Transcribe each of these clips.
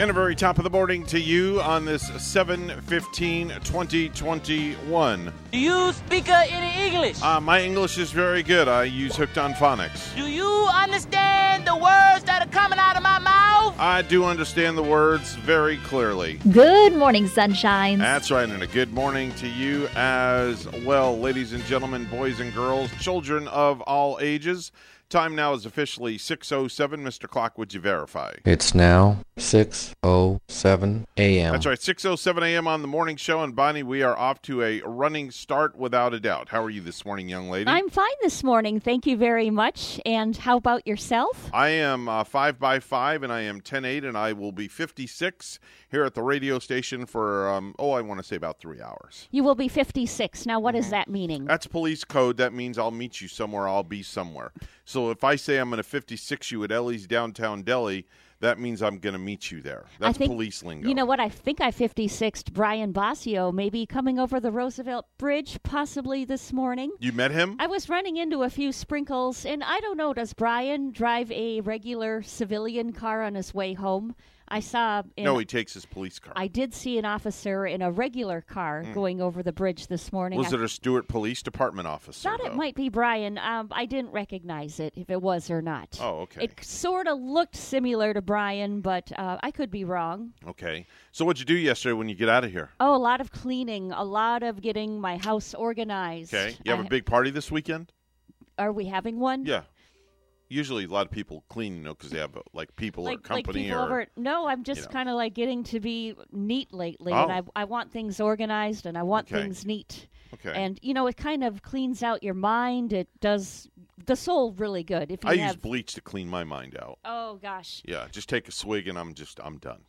And a very top of the morning to you on this 715 2021. Do you speak uh, any English? Uh, my English is very good. I use Hooked on Phonics. Do you understand the words that are coming out of my mouth? I do understand the words very clearly. Good morning, sunshines. That's right, and a good morning to you as well, ladies and gentlemen, boys and girls, children of all ages. Time now is officially 6.07. Mr. Clock, would you verify? It's now 6:07 a.m. That's right, 6.07 a.m. on the morning show. And Bonnie, we are off to a running start without a doubt. How are you this morning, young lady? I'm fine this morning. Thank you very much. And how about yourself? I am uh, 5 by 5 and I am 10.8 and I will be 56 here at the radio station for, um, oh, I want to say about three hours. You will be 56. Now, What what is that meaning? That's police code. That means I'll meet you somewhere. I'll be somewhere. So if I say I'm going to 56 you at Ellie's downtown deli, that means I'm going to meet you there. That's think, police lingo. You know what? I think I 56'd Brian Bossio, maybe coming over the Roosevelt Bridge, possibly this morning. You met him? I was running into a few sprinkles, and I don't know, does Brian drive a regular civilian car on his way home? I saw. In, no, he takes his police car. I did see an officer in a regular car going over the bridge this morning. Was I it a Stuart Police Department officer? thought it might be Brian. Um, I didn't recognize it if it was or not. Oh, okay. It sort of looked similar to Brian, but uh, I could be wrong. Okay. So what'd you do yesterday when you get out of here? Oh, a lot of cleaning, a lot of getting my house organized. Okay. You have I- a big party this weekend? Are we having one? Yeah. Usually a lot of people clean, you know, because they have uh, like people or Like, like company people or over. No, I'm just know. kind of like getting to be neat lately, Oh. and I, I want things organized and I want Okay. things neat. okay. And you know, it kind of cleans out your mind. It does the soul really good. If you I have, use bleach to clean my mind out. oh gosh, Yeah, just take a swig and I'm just I'm done.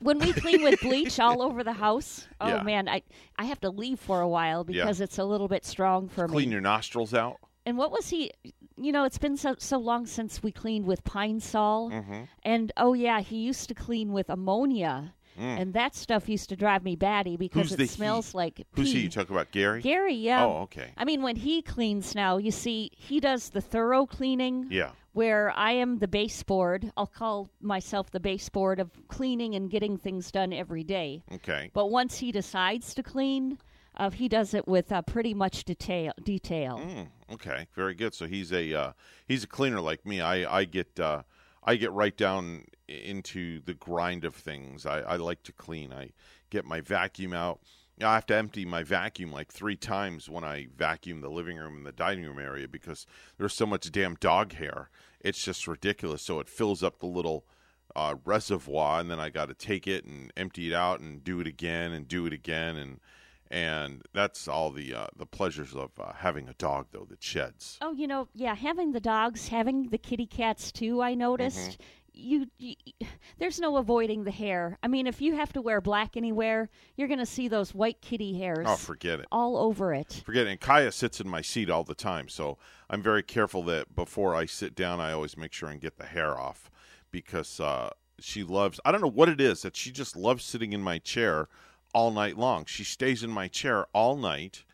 when we clean with bleach all over the house, oh Yeah. man, I I have to leave for a while because it's a little bit strong for Clean me. Clean your nostrils out. And what was he? You know, it's been so so long since we cleaned with pine sol, Mm-hmm. and oh yeah, he used to clean with ammonia, and that stuff used to drive me batty because Mm. Who's it smells he? like Who's pee. he? You talk about Gary? Gary, yeah. Oh, okay. I mean, when he cleans now, you see, he does the thorough cleaning. Yeah. Where I am the baseboard, I'll call myself the baseboard of cleaning and getting things done every day. Okay. But once he decides to clean, uh, he does it with uh, pretty much detail. Detail. Mm, okay, very good. So he's a uh, he's a cleaner like me. I I get uh, I get right down into the grind of things. I, I like to clean. I get my vacuum out. I have to empty my vacuum like three times when I vacuum the living room and the dining room area because there's so much damn dog hair. It's just ridiculous. So it fills up the little uh, reservoir, and then I got to take it and empty it out and do it again and do it again and and that's all the uh, the pleasures of uh, having a dog though that sheds. Oh, you know, yeah, having the dogs, having the kitty cats too, I noticed. Mm-hmm. You, you, there's no avoiding the hair. I mean, if you have to wear black anywhere, you're going to see those white kitty hairs Oh, forget it. all over it. Forget it. And Kaya sits in my seat all the time, so I'm very careful that before I sit down, I always make sure and get the hair off because uh, she loves. I don't know what it is that she just loves sitting in my chair all night long. She stays in my chair all night.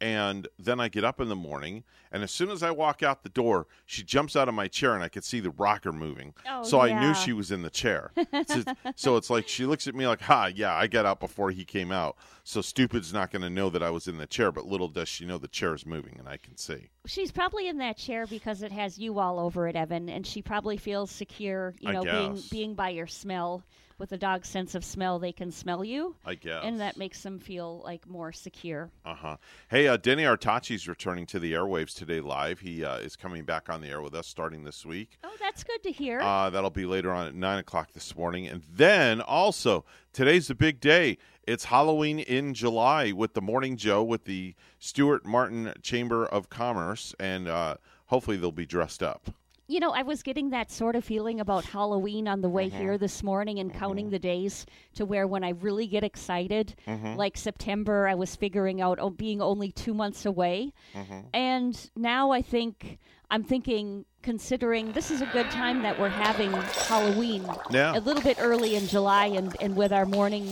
And then I get up in the morning, and as soon as I walk out the door, she jumps out of my chair, and I could see the rocker moving. Oh, so I knew she was in the chair. so, so it's like she looks at me like, "Ha, yeah, I got out before he came out." So stupid's not going to know that I was in the chair, but little does she know the chair is moving, and I can see. She's probably in that chair because it has you all over it, Evan, and she probably feels secure, you I know, being being by your smell. With a dog's sense of smell, they can smell you, I guess. and that makes them feel like more secure. Uh huh. Hey, uh, Denny Artachi's returning to the airwaves today live. He uh, is coming back on the air with us starting this week. Oh, that's good to hear. Uh, that'll be later on at 9 o'clock this morning. And then also, today's a big day. It's Halloween in July with the Morning Joe with the Stuart Martin Chamber of Commerce. And uh, hopefully they'll be dressed up. You know, I was getting that sort of feeling about Halloween on the way Mm-hmm. here this morning and counting the days to where when I really get excited, Mm-hmm. like September, I was figuring out oh, being only two months away. Mm-hmm. And now I think, I'm thinking, considering this is a good time that we're having Halloween Yeah. a little bit early in July and, and with our morning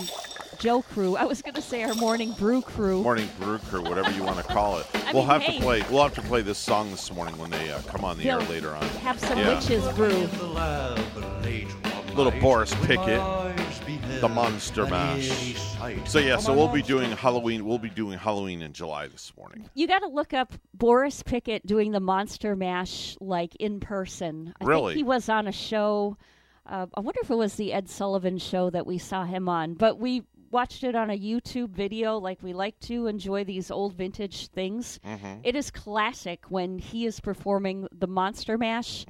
Joe crew. I was going to say our morning brew crew. Morning brew crew, whatever you want to call it. I we'll mean, have hey. to play. We'll have to play this song this morning when they uh, come on the air They'll later on. Have some Yeah. witches brew. Little Boris Pickett, the Monster Mash. So yeah, so we'll be doing Halloween. We'll be doing Halloween in July this morning. You got to look up Boris Pickett doing the Monster Mash like in person. I Really? think he was on a show. Uh, I wonder if it was the Ed Sullivan show that we saw him on. But we watched it on a YouTube video, like we like to enjoy these old vintage things. It is classic when he is performing the Monster Mash,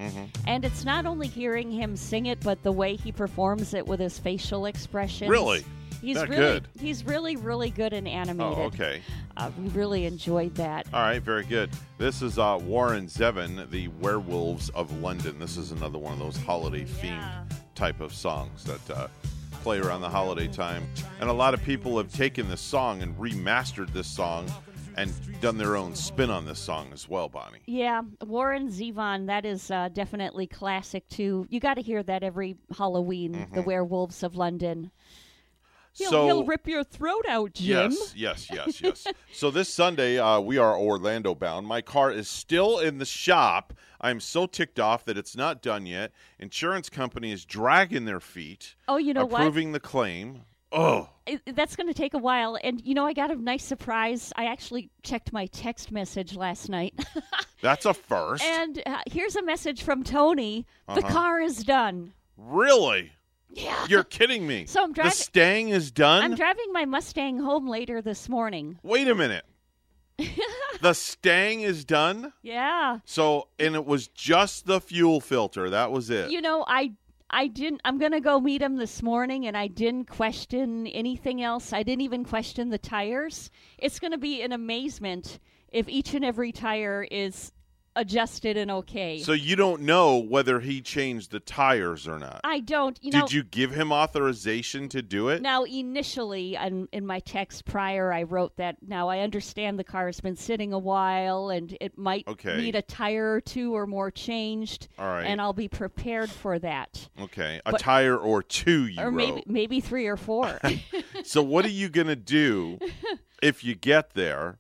and it's not only hearing him sing it, but the way he performs it with his facial expressions. Really? He's That really, good? he's really, really good and animated. Oh, okay. Uh, we really enjoyed that. All right, very good. This is uh, Warren Zevon, the Werewolves of London. This is another one of those holiday themed type of songs that uh, play around the holiday time. And a lot of people have taken this song and remastered this song and done their own spin on this song as well, Bonnie. Yeah, Warren Zevon, that is uh, definitely classic too. You got to hear that every Halloween. The Werewolves of London. He'll, so he'll rip your throat out, Jim. Yes, yes, yes, yes. so this Sunday, uh, we are Orlando bound. My car is still in the shop. I'm so ticked off that it's not done yet. Insurance company is dragging their feet, Oh, you know what? approving the claim. Oh, It, that's going to take a while. And you know, I got a nice surprise. I actually checked my text message last night, that's a first. and uh, here's a message from Tony. The Uh-huh. car is done. really? Yeah. You're kidding me. So I'm the driving- Stang is done? I'm driving my Mustang home later this morning. Wait a minute. the Stang is done? Yeah. So, and it was just the fuel filter. That was it. You know, I I didn't I'm going to go meet him this morning and I didn't question anything else. I didn't even question the tires. It's going to be an amazement if each and every tire is adjusted and okay. so you don't know whether he changed the tires or not. I don't, you know Did you give him authorization to do it? Now, initially, in, in my text prior, I wrote that now I understand the car has been sitting a while and it might Okay. need a tire or two or more changed. All right. And I'll be prepared for that. Okay, a But- tire or two you or wrote. maybe maybe three or four. So what are you gonna do if you get there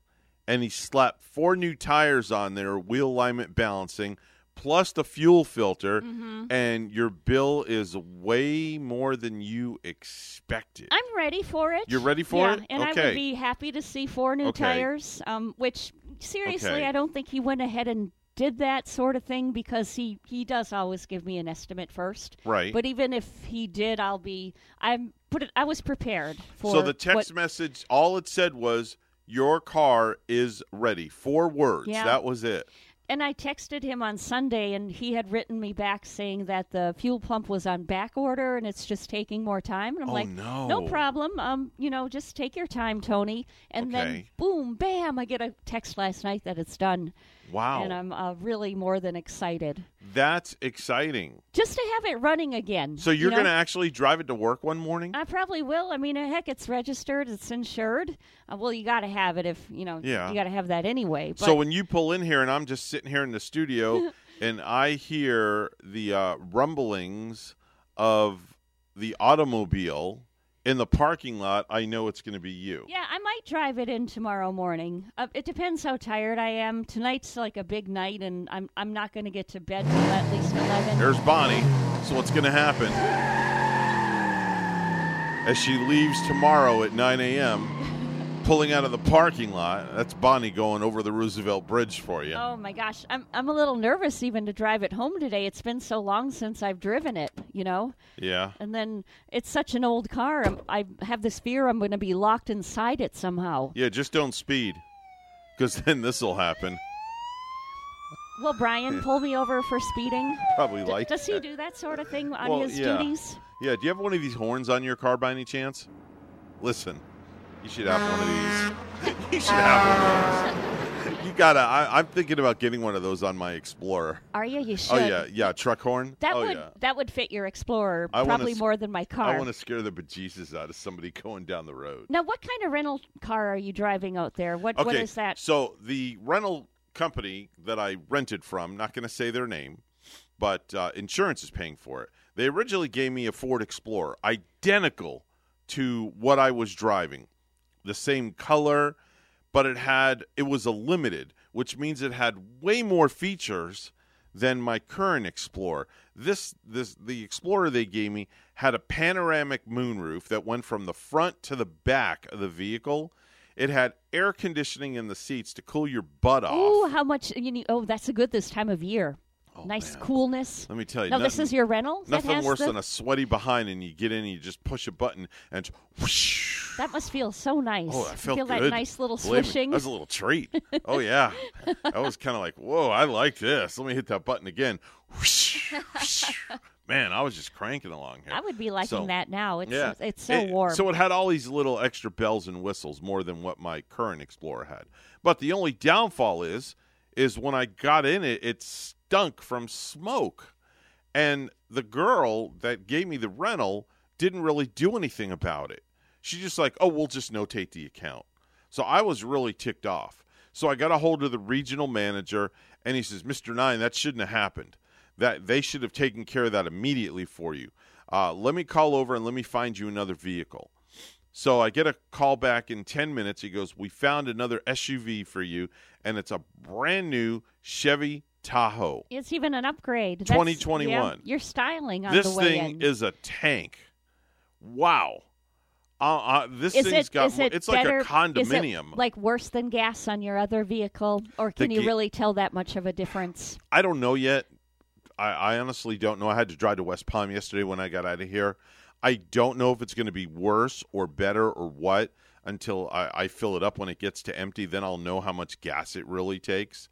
and he slapped four new tires on there, wheel alignment balancing, plus the fuel filter, Mm-hmm. and your bill is way more than you expected? I'm ready for it. You're ready for yeah, it? and I would be happy to see four new Okay. tires. Um, which seriously, Okay. I don't think he went ahead and did that sort of thing because he he does always give me an estimate first. Right. But even if he did, I'll be I'm put it. I was prepared for. so the text what- message, all it said was, "Your car is ready." Four words. Yeah. That was it. and I texted him on Sunday, and he had written me back saying that the fuel pump was on back order and it's just taking more time. And I'm Oh, like, no. no problem. Um, you know, just take your time, Tony. And then boom, bam! I get a text last night that it's done, Wow. and I'm uh, really more than excited That's exciting. just to have it running again. So you you're know? going to actually drive it to work one morning? I probably will. I mean, heck, it's registered, it's insured. Uh, well, you got to have it if you know. Yeah. You got to have that anyway. But so when you pull in here and I'm just sitting here in the studio and I hear the uh, rumblings of the automobile in the parking lot, I know it's going to be you. Yeah, I might drive it in tomorrow morning. Uh, it depends how tired I am. Tonight's like a big night, and I'm I'm not going to get to bed till at least eleven. There's Bonnie. So what's going to happen? As she leaves tomorrow at 9 a.m., pulling out of the parking lot, that's Bonnie going over the Roosevelt Bridge for you. Oh my gosh, I'm I'm a little nervous even to drive it home today. It's been so long since I've driven it, you know. Yeah. And then it's such an old car. I'm, I have this fear I'm going to be locked inside it somehow. Yeah, just don't speed. Because then this will happen. Will Brian pull me over for speeding? Probably D- like does he that. do that sort of thing on Well, his yeah. duties? Yeah, do you have one of these horns on your car by any chance? Listen, you should have one of these. you should have one of these. You gotta. I, I'm thinking about getting one of those on my Explorer. Are you? You should. Oh yeah, yeah, truck horn. That oh would yeah. that would fit your Explorer I wanna probably s- more than my car. I want to scare the bejesus out of somebody going down the road. Now, what kind of rental car are you driving out there? What Okay, what is that? So the rental company that I rented from, not going to say their name, but uh, insurance is paying for it. They originally gave me a Ford Explorer, identical to what I was driving, the same color, but it had it was a limited, which means it had way more features than my current Explorer. This this the Explorer they gave me had a panoramic moonroof that went from the front to the back of the vehicle. It had air conditioning in the seats to cool your butt off. Oh, how much you need? Oh, that's good this time of year. Oh, nice Oh, man. coolness. Let me tell you, Now, this is your rental. Nothing worse the- than a sweaty behind, and you get in, and you just push a button, and whoosh. That must feel so nice. Oh, I felt feel good. that nice little Believe me, swishing. that was a little treat. oh yeah, I was kind of like, whoa, I like this. Let me hit that button again. Whoosh, whoosh. Man, I was just cranking along here. I would be liking So, that now. It's yeah, it's so It- warm. So it had all these little extra bells and whistles, more than what my current Explorer had. But the only downfall is, is when I got in it, it stunk from smoke, and the girl that gave me the rental didn't really do anything about it. She just like, oh, we'll just notate the account. So I was really ticked off. So I got a hold of the regional manager, and he says, Mr. Nine, that shouldn't have happened. That they should have taken care of that immediately for you. Uh, let me call over and let me find you another vehicle. So I get a call back in 10 minutes. He goes, We found another SUV for you, and it's a brand new Chevy Tahoe. it's even an upgrade. That's- 2021. yeah, you're styling on This the way thing in. is a tank. Wow. Uh, uh, this Is thing's it, got is more, it it's better, like a condominium. Is it like worse than gas on your other vehicle, or can you ga- really tell that much of a difference? I don't know yet. I, I honestly don't know. I had to drive to West Palm yesterday when I got out of here. I don't know if it's going to be worse or better or what until I, I fill it up when it gets to empty. Then I'll know how much gas it really takes.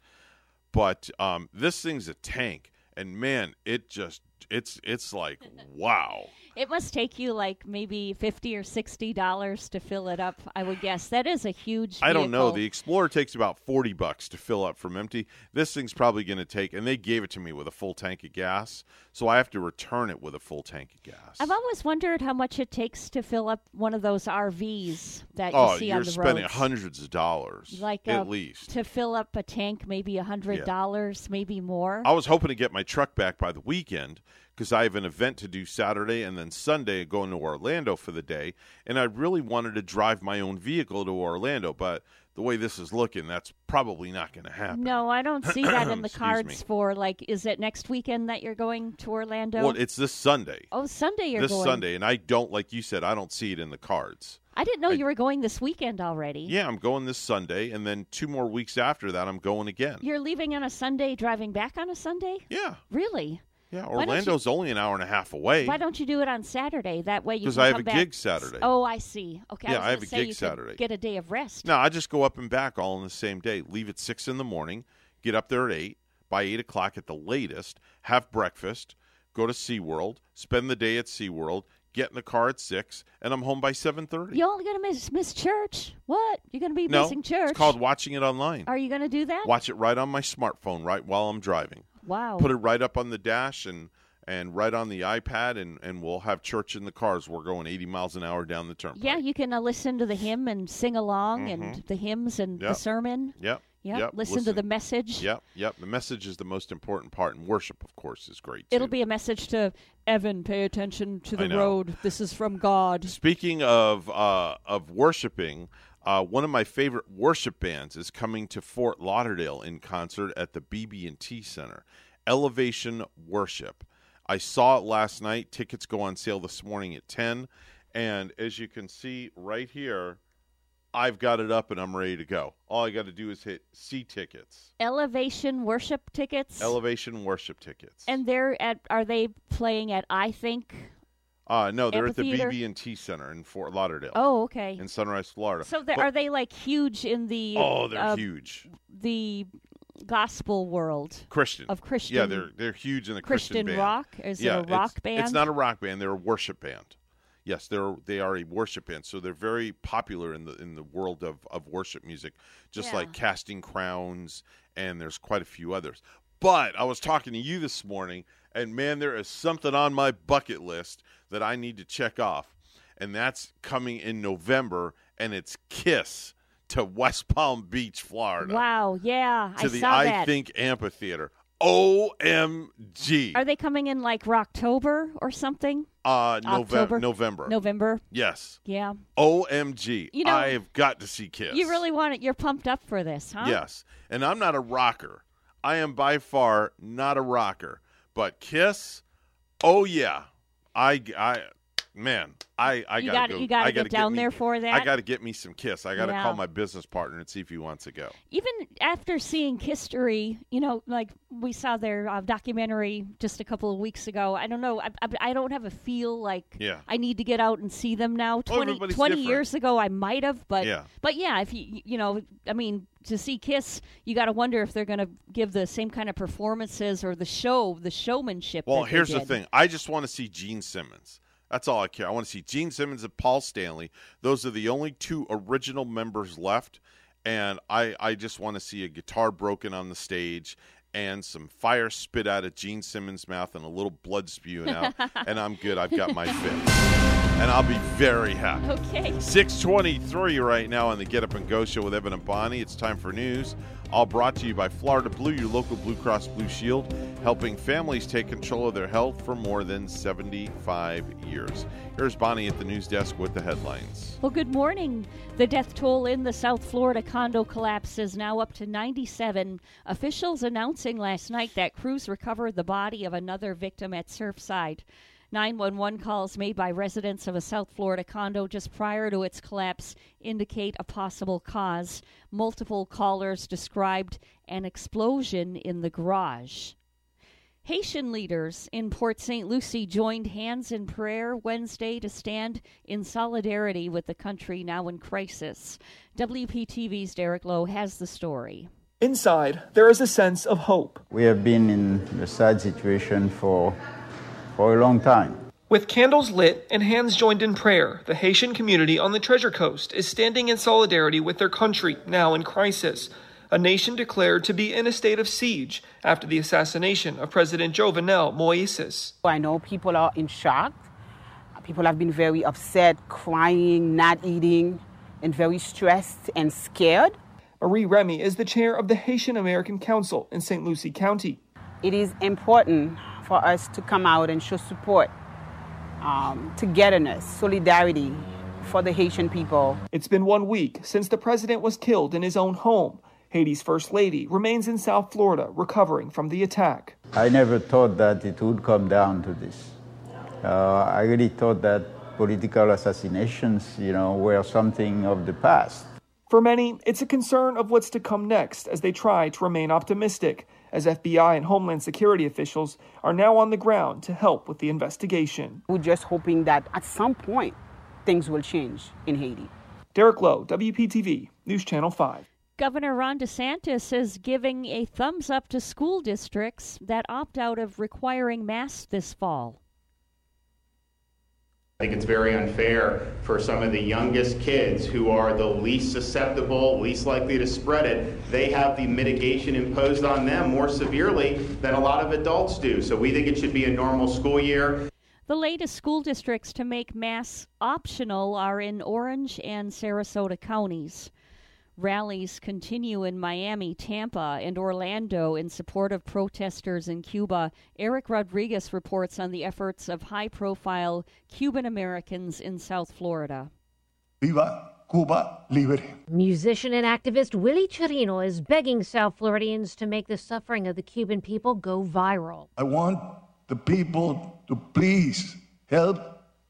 But um, this thing's a tank, and man, it just it's it's like wow. It must take you like maybe fifty or sixty dollars to fill it up. I would guess that is a huge. I don't know. The Explorer takes about forty bucks to fill up from empty. This thing's probably going to take, and they gave it to me with a full tank of gas, so I have to return it with a full tank of gas. I've always wondered how much it takes to fill up one of those RVs that oh, you see you're on the spending roads. hundreds of dollars, like at uh, least. to fill up a tank, maybe a hundred dollars, maybe more. I was hoping to get my truck back by the weekend because I have an event to do Saturday and then Sunday going to Orlando for the day, and I really wanted to drive my own vehicle to Orlando, but the way this is looking, that's probably not going to happen. No, I don't see that in the cards me. for like. Is it next weekend that you're going to Orlando? Well, it's this Sunday. oh, Sunday you're this going. Sunday, and I don't like you said. I don't see it in the cards. I didn't know I- you were going this weekend already. Yeah, I'm going this Sunday, and then two more weeks after that, I'm going again. You're leaving on a Sunday, driving back on a Sunday. Yeah, Really? Yeah. don't you- Orlando's only an hour and a half away. Why don't you do it on Saturday? That way you Because I have a back- gig Saturday. Oh, I see. Okay. Yeah, was I have a gig Saturday. Get a day of rest. No, I just go up and back all on the same day. Leave at six in the morning, get up there at eight. By eight o'clock at the latest, have breakfast, go to SeaWorld, spend the day at SeaWorld, get in the car at six, and I'm home by seven thirty. You're only gonna miss miss church? What? You're gonna be No, missing church? it's called watching it online. Are you gonna do that? Watch it right on my smartphone, right while I'm driving. Wow. Put it right up on the dash and and right on the iPad, and and we'll have church in the cars. We're going eighty miles an hour down the turnpike. yeah, you can uh, listen to the hymn and sing along, and the hymns and the Mm-hmm. Sermon. Yep. Yep. Yep. Listen, to the message. Yep. Yep. The message is the most important part, and worship, of course, is great. Too. It'll be a message to Evan. Pay attention to the road. This is from God. Speaking of uh, of worshiping, uh, one of my favorite worship bands is coming to Fort Lauderdale in concert at the BB&T Center. Elevation Worship. I saw it last night. Tickets go on sale this morning at ten, and as you can see right here, I've got it up and I'm ready to go. All I got to do is hit see tickets. Elevation worship tickets. Elevation Worship tickets. and they're at. Are they playing at? I think. Uh, no, they're at the BB&T Center in Fort Lauderdale, Oh, okay. in Sunrise, Florida. So But- are they like huge in the? Oh, they're uh, huge. The gospel world Christian of Christian. Yeah, they're they're huge in the Christian, Christian rock. Is yeah, it a rock it's, band? It's not a rock band. They're a worship band. Yes, they're they are a worship band, so they're very popular in the in the world of, of worship music, just Yeah. like Casting Crowns, and there's quite a few others. But I was talking to you this morning, and man, there is something on my bucket list that I need to check off, and that's coming in November, and it's Kiss to West Palm Beach, Florida, Wow, yeah, to I the I that. Think Amphitheater. OMG. Are they coming in like Rocktober or something? uh, November. November. November? Yes. Yeah. OMG. You know- I've got to see Kiss. You really want it? You're pumped up for this, huh? Yes. And I'm not a rocker. I am by far not a rocker. But Kiss, oh yeah. I, I man, I, I You gotta gotta- go. you gotta I get gotta down me- there for that? I got to get me some Kiss. I got to Yeah. call my business partner and see if he wants to go. Even after seeing History, you know, like we saw their uh, documentary just a couple of weeks ago. I don't know. I, I, I don't have a feel like Yeah. I need to get out and see them now. 20, everybody's 20 different. years ago, I might have, but Yeah. but yeah, if you you know, I mean, to see Kiss, you got to wonder if they're going to give the same kind of performances or the show, the showmanship. Well, that they here's the thing. I just want to see Gene Simmons. That's all I care. I want to see Gene Simmons and Paul Stanley. Those are the only two original members left. And I, I just want to see a guitar broken on the stage and some fire spit out of Gene Simmons' mouth and a little blood spewing out. and I'm good. I've got my fix. And I'll be very happy. Okay. 623 right now on the Get Up and Go show with Evan and Bonnie. It's time for news. All brought to you by Florida Blue, your local Blue Cross Blue Shield, helping families take control of their health for more than 75 years. Here's Bonnie at the news desk with the headlines. Well, good morning. The death toll in the South Florida condo collapse is now up to 97. Officials announcing last night that crews recovered the body of another victim at Surfside. 911 calls made by residents of a South Florida condo just prior to its collapse indicate a possible cause. Multiple callers described an explosion in the garage. Haitian leaders in Port St. Lucie joined hands in prayer Wednesday to stand in solidarity with the country now in crisis. WPTV's Derek Lowe has the story. Inside, there is a sense of hope. We have been in a sad situation for, for a long time. With candles lit and hands joined in prayer, the Haitian community on the Treasure Coast is standing in solidarity with their country now in crisis, a nation declared to be in a state of siege after the assassination of President Jovenel Moises. I know people are in shock. People have been very upset, crying, not eating, and very stressed and scared. Marie Remy is the chair of the Haitian American Council in St. Lucie County. It is important for us to come out and show support, um, togetherness, solidarity for the Haitian people. It's been one week since the president was killed in his own home. Haiti's first lady remains in South Florida recovering from the attack. I never thought that it would come down to this. Uh, I really thought that political assassinations, you know, were something of the past. For many, it's a concern of what's to come next as they try to remain optimistic, as FBI and Homeland Security officials are now on the ground to help with the investigation. We're just hoping that at some point things will change in Haiti. Derek Lowe, WPTV, News Channel 5. Governor Ron DeSantis is giving a thumbs up to school districts that opt out of requiring masks this fall. I think it's very unfair for some of the youngest kids who are the least susceptible, least likely to spread it. They have the mitigation imposed on them more severely than a lot of adults do. So we think it should be a normal school year. The latest school districts to make masks optional are in Orange and Sarasota counties. Rallies continue in Miami, Tampa, and Orlando in support of protesters in Cuba. Eric Rodriguez reports on the efforts of high profile Cuban Americans in South Florida. Viva Cuba Libre. Musician and activist Willie Chirino is begging South Floridians to make the suffering of the Cuban people go viral. I want the people to please help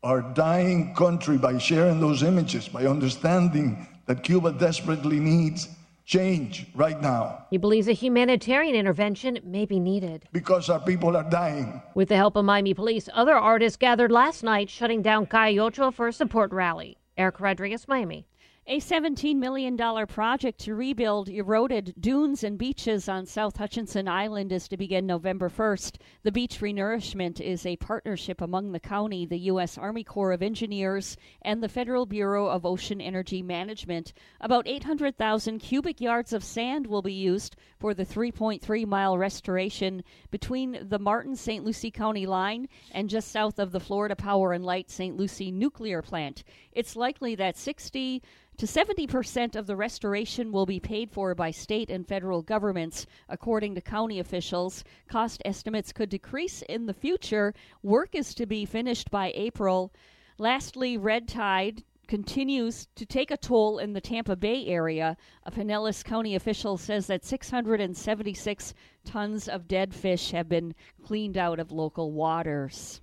our dying country by sharing those images, by understanding that Cuba desperately needs change right now He believes a humanitarian intervention may be needed. because our people are dying. With the help of Miami police, other artists gathered last night shutting down Calle Ocho for a support rally. Eric Rodriguez, Miami. A $17 million project to rebuild eroded dunes and beaches on South Hutchinson Island is to begin November 1st. The beach renourishment is a partnership among the county, the U.S. Army Corps of Engineers, and the Federal Bureau of Ocean Energy Management. About 800,000 cubic yards of sand will be used for the 3.3 mile restoration between the Martin St. Lucie County line and just south of the Florida Power and Light St. Lucie nuclear plant. It's likely that 60 to 70% of the restoration will be paid for by state and federal governments, according to county officials. Cost estimates could decrease in the future. Work is to be finished by April. Lastly, red tide continues to take a toll in the Tampa Bay area. A Pinellas County official says that 676 tons of dead fish have been cleaned out of local waters.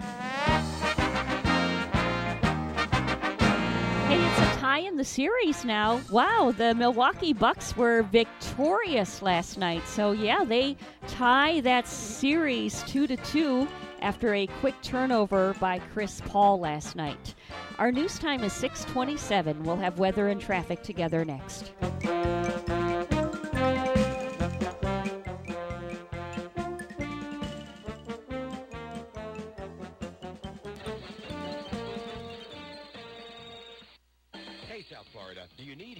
tie in the series now. Wow, the Milwaukee Bucks were victorious last night. So yeah, they tie that series 2 to 2 after a quick turnover by Chris Paul last night. Our news time is 627. We'll have weather and traffic together next. you need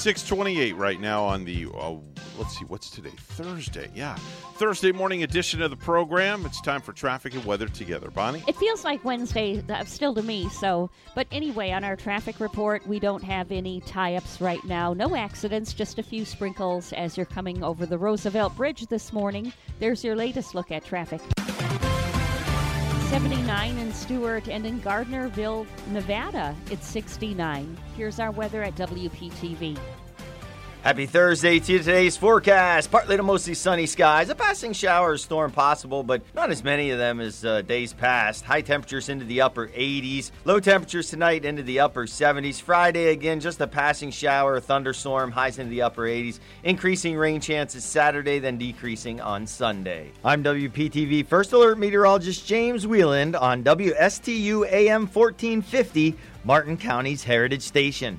628 right now on the uh, let's see what's today? Thursday. Yeah. Thursday morning edition of the program. It's time for traffic and weather together. Bonnie? It feels like wednesday uh, still to me so but anyway on our traffic report we don't have any tie-ups right now. No accidents just a few sprinkles as you're coming over the roosevelt bridge this morning. There's your latest look at traffic 79 in Stuart and in Gardnerville, Nevada, it's 69. Here's our weather at WPTV. Happy Thursday to today's forecast. Partly to mostly sunny skies. A passing shower or storm possible, but not as many of them as uh, days past. High temperatures into the upper 80s. Low temperatures tonight into the upper 70s. Friday, again, just a passing shower, a thunderstorm. Highs into the upper 80s. Increasing rain chances Saturday, then decreasing on Sunday. I'm WPTV First Alert Meteorologist James Wieland on WSTU AM 1450, Martin County's Heritage Station.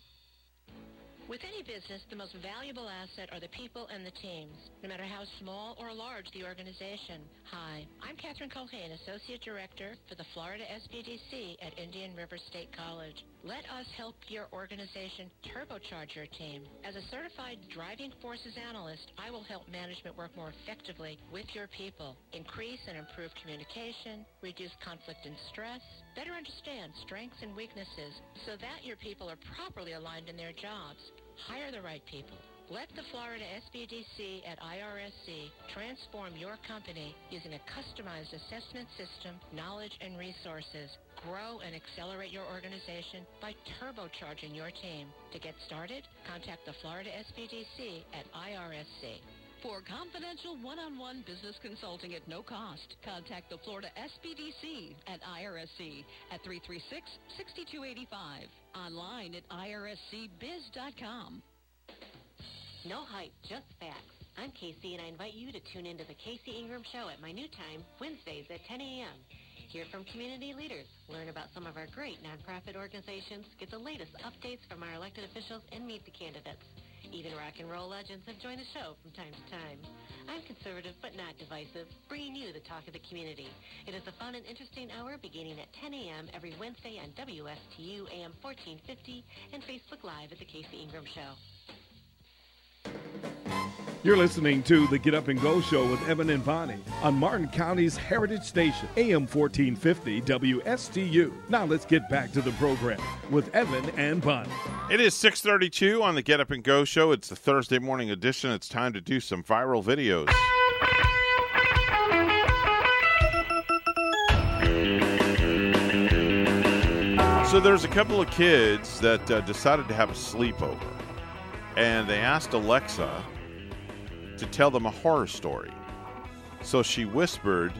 With any business, the most valuable asset are the people and the teams, no matter how small or large the organization. Hi, I'm Catherine Colhane, Associate Director for the Florida SBDC at Indian River State College. Let us help your organization turbocharge your team. As a certified driving forces analyst, I will help management work more effectively with your people, increase and improve communication, reduce conflict and stress, better understand strengths and weaknesses so that your people are properly aligned in their jobs. Hire the right people. Let the Florida SBDC at IRSC transform your company using a customized assessment system, knowledge, and resources. Grow and accelerate your organization by turbocharging your team. To get started, contact the Florida SBDC at IRSC. For confidential one-on-one business consulting at no cost, contact the Florida SBDC at IRSC at 336-6285. Online at irscbiz.com. No hype, just facts. I'm Casey, and I invite you to tune into the Casey Ingram Show at my new time, Wednesdays at 10 a.m. Hear from community leaders, learn about some of our great nonprofit organizations, get the latest updates from our elected officials, and meet the candidates. Even rock and roll legends have joined the show from time to time. I'm conservative but not divisive, bringing you the talk of the community. It is a fun and interesting hour beginning at 10 a.m. every Wednesday on WSTU AM 1450 and Facebook Live at The Casey Ingram Show. You're listening to the Get Up and Go Show with Evan and Bonnie on Martin County's Heritage Station, AM 1450 WSTU. Now let's get back to the program with Evan and Bonnie. It is 6:32 on the Get Up and Go show. It's the Thursday morning edition. It's time to do some viral videos. So there's a couple of kids that uh, decided to have a sleepover, and they asked Alexa to tell them a horror story. So she whispered,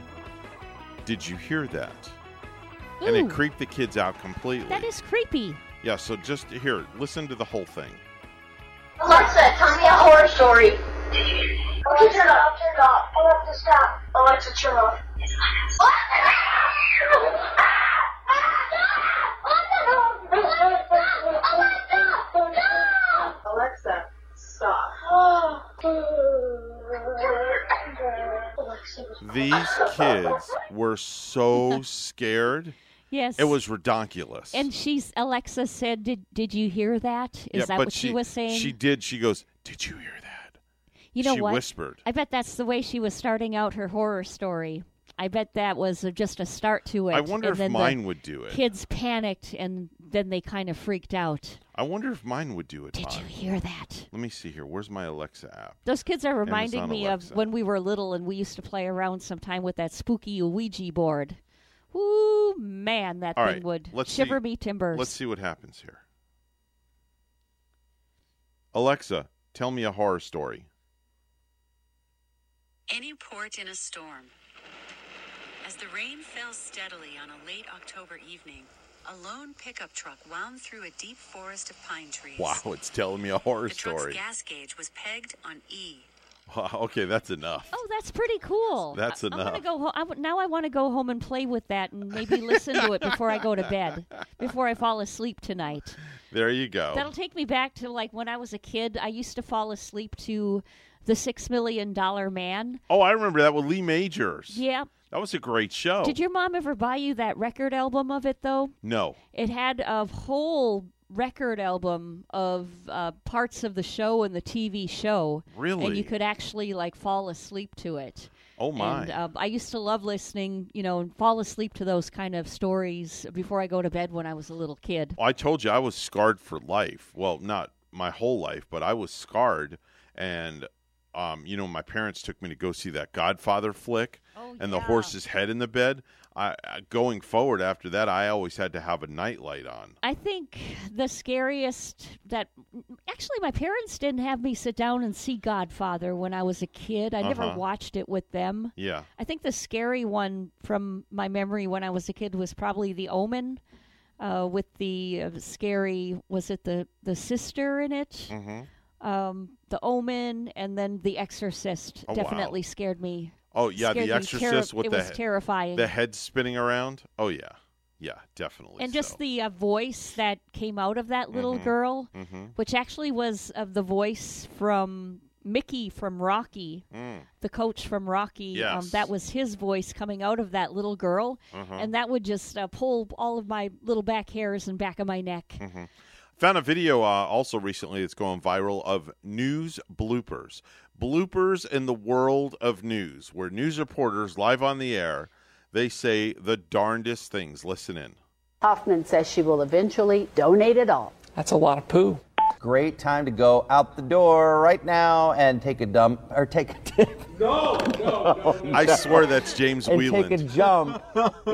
"Did you hear that?" And it creeped the kids out completely. That is creepy. Yeah, so just here, listen to the whole thing. Alexa, tell me a horror story. Alexa, turn off, turn off. Alexa, stop. Alexa, turn off. Alexa, stop. These kids were so scared. Yes. It was redonkulous. And she's Alexa said, "Did did you hear that? Is yeah, that what she, was saying?" She did. She goes, "Did you hear that?" you know she what? whispered. I bet that's the way she was starting out her horror story. I bet that was just a start to it. I wonder and if then the mine would do it. Kids panicked and then they kind of freaked out. I wonder if mine would do it. Did you hear that? Let me see here. Where's my Alexa app? Those kids are reminding Amazon me Alexa. of when we were little and we used to play around sometime with that spooky Ouija board. Ooh, man, that All thing right, would let's shiver see. me timbers. Let's see what happens here. Alexa, tell me a horror story. Any port in a storm. As the rain fell steadily on a late October evening, a lone pickup truck wound through a deep forest of pine trees. Wow, it's telling me a horror The truck's story. gas gauge was pegged on E. Wow, okay, that's enough. Oh, that's pretty cool. That's I- I'm enough. gonna go. Ho- I w- now I want to go home and play with that and maybe listen to it before I go to bed, before I fall asleep tonight. There you go. That'll take me back to like when I was a kid. I used to fall asleep to the Six Million Dollar Man. Oh, I remember that with Lee Majors. Yeah. That was a great show. Did your mom ever buy you that record album of it though? No. It had a whole record album of uh, parts of the show and the TV show. Really? And you could actually like fall asleep to it. Oh, my. And um, I used to love listening, you know, and fall asleep to those kind of stories before I go to bed when I was a little kid. Well, I told you I was scarred for life. Well, not my whole life, but I was scarred. And, um, you know, my parents took me to go see that Godfather flick Oh, and the horse's head in the bed. I, I going forward after that, I always had to have a nightlight on. I think the scariest that actually my parents didn't have me sit down and see Godfather when I was a kid. I never Uh-huh. watched it with them. Yeah. I think the scary one from my memory when I was a kid was probably The Omen, uh, with the uh, scary was it the the sister in it, Mm-hmm. um, The Omen, and then The Exorcist. Oh, wow. definitely scared me. Oh yeah, The. Exorcist Terri- with it the was he- terrifying. The head spinning around. Oh yeah, Yeah, definitely. and just the uh, voice that came out of that little Mhm. girl, Mhm. which actually was of the voice from Mickey from Rocky, Mm. the coach from Rocky. Um, that was his voice coming out of that little girl, Uh-huh. and that would just uh, pull all of my little back hairs and back of my neck. Mhm. Found a video uh, also recently that's going viral of news bloopers. Bloopers in the world of news, where news reporters live on the air, they say the darndest things. Listen in. Hoffman says she will eventually donate it all. That's a lot of poo. Great time to go out the door right now and take a dump or take a no, no, I swear that's James and Wieland. take a jump.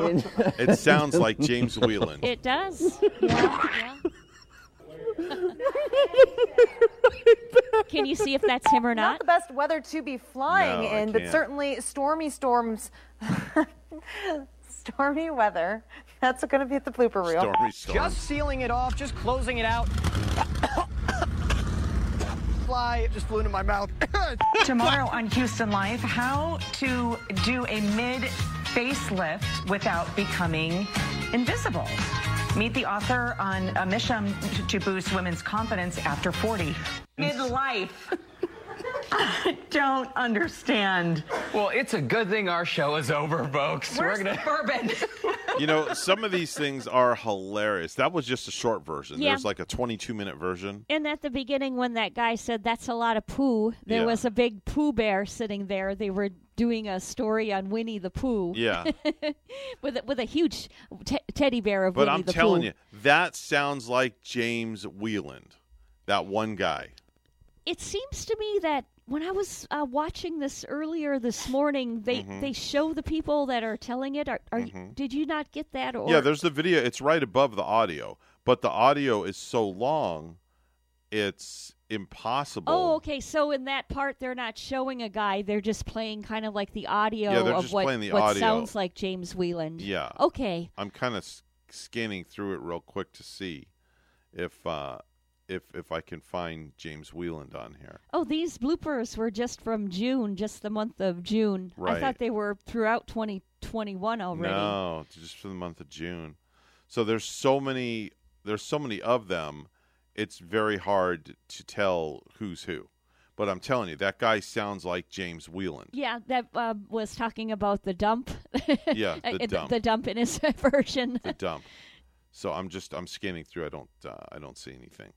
It sounds like James Wieland. It does. Yeah, yeah. Can you see if that's him or Not not? the best weather to be flying No, in, but certainly stormy storms. stormy weather. That's going to be at the blooper reel. Stormy storm. Just sealing it off, just closing it out. Fly, it just flew into my mouth. Tomorrow on Houston Life, how to do a mid facelift without becoming invisible. Meet the author on a mission to- boost women's confidence after 40. Midlife. I don't understand. Well, it's a good thing our show is over, folks. Where's We're gonna the bourbon? You know, some of these things are hilarious. That was just a short version. Yeah. There's like a 22 minute version. And at the beginning, when that guy said that's a lot of poo, there Yeah. was a big poo bear sitting there. They were doing a story on Winnie the Pooh. Yeah. with a, with a huge te- teddy bear of But Winnie I'm the telling Pooh. you, that sounds like James Wieland, that one guy. It seems to me that when I was uh, watching this earlier this morning, they Mhm. they show the people that are telling it. Are, are you- Mhm. did you not get that? Or yeah, there's the video. It's right above the audio, but the audio is so long, it's impossible. Oh, okay. So in that part, they're not showing a guy; they're just playing kind of like the audio Yeah, they're of just what, playing the what sounds like James Wieland. Yeah. Okay. I'm kind of scanning through it real quick to see if uh, if if I can find James Wieland on here. Oh, these bloopers were just from June, just the month of June. Right. I thought they were throughout 2021 already. No, just for the month of June. So there's so many there's so many of them. It's very hard to tell who's who. But I'm telling you, that guy sounds like James Wieland. Yeah, that uh, was talking about the dump. Yeah, the Uh, dump. The dump in his version. the dump. So I'm just I'm scanning through. I don't uh, I don't see anything.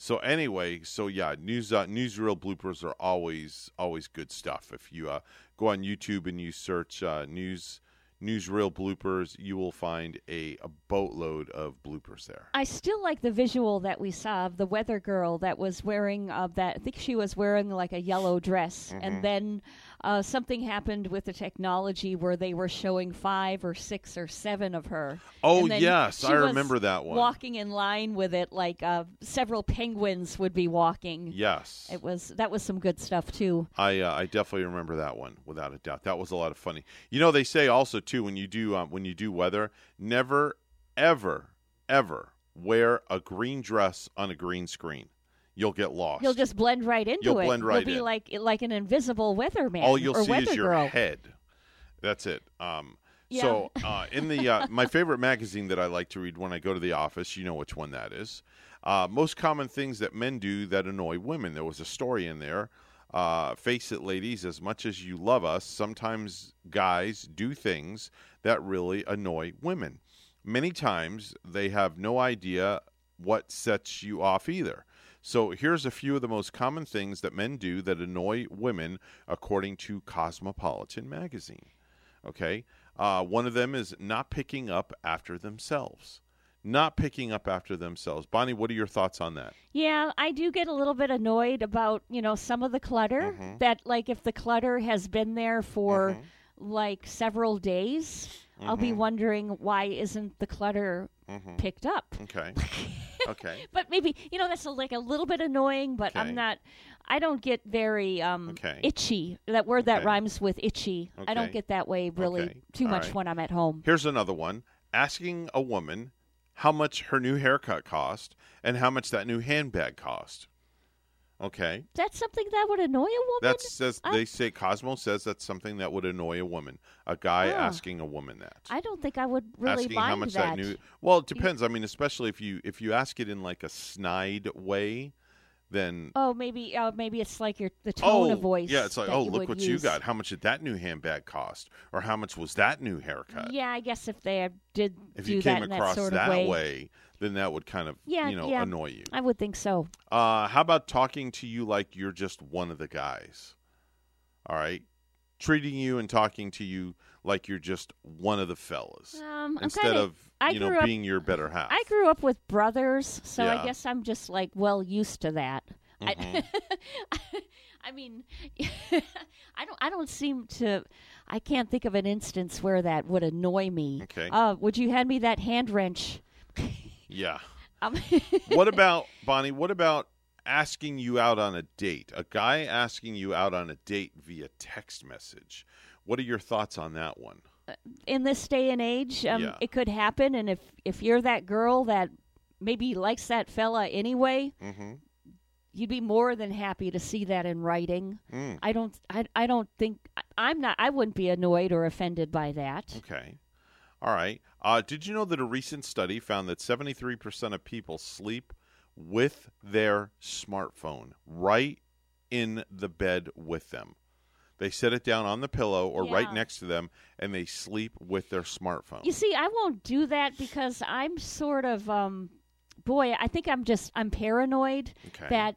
So anyway, so yeah, news uh, newsreel bloopers are always always good stuff. If you uh, go on YouTube and you search uh, news newsreel bloopers, you will find a, a boatload of bloopers there. I still like the visual that we saw of the weather girl that was wearing uh, that. I think she was wearing like a yellow dress, Mhm. and then uh, something happened with the technology where they were showing five or six or seven of her. Oh, yes, I remember that one. Walking in line with it, like uh, several penguins would be walking. Yes. It was that was some good stuff too. I uh, I definitely remember that one without a doubt. That was a lot of funny. You know, they say also too when you do um, when you do weather, never ever ever wear a green dress on a green screen. You'll get lost. You'll just blend right into it. You'll it. blend right You'll be in. like like an invisible weatherman. All you'll or see is your girl. head. That's it. Um, Yeah. So uh, in the uh, my favorite magazine that I like to read when I go to the office, you know which one that is. Uh, most common things that men do that annoy women. There was a story in there. Uh, face it, ladies. As much as you love us, sometimes guys do things that really annoy women. Many times they have no idea what sets you off either. So here's a few of the most common things that men do that annoy women, according to Cosmopolitan magazine. Okay, uh, one of them is not picking up after themselves. Not picking up after themselves. Bonnie, what are your thoughts on that? Yeah, I do get a little bit annoyed about, you know, some of the clutter Mhm. that like if the clutter has been there for Mm-hmm. like several days, I'll be Mhm. wondering why isn't the clutter Mhm. picked up? Okay. okay. But maybe, you know, that's a, like a little bit annoying, but Okay. I'm not I don't get very um Okay. itchy. That word that Okay. rhymes with itchy. I don't Okay. get that way really Okay. too All much right. when I'm at home. Here's another one asking a woman how much her new haircut cost and how much that new handbag cost. Okay. That's something that would annoy a woman. That says I- they say Cosmo says that's something that would annoy a woman. A guy Oh. asking a woman that. I don't think I would really asking mind how much that. new Well, it depends. I mean, especially if you if you ask it in like a snide way, then Oh, maybe uh, maybe it's like your the tone oh, of voice. Yeah, it's like, "Oh, look what you got. How much did that new handbag cost? Or how much was that new haircut?" Yeah, I guess if they did If you that came in across that sort that way, way, then that would kind of, yeah, you know, yeah, annoy you. I would think so. Uh, how about talking to you like you're just one of the guys? All right. Treating you and talking to you like you're just one of the fellas. Um, instead kinda- of, I you know, up- being your better half. I grew up with brothers, so Yeah. I guess I'm just like well used to that. I, Mhm. I mean, I don't. I don't seem to. I can't think of an instance where that would annoy me. Okay. Uh, would you hand me that hand wrench? yeah. Um, what about, Bonnie, what about asking you out on a date? A guy asking you out on a date via text message. What are your thoughts on that one? in this day and age, um, Yeah. it could happen. And if if you're that girl that maybe likes that fella anyway, Mm-hmm. you'd be more than happy to see that in writing. Mm. I don't. I, I don't think. I- I'm not. I wouldn't be annoyed or offended by that. Okay. All right. Uh, did you know that a recent study found that 73% of people sleep with their smartphone right in the bed with them? They set it down on the pillow or right next to them and they sleep with their smartphone. You see, I won't do that because I'm sort of. Um, boy, I think I'm just. I'm paranoid Okay. that.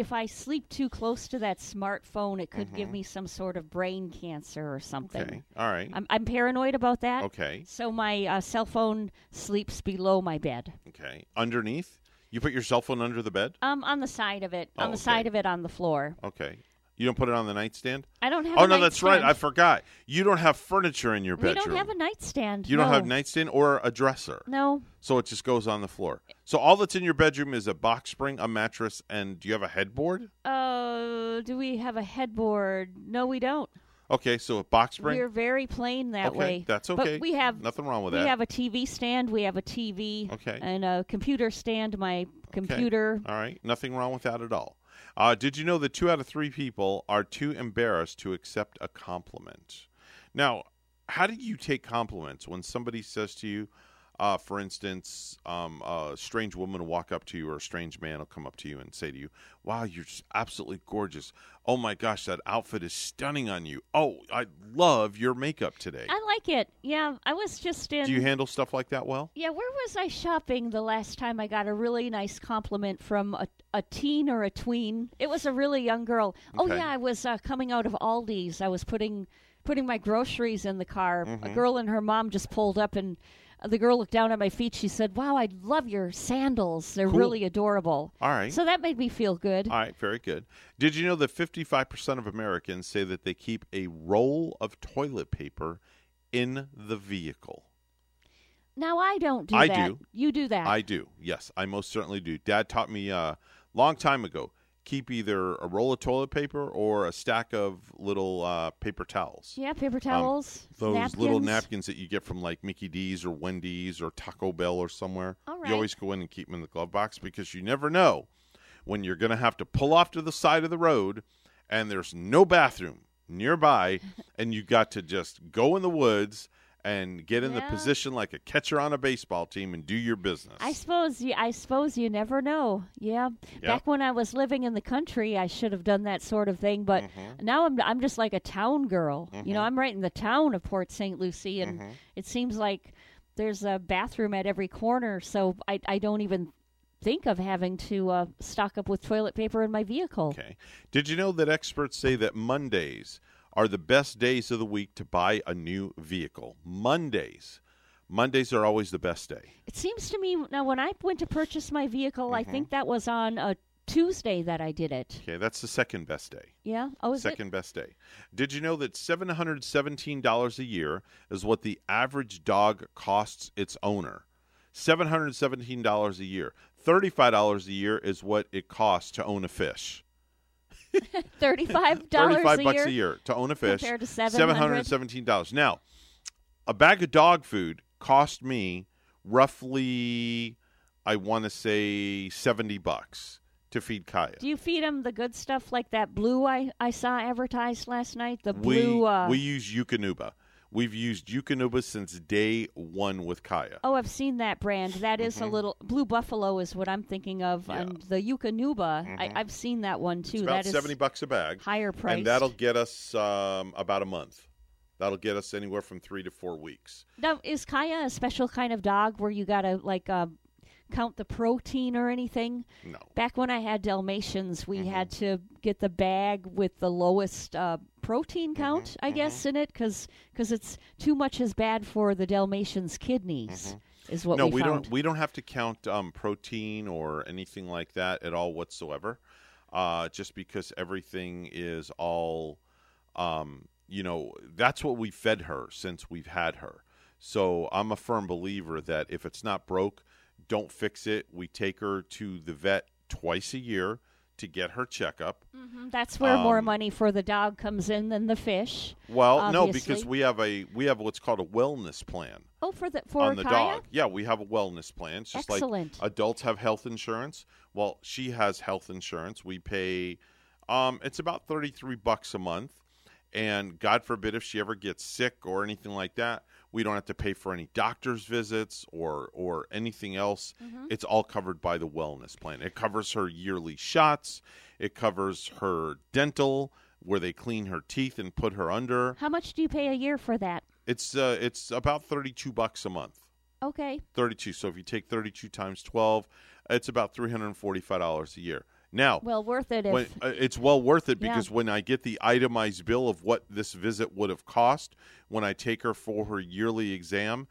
If I sleep too close to that smartphone, it could give Mhm. me some sort of brain cancer or something. Okay. All right. I'm, I'm paranoid about that. Okay. So my uh, cell phone sleeps below my bed. Okay. Underneath? You put your cell phone under the bed? Um, on the side of it, on Oh, the okay. side of it, on the floor. Okay. You don't put it on the nightstand? I don't have. Oh no, that's right. I forgot. You don't have furniture in your We bedroom. We don't have a nightstand. You don't no. have nightstand or a dresser. No. So it just goes on the floor. So all that's in your bedroom is a box spring, a mattress, and do you have a headboard? Uh, do we have a headboard? No, we don't. Okay, so a box spring. We're very plain that Okay, way. that's But okay. we have Nothing wrong with we that. We have a TV stand. We have a TV. Okay. And a computer stand. My Okay. computer. All right, nothing wrong with that at all. Uh, did you know that two out of three people are too embarrassed to accept a compliment? Now, how do you take compliments when somebody says to you, uh, for instance, um, a strange woman will walk up to you or a strange man will come up to you and say to you, Wow, you're just absolutely gorgeous. Oh my gosh, that outfit is stunning on you. Oh, I love your makeup today. I like it. Yeah, I was just in. Do you handle stuff like that well? Yeah, where was I shopping the last time I got a really nice compliment from a, a teen or a tween? It was a really young girl. Oh yeah, I was uh, coming out of Aldi's. I was putting putting my groceries in the car. A Mhm. girl and her mom just pulled up and the girl looked down at my feet. She said, "Wow, I love your sandals. They're Cool. really adorable." All right. So that made me feel good. All right, very good. Did you know that 55% of Americans say that they keep a roll of toilet paper in the vehicle? Now I don't do I that. do. You do that. I do. Yes, I most certainly do. Dad taught me a uh, long time ago keep either a roll of toilet paper or a stack of little uh, paper towels. Yeah, paper Um, towels. those napkins. little napkins that you get from like Mickey D's or Wendy's or Taco Bell or somewhere. All right. You always go in and keep them in the glove box because you never know when you're going to have to pull off to the side of the road and there's no bathroom nearby and you got to just go in the woods and get in the position like a catcher on a baseball team and do your business. I suppose you, I suppose you never know. Yeah. Back when I was living in the country, I should have done that sort of thing, but Mm-hmm. now I'm I'm just like a town girl. You know, Mhm. I'm right in the town of Port St. Lucie and Mhm. it seems like there's a bathroom at every corner, so I I don't even think of having to uh, stock up with toilet paper in my vehicle. Okay. Did you know that experts say that Mondays are the best days of the week to buy a new vehicle? Mondays. Mondays are always the best day. It seems to me now when I went to purchase my vehicle, I think mm-hmm. that was on a Tuesday that I did it. Okay, that's the second best day. Yeah. Oh, second best day. Did you know that $717 a year is what the average dog costs its owner? $717 a year. $35 a year is what it costs to own a fish. Thirty-five dollars 35 a bucks year a year to own a fish. compared to $717. Now, a bag of dog food cost me roughly I want to say 70 bucks. to feed Kaya. Do you feed him the good stuff like that blue I, I saw advertised last night? The we blue. uh, we use Eukanuba. We've used Eukanuba since day one with Kaya. Oh, I've seen that brand. That is a Mhm. little Blue Buffalo is what I'm thinking of, and the Eukanuba. I, I've seen that one too. Mm-hmm. It's about that is seventy bucks a bag, higher price, and that'll get us um, about a month. That'll get us anywhere from three to four weeks. Now, is Kaya a special kind of dog where you gotta like uh, count the protein or anything? No. Back when I had Dalmatians, we Mm-hmm. had to get the bag with the lowest uh, protein Mm-hmm. count, I guess, in it, because it's too much is bad for the Dalmatians' kidneys. Is what Mm-hmm. no, we, we don't. We don't have to count um, protein or anything like that at all whatsoever. Uh, just because everything is all, um, you know, that's what we fed her since we've had her. So I'm a firm believer that if it's not broke, don't fix it. We take her to the vet twice a year to get her checkup. Mhm, That's where more Um, money for the dog comes in than the fish. Well, no, because we have a we have what's called a wellness plan. oh for the for on the Kaya? dog. Yeah, we have a wellness plan. It's just Excellent. like adults have health insurance. Well, she has health insurance. We pay um it's about 33 bucks a month. And God forbid if she ever gets sick or anything like that, we don't have to pay for any doctor's visits or or anything else. Mm-hmm. It's all covered by the wellness plan. It covers her yearly shots. It covers her dental where they clean her teeth and put her under. How much do you pay a year for that? It's uh it's about 32 bucks a month. Okay. 32. So if you take 32 times 12, it's about $345 a year. Now, Well, worth it if when, uh, it's well worth it Yeah. because when I get the itemized bill of what this visit would have cost when I take her for her yearly exam,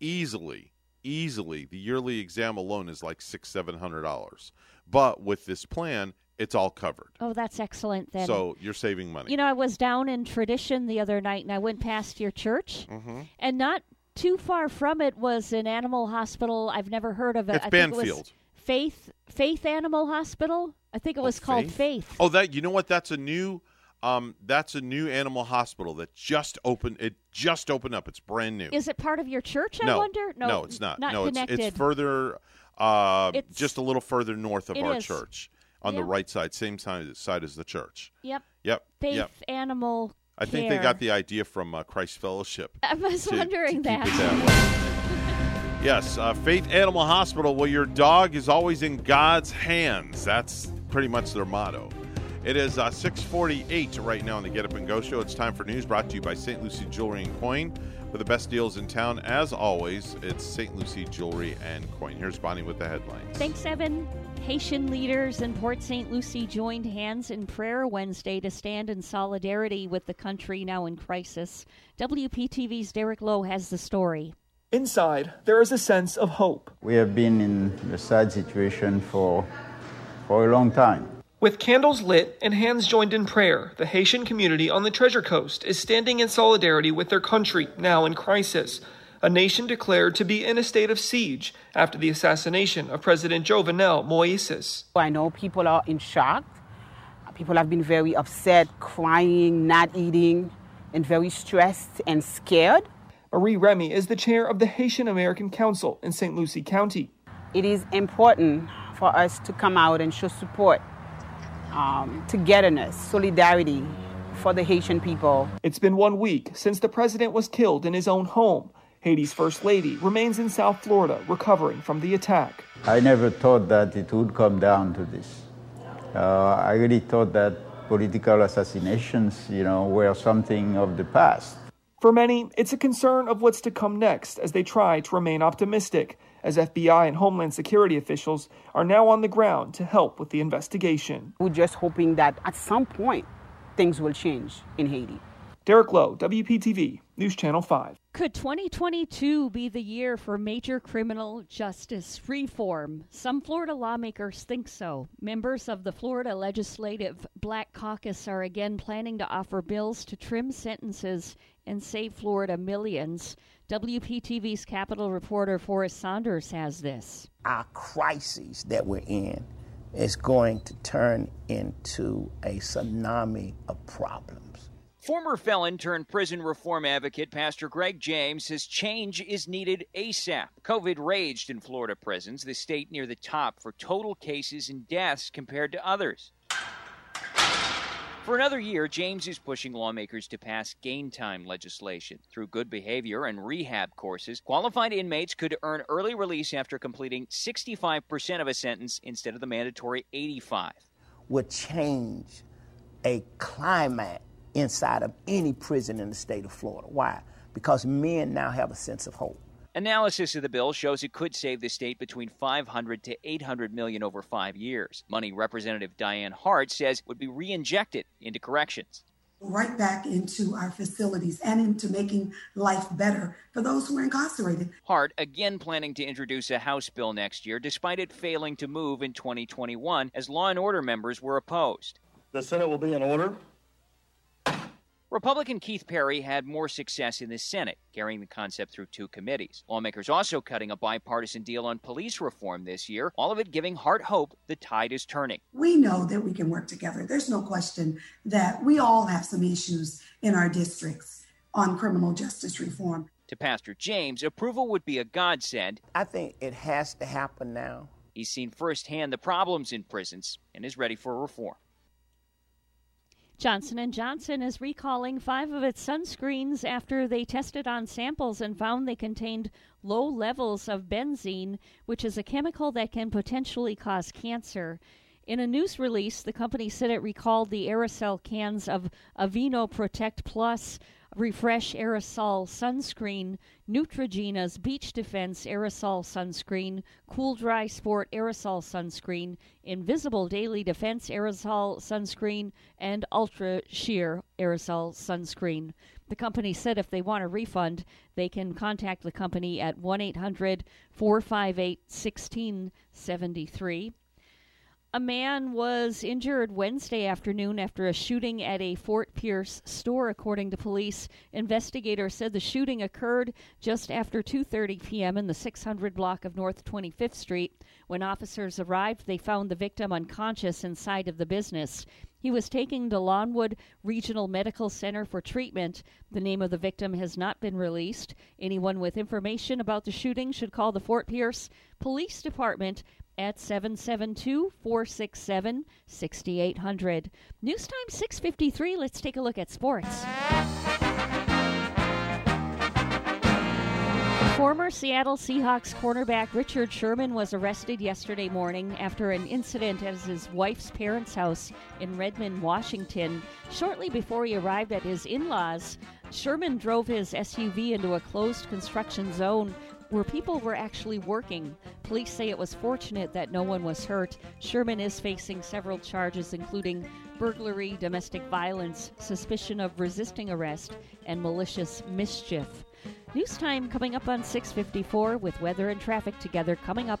easily, easily, the yearly exam alone is like six, seven hundred dollars. But with this plan, it's all covered. Oh, that's excellent then. So you're saving money. You know, I was down in Tradition the other night and I went past your church, hmm and not too far from it was an animal hospital. I've never heard of it. It's I think it was Banfield. Faith Faith Animal Hospital. I think it was called Faith. Oh, that you know what? That's a new. Um, that's a new animal hospital that just opened. It just opened up. It's brand new. Is it part of your church? I no, wonder. No, no, it's not. Not no, it's, connected. it's further, uh, It's- just a little further north of our is. church, on the right side, same side, side as the church. Yep. Yep. Faith Yep. Animal. I think they got the idea from uh, Christ Fellowship. I was to- wondering to that. Yes, uh, Faith Animal Hospital. Well, your dog is always in God's hands. That's pretty much their motto. It is uh, 648 right now on the Get Up and Go show. It's time for news brought to you by St. Lucie Jewelry and Coin. For the best deals in town, as always, it's St. Lucie Jewelry and Coin. Here's Bonnie with the headlines. Thanks, Evan. Haitian leaders in Port St. Lucie joined hands in prayer Wednesday to stand in solidarity with the country now in crisis. WPTV's Derek Lowe has the story. Inside, there is a sense of hope. We have been in a sad situation for, for a long time. With candles lit and hands joined in prayer, the Haitian community on the Treasure Coast is standing in solidarity with their country now in crisis. A nation declared to be in a state of siege after the assassination of President Jovenel Moises. I know people are in shock. People have been very upset, crying, not eating, and very stressed and scared. Marie Remy is the chair of the Haitian American Council in St. Lucie County. It is important for us to come out and show support, um, togetherness, solidarity for the Haitian people. It's been one week since the president was killed in his own home. Haiti's first lady remains in South Florida recovering from the attack. I never thought that it would come down to this. Uh, I really thought that political assassinations, you know, were something of the past. For many, it's a concern of what's to come next as they try to remain optimistic, as FBI and Homeland Security officials are now on the ground to help with the investigation. We're just hoping that at some point things will change in Haiti. Derek Lowe, WPTV, News Channel 5. Could 2022 be the year for major criminal justice reform? Some Florida lawmakers think so. Members of the Florida Legislative Black Caucus are again planning to offer bills to trim sentences and save Florida millions. WPTV's Capitol reporter Forrest Saunders has this. Our crisis that we're in is going to turn into a tsunami of problems. Former felon turned prison reform advocate Pastor Greg James says change is needed ASAP. COVID raged in Florida prisons, the state near the top for total cases and deaths compared to others. For another year, James is pushing lawmakers to pass gain time legislation. Through good behavior and rehab courses, qualified inmates could earn early release after completing 65% of a sentence instead of the mandatory 85. Would change a climate inside of any prison in the state of Florida. Why? Because men now have a sense of hope. Analysis of the bill shows it could save the state between 500 to 800 million over 5 years. Money Representative Dianne Hart says would be re-injected into corrections. Right back into our facilities and into making life better for those who are incarcerated. Hart again planning to introduce a House bill next year despite it failing to move in 2021 as law and order members were opposed. The Senate will be in order. Republican Keith Perry had more success in the Senate, carrying the concept through two committees. Lawmakers also cutting a bipartisan deal on police reform this year, all of it giving Hart hope the tide is turning. We know that we can work together. There's no question that we all have some issues in our districts on criminal justice reform. To Pastor James, approval would be a godsend. I think it has to happen now. He's seen firsthand the problems in prisons and is ready for reform. Johnson & Johnson is recalling 5 of its sunscreens after they tested on samples and found they contained low levels of benzene, which is a chemical that can potentially cause cancer. In a news release, the company said it recalled the aerosol cans of Aveeno Protect Plus, Refresh Aerosol Sunscreen, Neutrogena's Beach Defense Aerosol Sunscreen, Cool Dry Sport Aerosol Sunscreen, Invisible Daily Defense Aerosol Sunscreen, and Ultra Sheer Aerosol Sunscreen. The company said if they want a refund, they can contact the company at 1 800 458 1673. A man was injured Wednesday afternoon after a shooting at a Fort Pierce store according to police. Investigators said the shooting occurred just after 2:30 p.m. in the 600 block of North 25th Street. When officers arrived, they found the victim unconscious inside of the business. He was taken to Lawnwood Regional Medical Center for treatment. The name of the victim has not been released. Anyone with information about the shooting should call the Fort Pierce Police Department at 772 467 6800. News time 653. Let's take a look at sports. Former Seattle Seahawks cornerback Richard Sherman was arrested yesterday morning after an incident at his wife's parents' house in Redmond, Washington. Shortly before he arrived at his in laws, Sherman drove his SUV into a closed construction zone where people were actually working. Police say it was fortunate that no one was hurt. Sherman is facing several charges, including burglary, domestic violence, suspicion of resisting arrest, and malicious mischief. News time coming up on 654 with weather and traffic together coming up.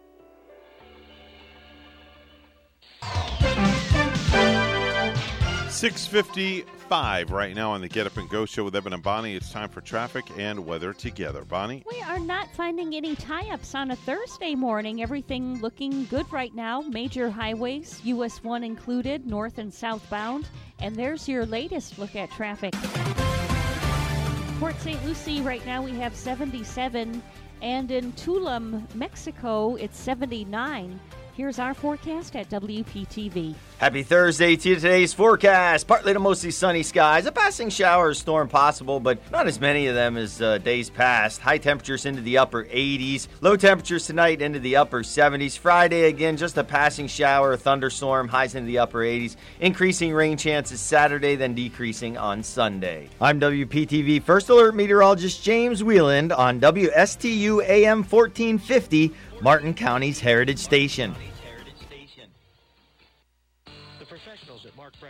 655 right now on the Get Up and Go show with Evan and Bonnie. It's time for traffic and weather together. Bonnie? We are not finding any tie ups on a Thursday morning. Everything looking good right now. Major highways, US 1 included, north and southbound. And there's your latest look at traffic. Port St. Lucie, right now we have 77. And in Tulum, Mexico, it's 79. Here's our forecast at WPTV. Happy Thursday to. Today's forecast partly to mostly sunny skies. A passing shower or storm possible, but not as many of them as uh, days past. High temperatures into the upper 80s. Low temperatures tonight into the upper 70s. Friday, again, just a passing shower, a thunderstorm. Highs into the upper 80s. Increasing rain chances Saturday, then decreasing on Sunday. I'm WPTV First Alert Meteorologist James Wieland on WSTU AM 1450. Martin County's Heritage Station.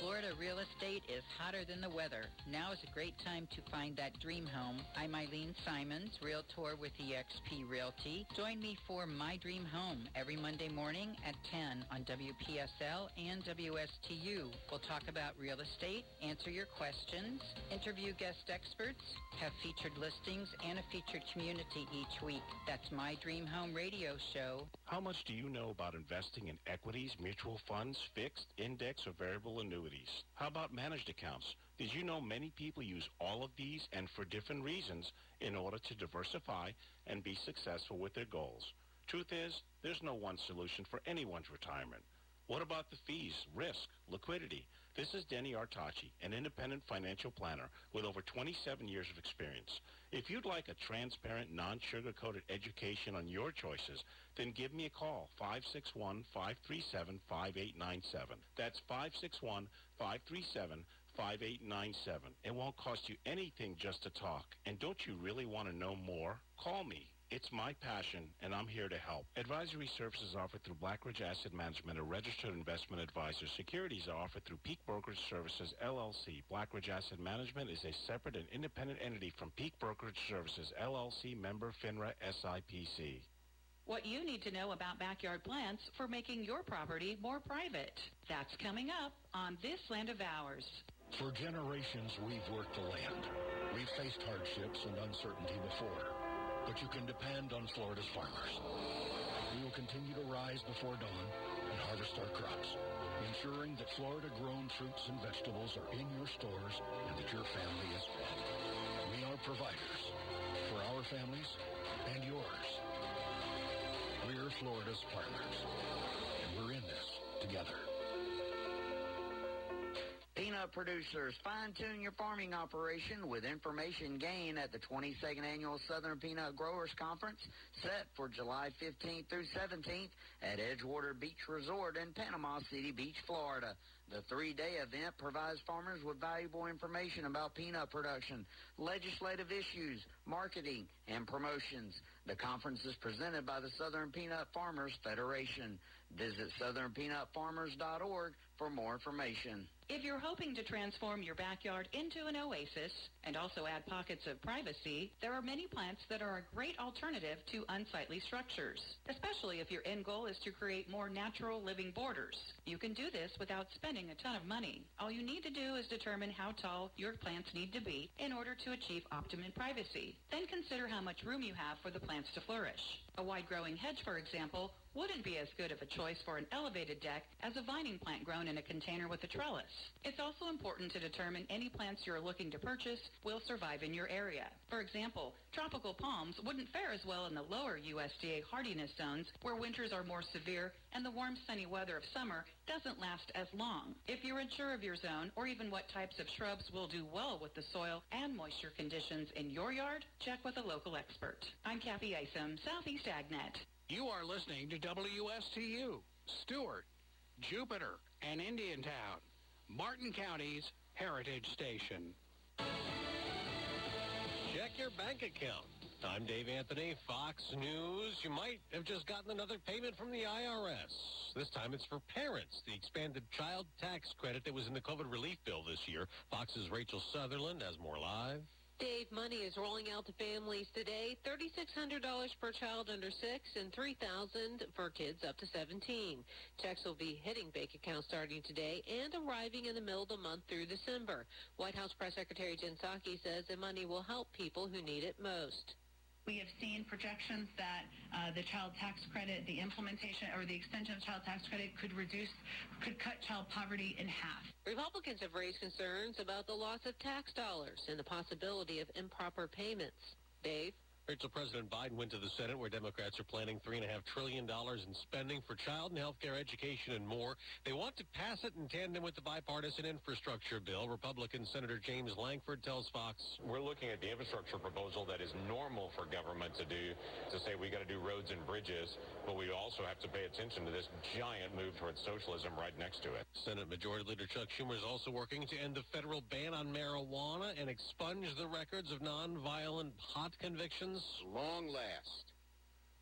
Florida real estate is hotter than the weather. Now is a great time to find that dream home. I'm Eileen Simons, Realtor with eXp Realty. Join me for My Dream Home every Monday morning at 10 on WPSL and WSTU. We'll talk about real estate, answer your questions, interview guest experts, have featured listings, and a featured community each week. That's My Dream Home radio show. How much do you know about investing in equities, mutual funds, fixed, index, or variable annuities? How about managed accounts? Did you know many people use all of these and for different reasons in order to diversify and be successful with their goals? Truth is, there's no one solution for anyone's retirement. What about the fees, risk, liquidity? This is Denny Artachi, an independent financial planner with over 27 years of experience. If you'd like a transparent, non-sugar-coated education on your choices, then give me a call, 561-537-5897. That's 561-537-5897. It won't cost you anything just to talk. And don't you really want to know more? Call me. It's my passion, and I'm here to help. Advisory services offered through Blackridge Asset Management, a registered investment advisor. Securities are offered through Peak Brokerage Services, LLC. Blackridge Asset Management is a separate and independent entity from Peak Brokerage Services, LLC, member FINRA SIPC. What you need to know about backyard plants for making your property more private. That's coming up on This Land of Ours. For generations, we've worked the land. We've faced hardships and uncertainty before, but you can depend on Florida's farmers. We will continue to rise before dawn and harvest our crops, ensuring that Florida-grown fruits and vegetables are in your stores and that your family is fed. We are providers for our families and yours. We're Florida's partners, and we're in this together. Producers, fine-tune your farming operation with information gained at the 22nd Annual Southern Peanut Growers Conference set for July 15th through 17th at Edgewater Beach Resort in Panama City Beach, Florida. The three-day event provides farmers with valuable information about peanut production, legislative issues, marketing, and promotions. The conference is presented by the Southern Peanut Farmers Federation. Visit southernpeanutfarmers.org for more information. If you're hoping to transform your backyard into an oasis and also add pockets of privacy, there are many plants that are a great alternative to unsightly structures, especially if your end goal is to create more natural living borders. You can do this without spending a ton of money. All you need to do is determine how tall your plants need to be in order to achieve optimum privacy. Then consider how much room you have for the plants to flourish. A wide-growing hedge, for example, wouldn't be as good of a choice for an elevated deck as a vining plant grown in a container with a trellis. It's also important to determine any plants you're looking to purchase will survive in your area. For example, tropical palms wouldn't fare as well in the lower USDA hardiness zones where winters are more severe and the warm sunny weather of summer doesn't last as long. If you're unsure of your zone or even what types of shrubs will do well with the soil and moisture conditions in your yard, check with a local expert. I'm Kathy Isom, Southeast AgNet. You are listening to WSTU, Stuart, Jupiter, and Indiantown, Martin County's Heritage Station. Check your bank account. I'm Dave Anthony, Fox News. You might have just gotten another payment from the IRS. This time it's for parents. The expanded child tax credit that was in the COVID relief bill this year. Fox's Rachel Sutherland has more live. Dave, money is rolling out to families today. $3,600 per child under six and $3,000 for kids up to 17. Checks will be hitting bank accounts starting today and arriving in the middle of the month through December. White House Press Secretary Jen Psaki says the money will help people who need it most. We have seen projections that uh, the child tax credit, the implementation or the extension of child tax credit could reduce, could cut child poverty in half. Republicans have raised concerns about the loss of tax dollars and the possibility of improper payments. Dave? Rachel, President Biden went to the Senate where Democrats are planning $3.5 trillion in spending for child and health care, education, and more. They want to pass it in tandem with the bipartisan infrastructure bill. Republican Senator James Lankford tells Fox. We're looking at the infrastructure proposal that is normal for government to do, to say we got to do roads and bridges, but we also have to pay attention to this giant move towards socialism right next to it. Senate Majority Leader Chuck Schumer is also working to end the federal ban on marijuana and expunge the records of nonviolent pot convictions. Long last,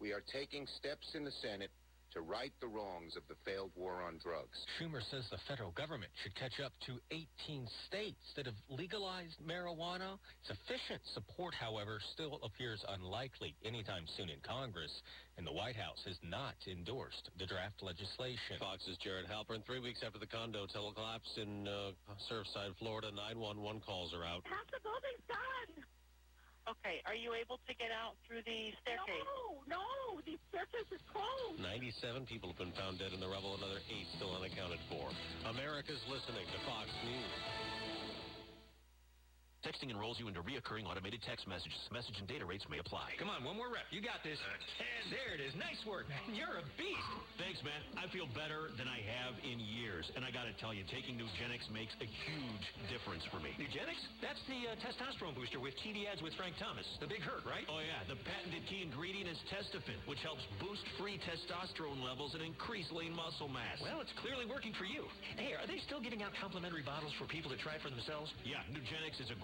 we are taking steps in the Senate to right the wrongs of the failed war on drugs. Schumer says the federal government should catch up to 18 states that have legalized marijuana. Sufficient support, however, still appears unlikely anytime soon in Congress, and the White House has not endorsed the draft legislation. Fox's Jared Halpern. Three weeks after the condo collapse in uh, Surfside, Florida, 911 calls are out. Half the building's done. Okay, are you able to get out through the staircase? No, no, the staircase is closed. 97 people have been found dead in the rubble, another eight still unaccounted for. America's listening to Fox News. Texting enrolls you into reoccurring automated text messages. Message and data rates may apply. Come on, one more rep. You got this. And there it is. Nice work, man. You're a beast. Thanks, man. I feel better than I have in years. And I got to tell you, taking Nugenix makes a huge difference for me. Nugenix? That's the uh, testosterone booster with TV ads with Frank Thomas. The big hurt, right? Oh, yeah. The patented key ingredient is Testofen, which helps boost free testosterone levels and increase lean muscle mass. Well, it's clearly working for you. Hey, are they still giving out complimentary bottles for people to try for themselves? Yeah, Nugenix is a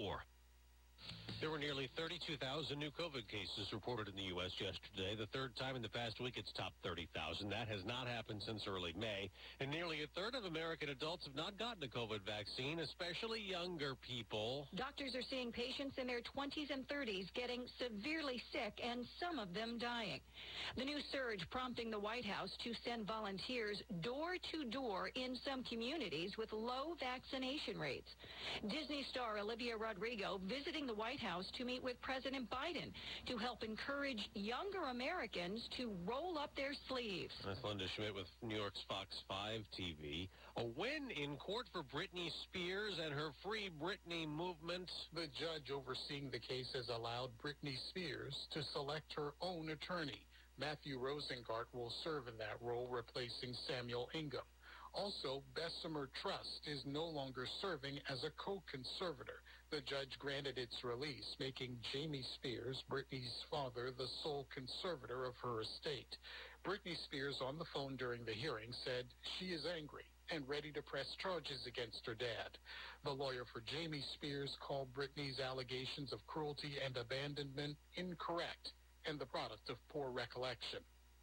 four. There were nearly 32,000 new COVID cases reported in the U.S. yesterday, the third time in the past week it's topped 30,000. That has not happened since early May. And nearly a third of American adults have not gotten a COVID vaccine, especially younger people. Doctors are seeing patients in their 20s and 30s getting severely sick and some of them dying. The new surge prompting the White House to send volunteers door to door in some communities with low vaccination rates. Disney star Olivia Rodrigo visiting the White House to meet with President Biden to help encourage younger Americans to roll up their sleeves. That's Linda Schmidt with New York's Fox 5 TV. A win in court for Britney Spears and her Free Britney movement. The judge overseeing the case has allowed Britney Spears to select her own attorney. Matthew Rosengart will serve in that role, replacing Samuel Ingham. Also, Bessemer Trust is no longer serving as a co-conservator. The judge granted its release, making Jamie Spears, Britney's father, the sole conservator of her estate. Britney Spears on the phone during the hearing said she is angry and ready to press charges against her dad. The lawyer for Jamie Spears called Britney's allegations of cruelty and abandonment incorrect and the product of poor recollection.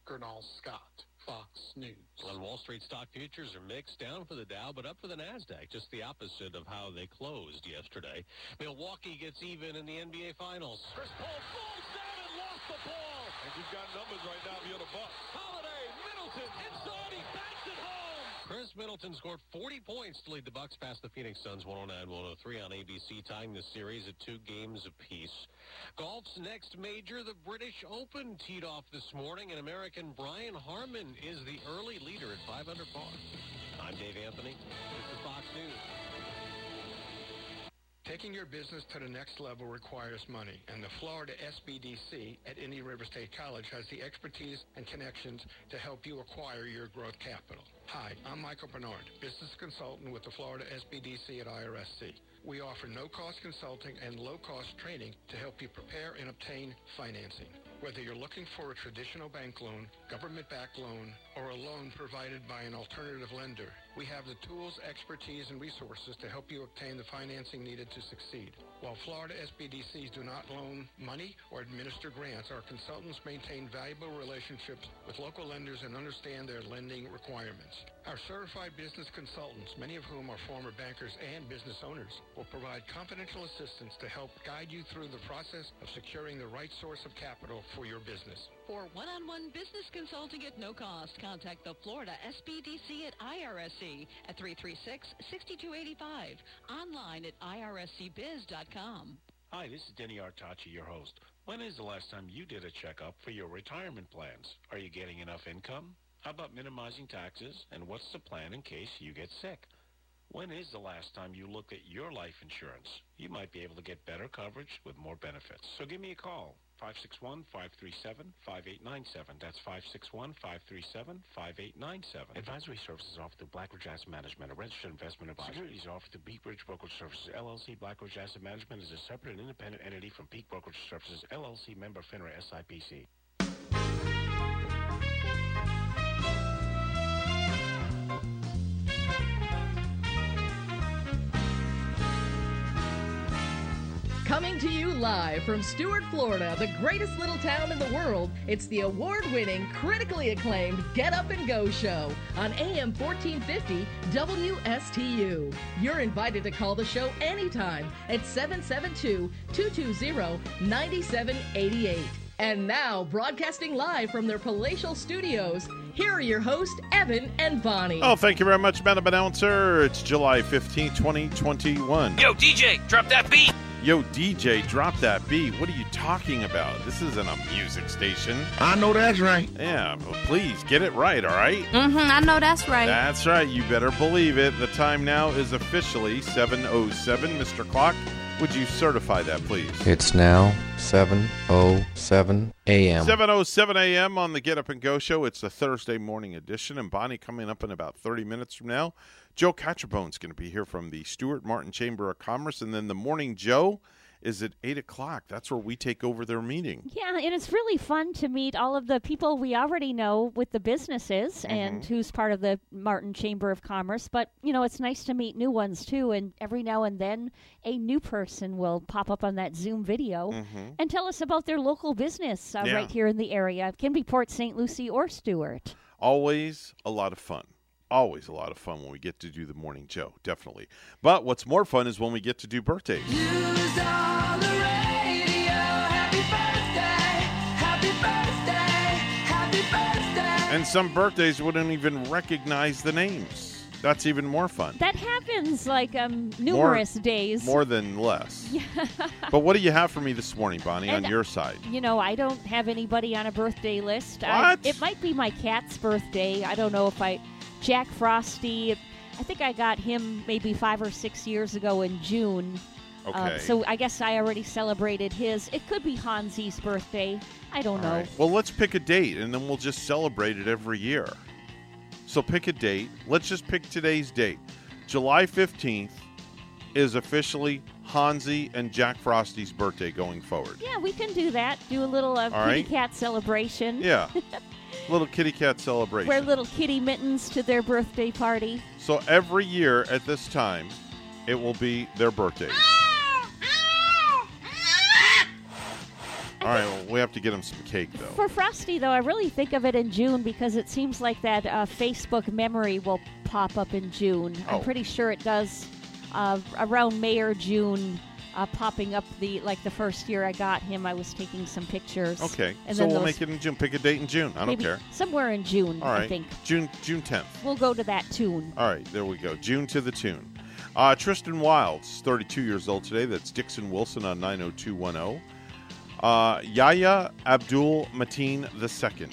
Gernal Scott. Fox News. On Wall Street, stock futures are mixed, down for the Dow, but up for the Nasdaq. Just the opposite of how they closed yesterday. Milwaukee gets even in the NBA Finals. Chris Paul falls down and lost the ball. And you've got numbers right now if you're the Bucks. Holiday, Middleton, inside, he backs it home. Khris Middleton scored 40 points to lead the Bucks past the Phoenix Suns 109-103 on ABC, tying the series at two games apiece. Golf's next major, the British Open, teed off this morning, and American Brian Harman is the early leader at 5 under par. I'm Dave Anthony. This is Fox News. Taking your business to the next level requires money, and the Florida SBDC at Indian River State College has the expertise and connections to help you acquire your growth capital. Hi, I'm Michael Bernard, business consultant with the Florida SBDC at IRSC. We offer no-cost consulting and low-cost training to help you prepare and obtain financing. Whether you're looking for a traditional bank loan, government-backed loan, or a loan provided by an alternative lender, we have the tools, expertise, and resources to help you obtain the financing needed to succeed. While Florida SBDCs do not loan money or administer grants, our consultants maintain valuable relationships with local lenders and understand their lending requirements. Our certified business consultants, many of whom are former bankers and business owners, will provide confidential assistance to help guide you through the process of securing the right source of capital for your business. For one-on-one business consulting at no cost, contact the Florida SBDC at IRSC at 336-6285. Online at irscbiz.com. Hi, this is Denny Artachi, your host. When is the last time you did a checkup for your retirement plans? Are you getting enough income? How about minimizing taxes? And what's the plan in case you get sick? When is the last time you looked at your life insurance? You might be able to get better coverage with more benefits. So give me a call. 561-537-5897. That's 561-537-5897. Advisory services offered through Blackridge Asset Management, a registered investment advisor. Securities offered through Peak Bridge Brokerage Services, LLC. Blackridge Asset Management is a separate and independent entity from Peak Brokerage Services, LLC, member FINRA SIPC. Coming to you live from Stuart, Florida, the greatest little town in the world, it's the award winning, critically acclaimed Get Up and Go show on AM 1450 WSTU. You're invited to call the show anytime at 772 220 9788. And now, broadcasting live from their palatial studios, here are your hosts, Evan and Bonnie. Oh, thank you very much, Madam Announcer. It's July 15, 2021. Yo, DJ, drop that beat. Yo, DJ, drop that beat. What are you talking about? This isn't a music station. I know that's right. Yeah, well, please get it right, all right? Mm-hmm, I know that's right. That's right. You better believe it. The time now is officially 7.07. Mr. Clock, would you certify that, please? It's now 7.07 a.m. 7.07 a.m. on the Get Up and Go show. It's the Thursday morning edition, and Bonnie coming up in about 30 minutes from now. Joe Catrombone's going to be here from the Stuart Martin Chamber of Commerce, and then the Morning Joe is at 8 o'clock. That's where we take over their meeting. Yeah, and it's really fun to meet all of the people we already know with the businesses and who's part of the Martin Chamber of Commerce. But, you know, it's nice to meet new ones too. And every now and then, a new person will pop up on that Zoom video Mhm. and tell us about their local business uh, Yeah. right here in the area. It can be Port St. Lucie or Stuart. Always a lot of fun. Always a lot of fun when we get to do the Morning Joe, definitely. But what's more fun is when we get to do birthdays. And some birthdays wouldn't even recognize the names. That's even more fun. That happens like um, numerous days. More than less. Yeah. But what do you have for me this morning, Bonnie, on your side? You know, I don't have anybody on a birthday list. What? I, it might be my cat's birthday. I don't know if I. Jack Frosty. I think I got him maybe five or six years ago in June. Um, Okay. so I guess I already celebrated his. It could be Hansi's birthday. I don't know. All right. Well, let's pick a date and then we'll just celebrate it every year. So pick a date. Let's just pick today's date. July 15th is officially Hansi and Jack Frosty's birthday going forward. Yeah, we can do that. Do a little uh, kitty right. cat celebration. Yeah. Little kitty cat celebration. Wear little kitty mittens to their birthday party. So every year at this time, it will be their birthday. All right, well, we have to get them some cake, though. For Frosty, though, I really think of it in June because it seems like that uh, Facebook memory will pop up in June. Oh. I'm pretty sure it does uh, around May or June. Uh, popping up the like the first year I got him, I was taking some pictures. Okay, and so then we'll make it in June. Pick a date in June. I don't care. Somewhere in June, All right, I think. June June 10th. We'll go to that tune. All right, there we go. June to the tune. Uh, Tristan Wilds, 32 years old today. That's Dixon Wilson on 90210. Uh, Yahya Abdul Mateen II.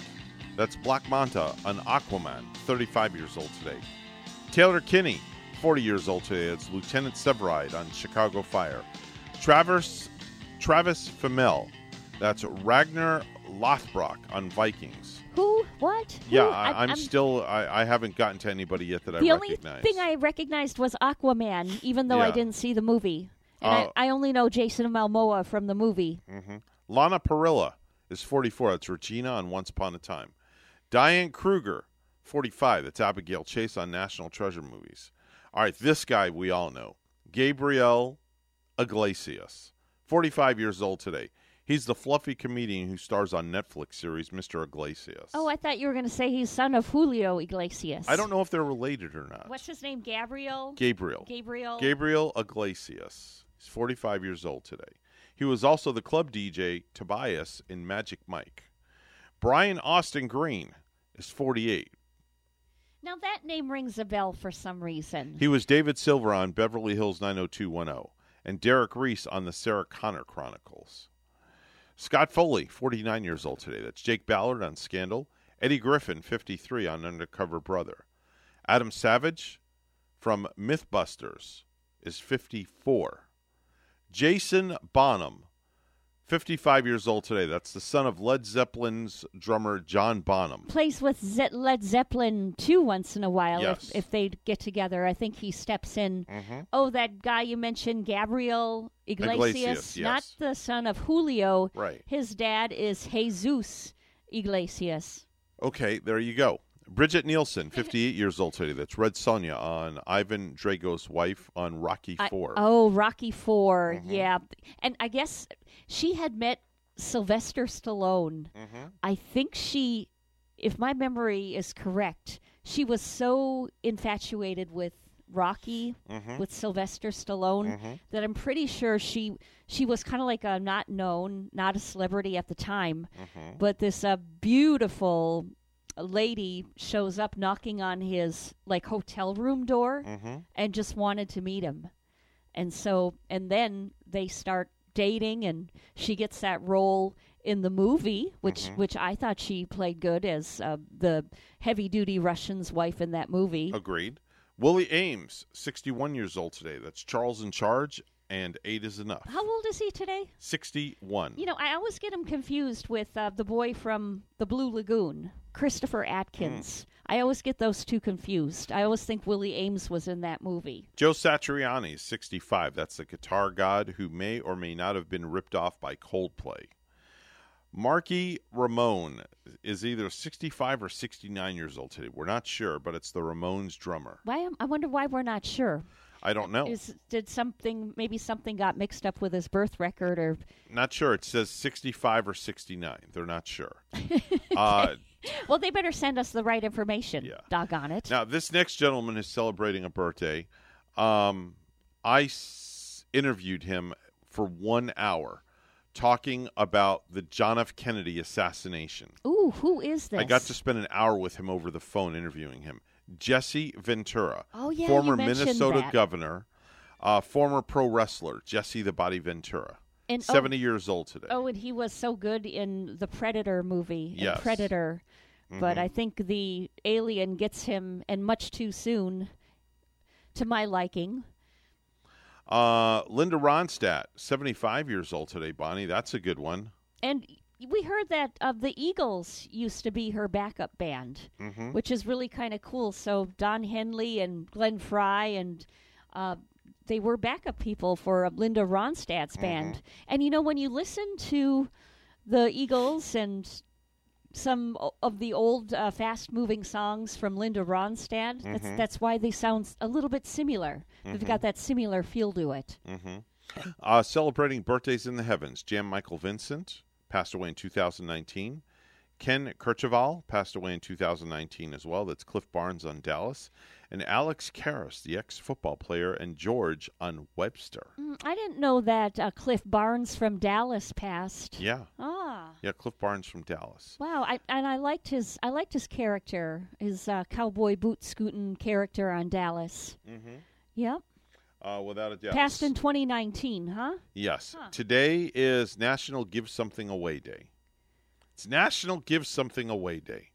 That's Black Manta on Aquaman, 35 years old today. Taylor Kinney, 40 years old today. That's Lieutenant Severide on Chicago Fire. Travis Travis Fimmel. That's Ragnar Lothbrok on Vikings. Who? What? Yeah, Who? I, I'm, still. I, I haven't gotten to anybody yet that I The only thing I recognized was Aquaman, even though I didn't see the movie. And Uh, I, I only know Jason Momoa from the movie. hmm Lana Parrilla is 44. That's Regina on Once Upon a Time. Diane Kruger, 45. That's Abigail Chase on National Treasure movies. All right, this guy we all know. Gabriel Iglesias, 45 years old today. He's the fluffy comedian who stars on Netflix series Mr. Iglesias. Oh, I thought you were going to say he's son of Julio Iglesias. I don't know if they're related or not. What's his name? Gabriel. Gabriel. Gabriel. Gabriel Iglesias. He's 45 years old today. He was also the club DJ Tobias in Magic Mike. Brian Austin Green is 48. Now that name rings a bell for some reason. He was David Silver on Beverly Hills 90210 and Derek Reese on the Sarah Connor Chronicles. Scott Foley, 49 years old today. That's Jake Ballard on Scandal. Eddie Griffin, 53 on Undercover Brother. Adam Savage from Mythbusters is 54. Jason Bonham, 55 years old today. That's the son of Led Zeppelin's drummer John Bonham. Plays with Ze- Led Zeppelin too once in a while Yes. if, if they get together. I think he steps in. Mhm. Oh, that guy you mentioned, Gabriel Iglesias, Iglesias, not the son of Julio. Right. His dad is Jesus Iglesias. Okay, there you go. Brigitte Nielsen, 58 years old today. That's Red Sonja on Ivan Drago's wife on Rocky I- 4. oh, Rocky 4 Mm-hmm. yeah. And I guess she had met Sylvester Stallone. Mhm. I think she, if my memory is correct, she was so infatuated with Rocky, Mhm. with Sylvester Stallone, Mhm. that I'm pretty sure she she was kind of like a not known, not a celebrity at the time, Mhm. but this uh, beautiful lady shows up knocking on his like hotel room door Mhm. and just wanted to meet him. And so, and then they start dating, and she gets that role in the movie, which Mhm. which I thought she played good as uh, the heavy duty Russian's wife in that movie. Agreed. Willie Ames, 61 years old today. That's Charles in Charge and Eight is Enough. How old is he today? 61. You know, I always get him confused with uh, the boy from the Blue Lagoon, Christopher Atkins. I always get those two confused. I always think Willie Ames was in that movie. Joe Satriani, 65. That's the guitar god who may or may not have been ripped off by Coldplay. Marky Ramone is either 65 or 69 years old today. We're not sure, but it's the Ramones drummer. Why? I wonder why we're not sure. I don't know. Is did something maybe something got mixed up with his birth record or Not sure. It says 65 or 69. They're not sure. uh, well they better send us the right information. Yeah. Doggone it. Now, this next gentleman is celebrating a birthday. Um, I s- interviewed him for one hour talking about the John F. Kennedy assassination. Ooh, who is this? I got to spend an hour with him over the phone interviewing him. Jesse Ventura, Oh, yeah, former Minnesota that. governor, uh, former pro wrestler, Jesse the Body Ventura. And- oh- 70 years old today. Oh, and he was so good in the Predator movie. Yes. Predator. But Mhm. I think the alien gets him, and much too soon, to my liking. Uh, Linda Ronstadt, 75 years old today, Bonnie. That's a good one. And we heard that uh, the Eagles used to be her backup band, Mhm. which is really kind of cool. So Don Henley and Glenn Frey and uh, they were backup people for uh, Linda Ronstadt's band. And you know, when you listen to the Eagles and some of the old uh, fast-moving songs from Linda Ronstadt, that's Mhm. that's why they sound a little bit similar. They've Mhm. got that similar feel to it. hmm Uh, celebrating birthdays in the heavens. Jan Michael Vincent passed away in 2019. Ken Kercheval passed away in 2019 as well. That's Cliff Barnes on Dallas. And Alex Karras, the ex football player, and George on Webster. Mm, I didn't know that uh, Cliff Barnes from Dallas passed. Yeah. Ah. Yeah, Cliff Barnes from Dallas. Wow, I, and I liked his I liked his character, his uh, cowboy boot scooting character on Dallas. Mm-hmm. Yep, Uh, without a doubt. passed in 2019, huh? Yes. Huh. Today is National Give Something Away Day. It's National Give Something Away Day.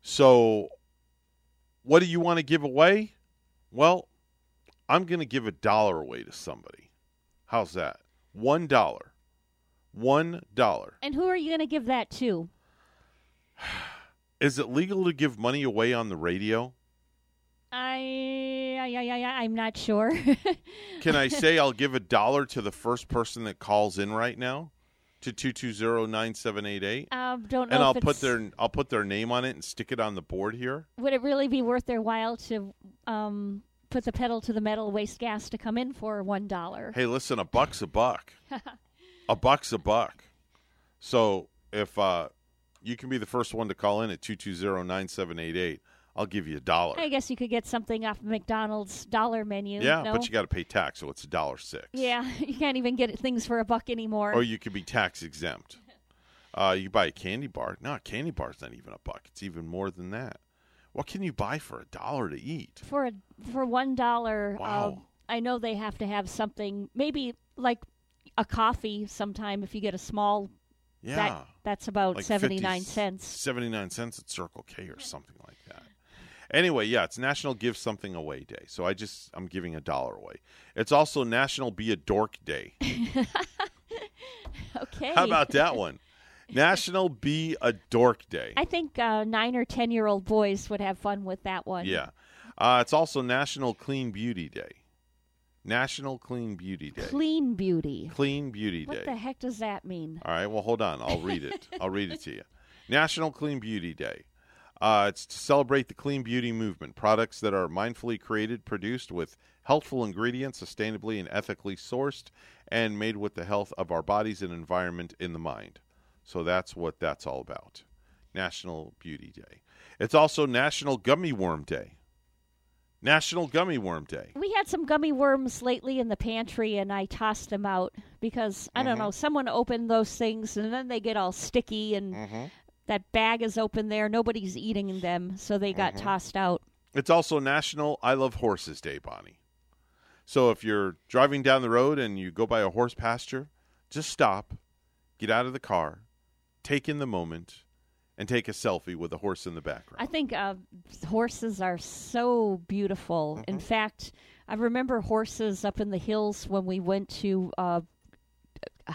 So, what do you want to give away? Well, I'm going to give a dollar away to somebody. How's that? One dollar. One dollar. And who are you going to give that to? Is it legal to give money away on the radio? I, I, I, I I'm not sure. Can I say I'll give a dollar to the first person that calls in right now to two two zero nine seven eight eight? um, don't know. And I'll put their I'll put their name on it and stick it on the board here. Would it really be worth their while to um, put the pedal to the metal, waste gas to come in for one dollar? Hey, listen, a buck's a buck. a buck's a buck. So if uh, you can be the first one to call in at two two zero nine seven eight eight, I'll give you a dollar. I guess you could get something off McDonald's dollar menu. yeah, no? but you got to pay tax, so it's a dollar six. Yeah, you can't even get things for a buck anymore. Or you could be tax exempt. Uh, you buy a candy bar. No, a candy bar's not even a buck. It's even more than that. What can you buy for a dollar to eat? for a for one dollar. Wow. Uh, I know they have to have something, maybe like a coffee. Sometime if you get a small, Yeah. that that's about Like seventy 50 cents. 79 cents at Circle K or something like that. Anyway, yeah, it's National Give Something Away Day. So I just I'm giving a dollar away. It's also National Be a Dork Day. Okay. How about that one? National Be a Dork Day. I think uh, nine or ten year old boys would have fun with that one. Yeah. Uh, it's also National Clean Beauty Day. National Clean Beauty Day. Clean beauty. Clean Beauty Day. What the heck does that mean? All right, well, hold on. I'll read it. I'll read it to you. National Clean Beauty Day. Uh, it's to celebrate the clean beauty movement. Products that are mindfully created, produced with healthful ingredients, sustainably and ethically sourced, and made with the health of our bodies and environment in the mind. So that's what that's all about. National Beauty Day. It's also National Gummy Worm Day. National Gummy Worm Day. We had some gummy worms lately in the pantry, and I tossed them out because I don't Mhm. know. Someone opened those things, and then they get all sticky, and Mm-hmm. That bag is open there. Nobody's eating them, so they got Mhm. tossed out. It's also National I Love Horses Day, Bonnie. So if you're driving down the road and you go by a horse pasture, just stop, get out of the car, take in the moment, and take a selfie with a horse in the background. I think uh, horses are so beautiful. Mm-hmm. In fact, I remember horses up in the hills when we went to uh, uh,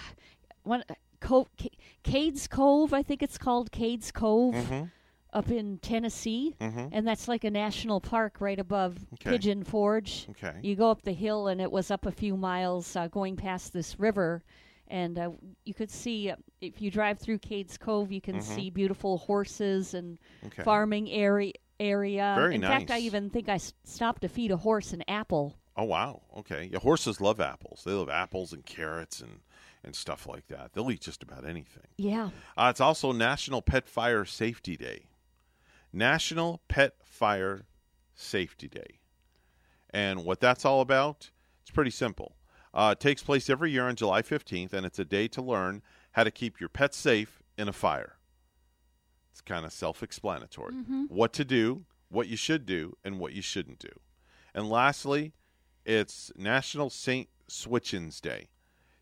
one Cove, C- Cades Cove. I think it's called Cades Cove. Mhm. Up in Tennessee, Mhm. and that's like a national park right above Okay. Pigeon Forge. Okay. You go up the hill, and it was up a few miles uh, going past this river, and uh, you could see uh, if you drive through Cades Cove, you can Mhm. see beautiful horses and Okay. farming area. Area. Very In fact, I even think I s- stopped to feed a horse an apple. Oh wow. Okay. Yeah, horses love apples. They love apples and carrots and and stuff like that. They'll eat just about anything. Yeah. Uh, it's also National Pet Fire Safety Day. National Pet Fire Safety Day. And what that's all about, it's pretty simple. Uh, it takes place every year on July 15th, and it's a day to learn how to keep your pets safe in a fire. It's kind of self explanatory. Mhm. What to do, what you should do, and what you shouldn't do. And lastly, it's National Saint Switchins Day.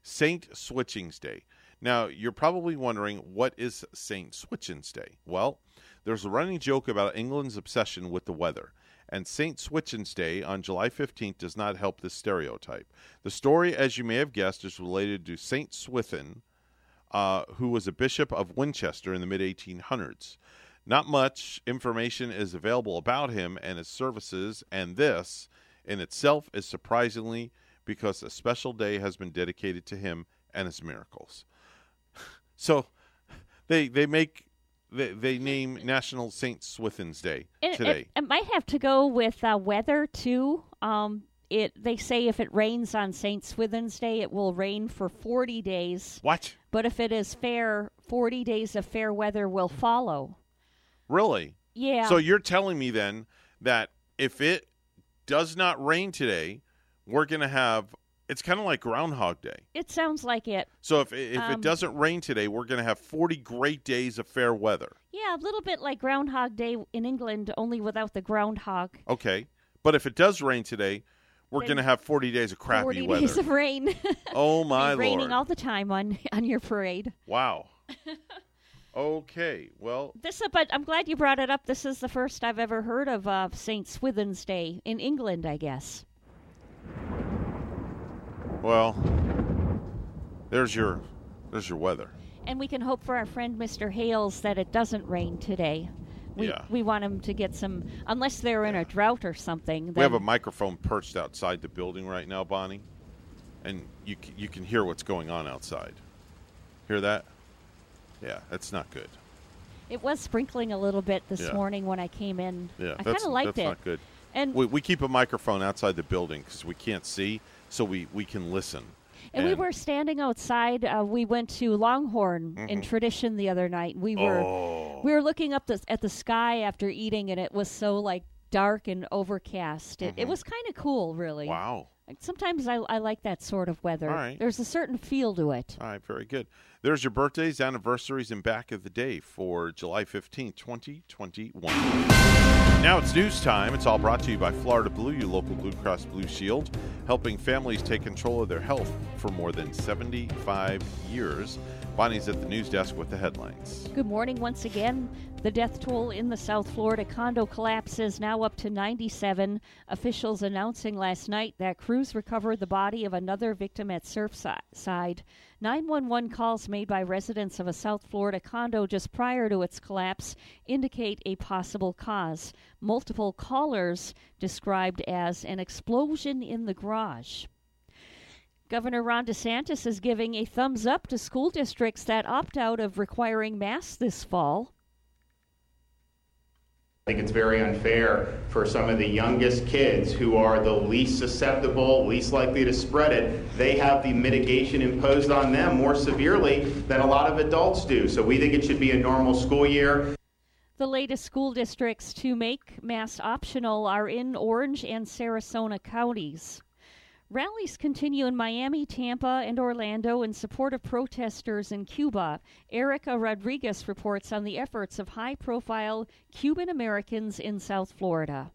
Saint Switchings Day. Now, you're probably wondering what is Saint Switchins Day? Well, there's a running joke about England's obsession with the weather, and Saint Switchins Day on July 15th does not help this stereotype. The story, as you may have guessed, is related to Saint Swithin, uh, who was a bishop of Winchester in the mid 1800s. Not much information is available about him and his services, and this in itself is surprisingly because a special day has been dedicated to him and his miracles. So they they make they, they name National Saint Swithin's Day It, it- today. It, might have to go with uh, weather too. Um, it they say if it rains on Saint Swithin's Day, it will rain for forty days. What? But if it is fair, forty days of fair weather will follow. Really? Yeah. So you're telling me then that if it does not rain today, we're going to have it's kind of like Groundhog Day. It sounds like it. So if if Um, it doesn't rain today, we're going to have 40 great days of fair weather. Yeah, a little bit like Groundhog Day in England, only without the groundhog. Okay. But if it does rain today, we're going to have 40 days of crappy 40 weather. days of rain. oh my Be raining lord. all the time on on your parade. wow. okay. Well, This, uh, but I'm glad you brought it up. This is the first I've ever heard of uh, Saint Swithin's Day in England, I guess. Well, there's your there's your weather. And we can hope for our friend Mr. Hales that it doesn't rain today. We, Yeah. we want them to get some, unless they're in a drought or something. We have a microphone perched outside the building right now, Bonnie, and you you can hear what's going on outside. Hear that? Yeah, that's not good. It was sprinkling a little bit this Yeah. morning when I came in. Yeah, I kind of liked that's it. not good. And we, we keep a microphone outside the building because we can't see, so we we can listen. And, we were standing outside. Uh, we went to Longhorn in Mhm. tradition the other night. We were Oh. we were looking up the, at the sky after eating, and it was so like dark and overcast. It, it Mhm. was kind of cool, really. Wow. Sometimes I, I like that sort of weather. All right. There's a certain feel to it. All right, very good. There's your birthdays, anniversaries, and back of the day for July 15th, 2021. Now it's news time. It's all brought to you by Florida Blue, your local Blue Cross Blue Shield, helping families take control of their health for more than 75 years. Bonnie's at the news desk with the headlines. Good morning once again. The death toll in the South Florida condo collapse is now up to 97. Officials announcing last night that crews recovered the body of another victim at Surfside. 911 calls made by residents of a South Florida condo just prior to its collapse indicate a possible cause. Multiple callers described as an explosion in the garage. Governor Ron DeSantis is giving a thumbs up to school districts that opt out of requiring masks this fall. I think it's very unfair for some of the youngest kids who are the least susceptible, least likely to spread it. They have the mitigation imposed on them more severely than a lot of adults do. So we think it should be a normal school year. The latest school districts to make masks optional are in Orange and Sarasota counties. Rallies continue in Miami, Tampa, and Orlando in support of protesters in Cuba. Erica Rodriguez reports on the efforts of high profile Cuban Americans in South Florida.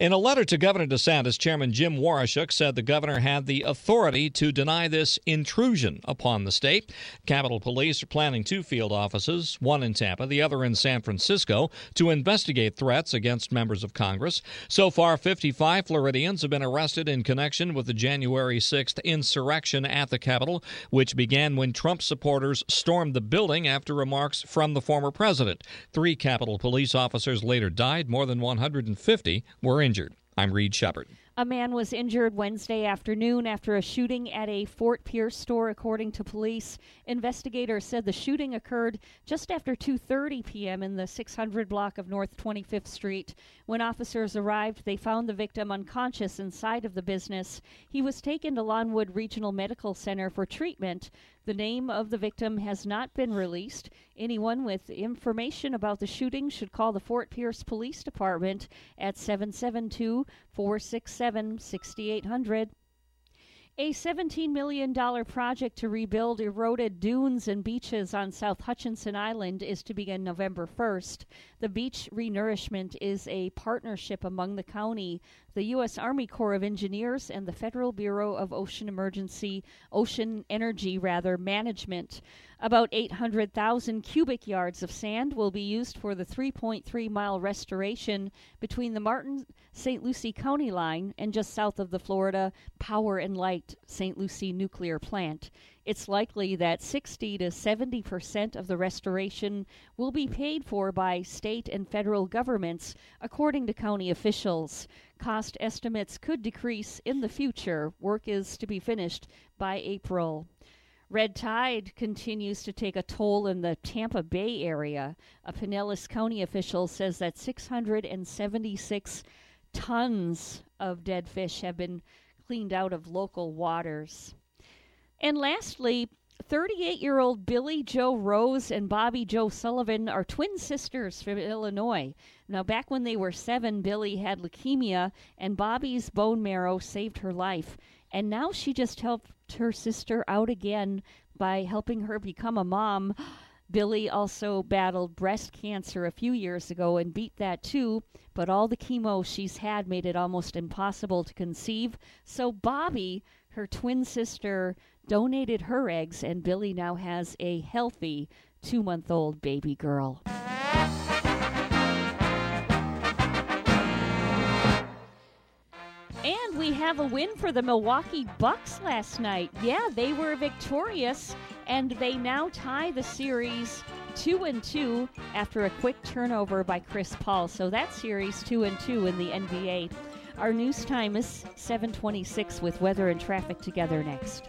In a letter to Governor DeSantis, Chairman Jim Warashuk said the governor had the authority to deny this intrusion upon the state. Capitol Police are planning two field offices, one in Tampa, the other in San Francisco, to investigate threats against members of Congress. So far, 55 Floridians have been arrested in connection with the January 6th insurrection at the Capitol, which began when Trump supporters stormed the building after remarks from the former president. Three Capitol Police officers later died. More than 150 were injured. I'm Reed Shepard. A man was injured Wednesday afternoon after a shooting at a Fort Pierce store according to police. Investigators said the shooting occurred just after 2:30 p.m. in the 600 block of North 25th Street. When officers arrived, they found the victim unconscious inside of the business. He was taken to Lawnwood Regional Medical Center for treatment. The name of the victim has not been released. Anyone with information about the shooting should call the Fort Pierce Police Department at 772 467 6800. A $17 million project to rebuild eroded dunes and beaches on South Hutchinson Island is to begin November 1st. The beach renourishment is a partnership among the county, the U.S. Army Corps of Engineers, and the Federal Bureau of Ocean Emergency, Ocean Energy, rather, Management. About 800,000 cubic yards of sand will be used for the 3.3 mile restoration between the Martin St. Lucie County line and just south of the Florida Power and Light St. Lucie nuclear plant. It's likely that 60 to 70 percent of the restoration will be paid for by state and federal governments, according to county officials. Cost estimates could decrease in the future. Work is to be finished by April. Red tide continues to take a toll in the Tampa Bay area. A Pinellas County official says that 676 tons of dead fish have been cleaned out of local waters. And lastly, 38 year old Billy Joe Rose and Bobby Joe Sullivan are twin sisters from Illinois. Now, back when they were seven, Billy had leukemia, and Bobby's bone marrow saved her life. And now she just helped her sister out again by helping her become a mom. Billy also battled breast cancer a few years ago and beat that too, but all the chemo she's had made it almost impossible to conceive. So Bobby, her twin sister, donated her eggs, and Billy now has a healthy two month old baby girl. And we have a win for the Milwaukee Bucks last night. Yeah, they were victorious, and they now tie the series two and two after a quick turnover by Chris Paul. So that series two and two in the NBA. Our news time is 726 with weather and traffic together next.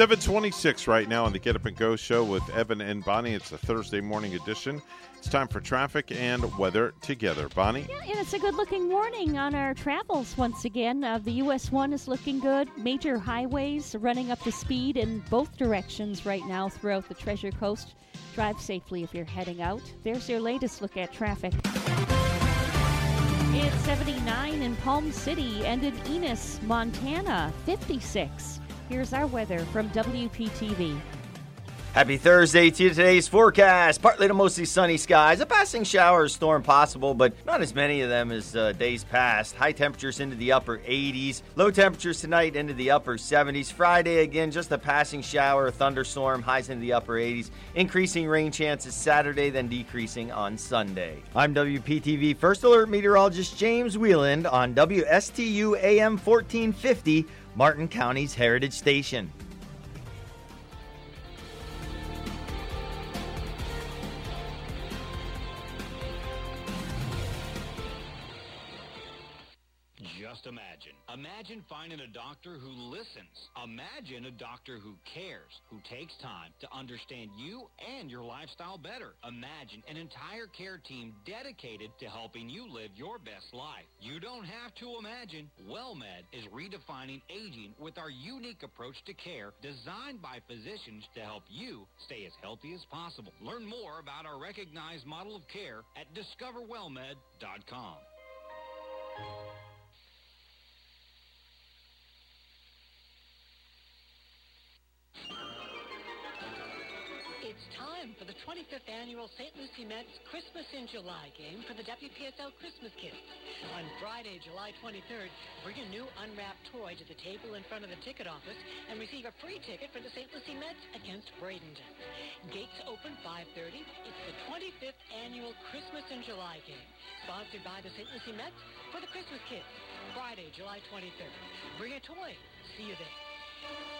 726 right now on the Get Up and Go show with Evan and Bonnie. It's a Thursday morning edition. It's time for traffic and weather together. Bonnie? Yeah, and it's a good looking morning on our travels once again. Uh, the US 1 is looking good. Major highways running up to speed in both directions right now throughout the Treasure Coast. Drive safely if you're heading out. There's your latest look at traffic. It's 79 in Palm City and in Enos, Montana, 56. Here's our weather from WPTV. Happy Thursday to you. Today's forecast partly to mostly sunny skies. A passing shower or storm possible, but not as many of them as uh, days past. High temperatures into the upper 80s. Low temperatures tonight into the upper 70s. Friday, again, just a passing shower, a thunderstorm, highs into the upper 80s. Increasing rain chances Saturday, then decreasing on Sunday. I'm WPTV First Alert Meteorologist James Wieland on WSTU AM 1450, Martin County's Heritage Station. Finding a doctor who listens. Imagine a doctor who cares, who takes time to understand you and your lifestyle better. Imagine an entire care team dedicated to helping you live your best life. You don't have to imagine. WellMed is redefining aging with our unique approach to care designed by physicians to help you stay as healthy as possible. Learn more about our recognized model of care at discoverwellmed.com. It's time for the 25th annual St. Lucie Mets Christmas in July game for the WPSL Christmas Kids. On Friday, July 23rd, bring a new unwrapped toy to the table in front of the ticket office and receive a free ticket for the St. Lucie Mets against Bradenton. Gates open 5.30. It's the 25th annual Christmas in July game, sponsored by the St. Lucie Mets for the Christmas Kids. Friday, July 23rd. Bring a toy. See you there.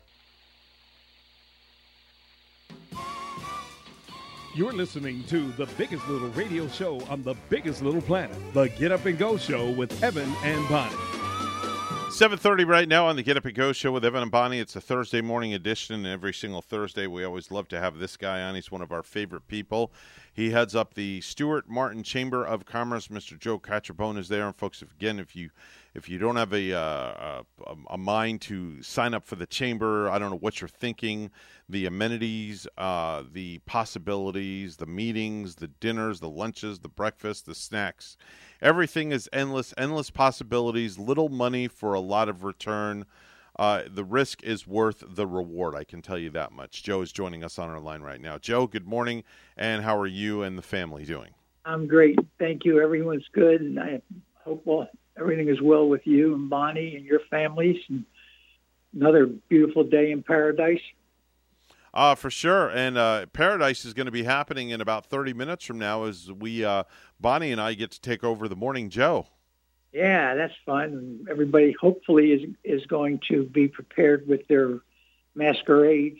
You're listening to the biggest little radio show on the biggest little planet, the Get Up and Go Show with Evan and Bonnie. 7.30 right now on the Get Up and Go show with Evan and Bonnie. It's a Thursday morning edition, and every single Thursday we always love to have this guy on. He's one of our favorite people. He heads up the Stuart Martin Chamber of Commerce. Mr. Joe Catrombone is there. And folks, again, if you if you don't have a, uh, a a mind to sign up for the chamber, I don't know what you're thinking. The amenities, uh, the possibilities, the meetings, the dinners, the lunches, the breakfast, the snacks. Everything is endless, endless possibilities, little money for a lot of return. Uh, the risk is worth the reward. I can tell you that much. Joe is joining us on our line right now. Joe, good morning, and how are you and the family doing? I'm great. Thank you. Everyone's good, and I hope well, everything is well with you and Bonnie and your families. And another beautiful day in paradise. Uh, for sure. And uh, Paradise is going to be happening in about 30 minutes from now as we, uh, Bonnie and I, get to take over the Morning Joe. Yeah, that's fun. Everybody hopefully is is going to be prepared with their masquerades.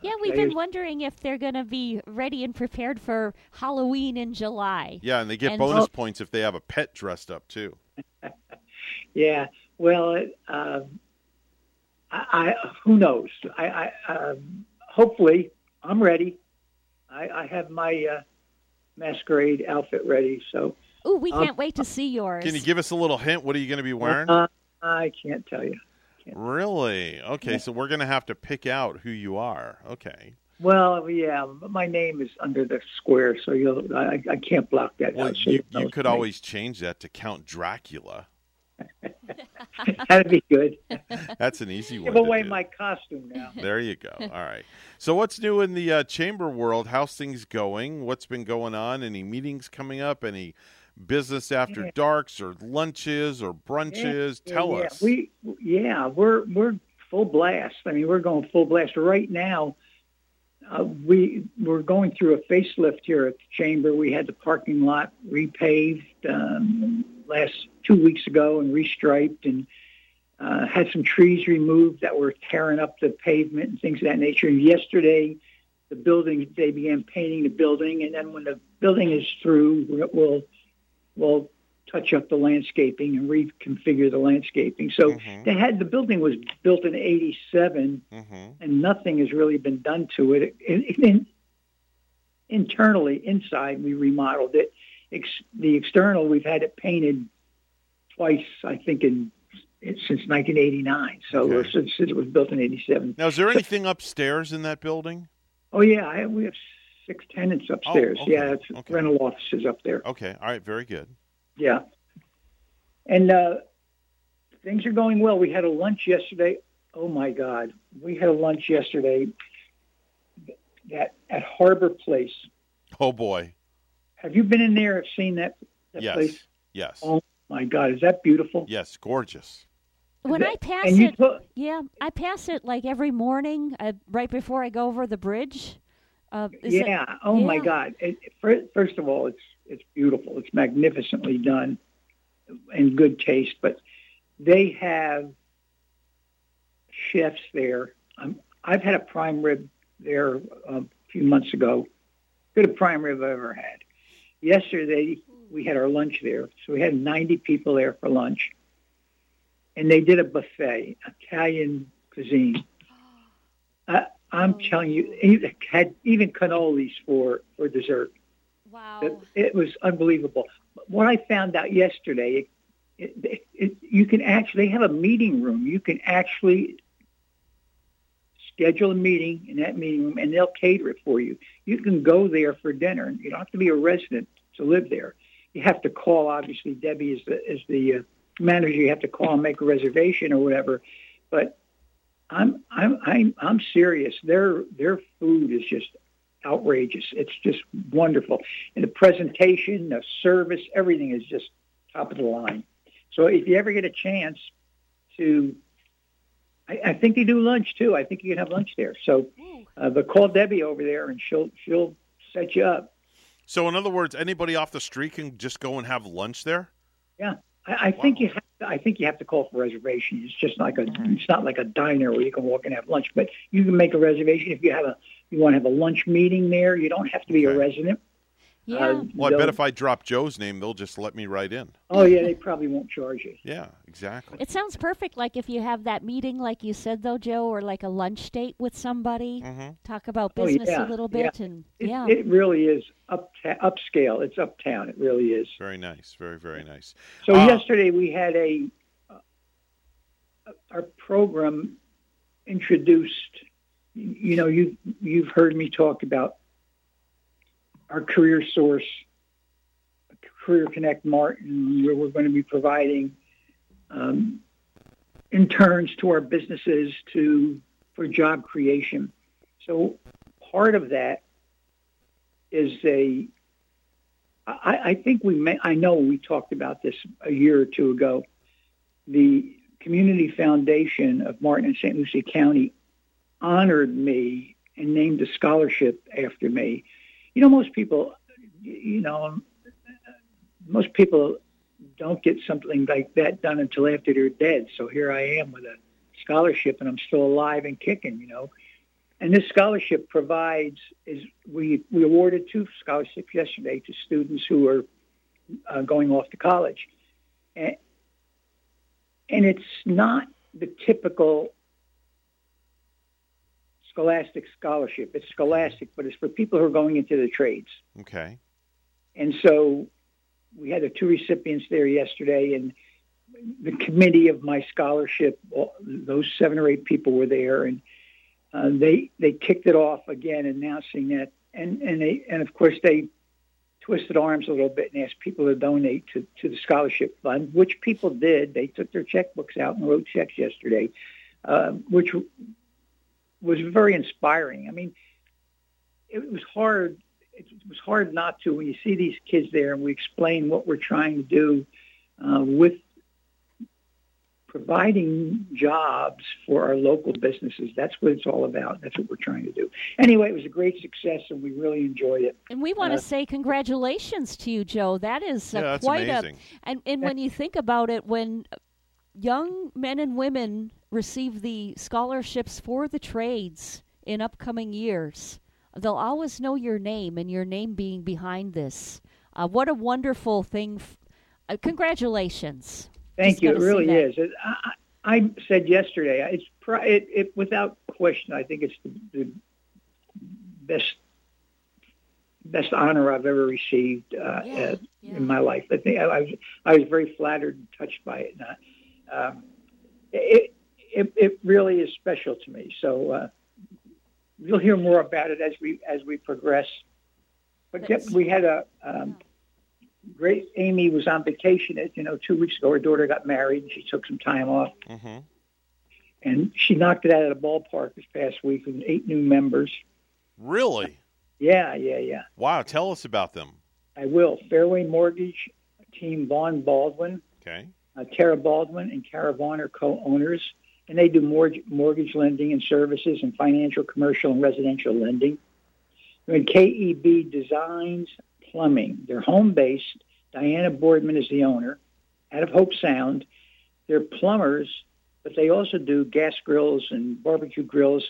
Yeah, we've been wondering if they're going to be ready and prepared for Halloween in July. Yeah, and they get And- bonus Oh. points if they have a pet dressed up, too. Yeah. Well, it, um I, I who knows? I, I um, hopefully I'm ready. I, I have my uh, masquerade outfit ready. So Ooh, we Um, can't wait to see yours. Can you give us a little hint? What are you going to be wearing? uh, I can't tell you. really? Okay, Yeah. so we're going to have to pick out who you are. Okay. Well, yeah, my name is under the square, so you'll I, I can't block that. Well, out, so you, you'll know you it's could me. always change that to Count Dracula. That'd be good. That's an easy one. Give away do. my costume now. There you go. All right. So, what's new in the uh, chamber world? How's things going? What's been going on? Any meetings coming up? Any business after Yeah. darks or lunches or brunches? Yeah, Tell yeah. us. We yeah, we're we're full blast. I mean, we're going full blast right now. Uh, we we're going through a facelift here at the chamber. We had the parking lot repaved um, last two weeks ago and restriped, and uh, had some trees removed that were tearing up the pavement and things of that nature. And yesterday, the building they began painting the building, and then when the building is through, we'll we'll touch up the landscaping and reconfigure the landscaping. So they had the building was built in '87, and nothing has really been done to it. In, in, internally, inside, we remodeled it. Ex, the external, we've had it painted twice, I think, in it, since 1989. So or since, since it was built in '87. Now, is there anything upstairs in that building? Oh yeah, I, we have six tenants upstairs. okay, Yeah, it's rental offices up there. Okay. All right. Very good. Yeah. And uh, things are going well. We had a lunch yesterday. Oh my God, we had a lunch yesterday that at Harbor Place. Oh boy. Have you been in there? Have seen that, that Yes. place? Yes. Oh my God, is that beautiful? Yes. Gorgeous. When I pass it, put- yeah, I pass it like every morning, uh, right before I go over the bridge. Uh, is it- yeah. oh my. God. It, fir- first of all, it's it's beautiful. It's magnificently done, in good taste. But they have chefs there. Um, I've had a prime rib there uh, a few months ago. Good prime rib I've ever had. Yesterday we had our lunch there, so we had 90 people there for lunch, and they did a buffet, Italian cuisine. Uh, I'm telling you, it had even cannolis for for dessert. Wow. It, it was unbelievable. What I found out yesterday, it, it, it, you can actually have a meeting room. You can actually schedule a meeting in that meeting room, and they'll cater it for you. You can go there for dinner. You don't have to be a resident to live there. You have to call. Obviously, Debbie is the is the uh, manager. You have to call and make a reservation or whatever. But I'm I'm I'm I'm serious. Their their food is just outrageous. It's just wonderful. And the presentation, the service, everything is just top of the line. So if you ever get a chance to, I, I think they do lunch too. I think you can have lunch there. So, uh, but call Debbie over there and she'll she'll set you up. So, in other words, anybody off the street can just go and have lunch there. Yeah, I, I think you have. To, I think you have to call for reservation. It's just like a. Hmm. It's not like a diner where you can walk and have lunch, but you can make a reservation if you have a. You want to have a lunch meeting there. You don't have to be a resident. Yeah. Uh, Well, I bet if I drop Joe's name, they'll just let me right in. Oh yeah, they probably won't charge you. Yeah, exactly. It sounds perfect, like if you have that meeting, like you said, though, Joe, or like a lunch date with somebody, talk about Oh, business yeah, a little yeah. bit, and It, yeah, it really is up upscale. It's uptown. It really is. Very nice. Very very nice. So Uh, yesterday we had a uh, our program introduced. You know, you you've heard me talk about our career source, Career Connect Martin, where we're going to be providing um, interns to our businesses to for job creation. So part of that is a I, I think we may, I know we talked about this a year or two ago. The Community Foundation of Martin and St. Lucie County honored me and named a scholarship after me. You know, most people, you know, most people don't get something like that done until after they're dead. So here I am with a scholarship and I'm still alive and kicking, you know. And this scholarship provides is we we awarded two scholarships yesterday to students who are uh, going off to college, and, and it's not the typical scholastic scholarship. It's scholastic, but it's for people who are going into the trades. Okay. And so we had the two recipients there yesterday, and the committee of my scholarship, all- those seven or eight people were there, and uh, they they kicked it off again, announcing that, and and they and of course they twisted arms a little bit and asked people to donate to to the scholarship fund, which people did. They took their checkbooks out and wrote checks yesterday, uh, which was very inspiring. I mean, it was hard. It was hard not to when you see these kids there and we explain what we're trying to do uh, with providing jobs for our local businesses. That's what it's all about. That's what we're trying to do. Anyway, it was a great success and we really enjoyed it. and we want to Uh, say congratulations to you, Joe. That is uh, Yeah, quite amazing. a and and when you think about it, when young men and women receive the scholarships for the trades in upcoming years, they'll always know your name and your name being behind this. Uh, what a wonderful thing! F- uh, congratulations. Thank Just you. It really is. It, I, I said yesterday, it's pri- it, it without question. I think it's the, the best best honor I've ever received uh, uh, in my life. I think I, I was I was very flattered and touched by it. And, uh, um, it, it it really is special to me. So uh, you'll hear more about it as we as we progress. But yet we had a um, great. Amy was on vacation. uh, You know, two weeks ago, her daughter got married. She took some time off, Mm-hmm. and she knocked it out of the ballpark this past week with eight new members. Really? Yeah, yeah, yeah. Wow. Tell us about them. I will. Fairway Mortgage, Team Vaughn Baldwin, Okay. uh, Tara Baldwin, and Cara Vaughn are co-owners, and they do mortgage, mortgage lending and services and financial, commercial, and residential lending. And KEB Designs Plumbing. They're home-based. Diana Boardman is the owner, out of Hobe Sound. They're plumbers, but they also do gas grills and barbecue grills.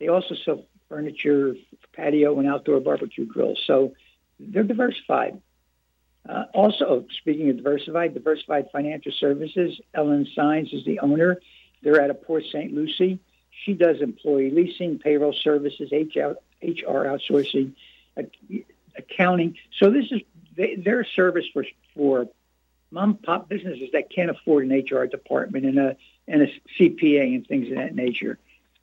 They also sell furniture, patio, and outdoor barbecue grills. So they're diversified. Uh, also, speaking of diversified, Diversified Financial Services, Ellen Signs is the owner. They're out of Port St. Lucie. She does employee leasing, payroll services, HR, outsourcing, accounting. So this is they're service for for mom pop businesses that can't afford an HR department and a and a CPA and things of that nature.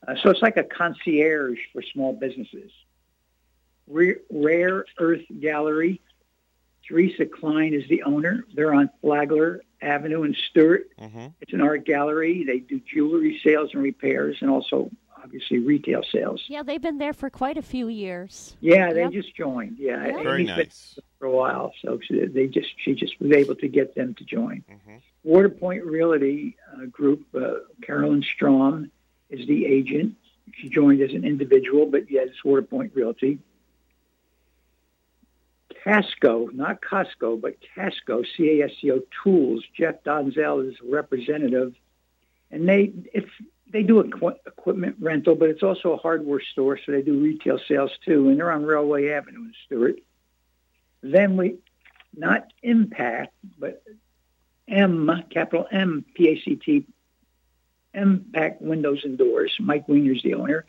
Uh, so it's like a concierge for small businesses. Rare Earth Gallery. Teresa Klein is the owner. They're on Flagler Avenue in Stuart. Mm-hmm. It's an art gallery. They do jewelry sales and repairs, and also obviously retail sales. Yeah, they've been there for quite a few years. Yeah, they Yep. just joined. Yeah, Yeah. Very Amy's been nice. for a while, so they just she just was able to get them to join. Mm-hmm. Waterpoint Realty uh, Group, uh, Carolyn Strom is the agent. She joined as an individual, but yes, it's Waterpoint Realty. Casco, not Costco, but Casco, C-A-S-C-O Tools. Jeff Donzel is representative, and they it's they do equi- equipment rental, but it's also a hardware store, so they do retail sales too, and they're on Railway Avenue in Stuart. Then we, not Impact, but M, capital M, P-A-C-T, Impact Windows and Doors. Mike Wiener's the owner.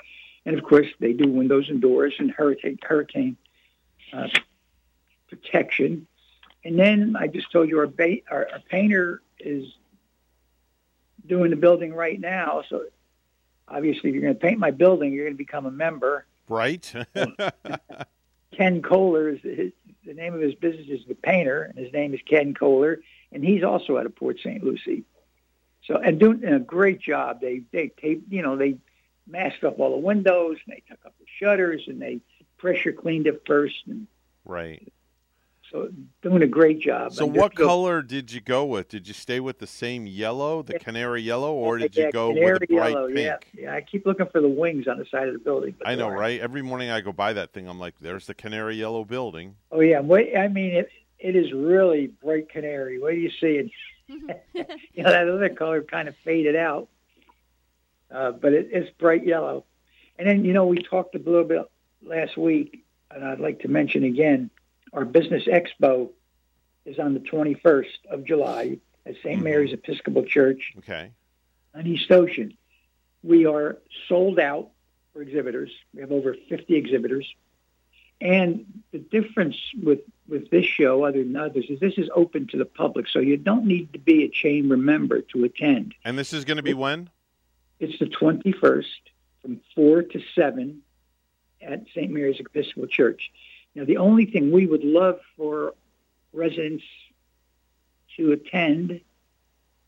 And of course, they do windows and doors and hurricane, hurricane uh, protection. And then I just told you our, ba- our, our painter is doing the building right now. So obviously, if you're going to paint my building, you're going to become a member. Right. Ken Kohler is his, the name of his business is the painter, and his name is Ken Kohler, and he's also out of Port St. Lucie. So and doing a great job. They they tape, you know, they masked up all the windows, and they took up the shutters, and they pressure cleaned it first, and right. So doing a great job. So what just go- color did you go with? Did you stay with the same yellow, the canary yellow, or did Yeah, you go canary with a bright yellow, pink? Yeah, yeah. I keep looking for the wings on the side of the building. but I know, right? Every morning I go by that thing, I'm like, "There's the canary yellow building." Oh yeah, wait. I mean, it it is really bright canary. What do you see it? you know, that other color kind of faded out, uh, but it, it's bright yellow. And then you know we talked a little bit last week, and I'd like to mention again, our business expo is on the 21st of July at saint mm-hmm. Mary's Episcopal Church Okay. on East Ocean. We are sold out for exhibitors. We have over 50 exhibitors. And the difference with, with this show, other than others, is this is open to the public, so you don't need to be a chamber member to attend. And this is going to be when? It's the 21st from 4 to 7 at St. Mary's Episcopal Church. Now, the only thing we would love for residents to attend,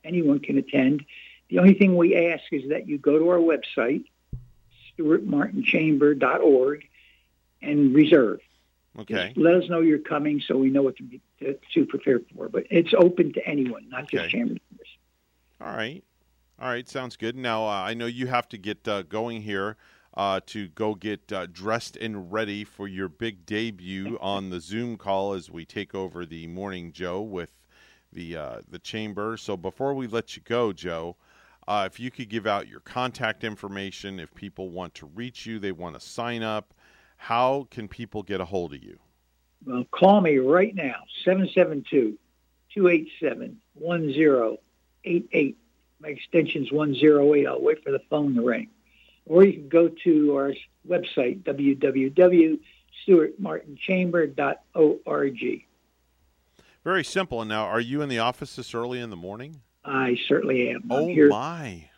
anyone can attend, the only thing we ask is that you go to our website, stuartmartinchamber.org, and reserve. Okay. Just let us know you're coming so we know what to, be, to, to prepare for. But it's open to anyone, not just chamber members. All right. All right. Sounds good. Now, uh, I know you have to get uh, going here uh, to go get uh, dressed and ready for your big debut on the Zoom call as we take over the morning Joe with the uh, the chamber. So before we let you go, Joe, uh, if you could give out your contact information, if people want to reach you, they want to sign up, how can people get a hold of you? Well, call me right now, 772-287-1088. My extension's 108. I'll wait for the phone to ring. Or you can go to our website, www.stuartmartinchamber.org. Very simple. And now, are you in the office this early in the morning? I certainly am. Oh my!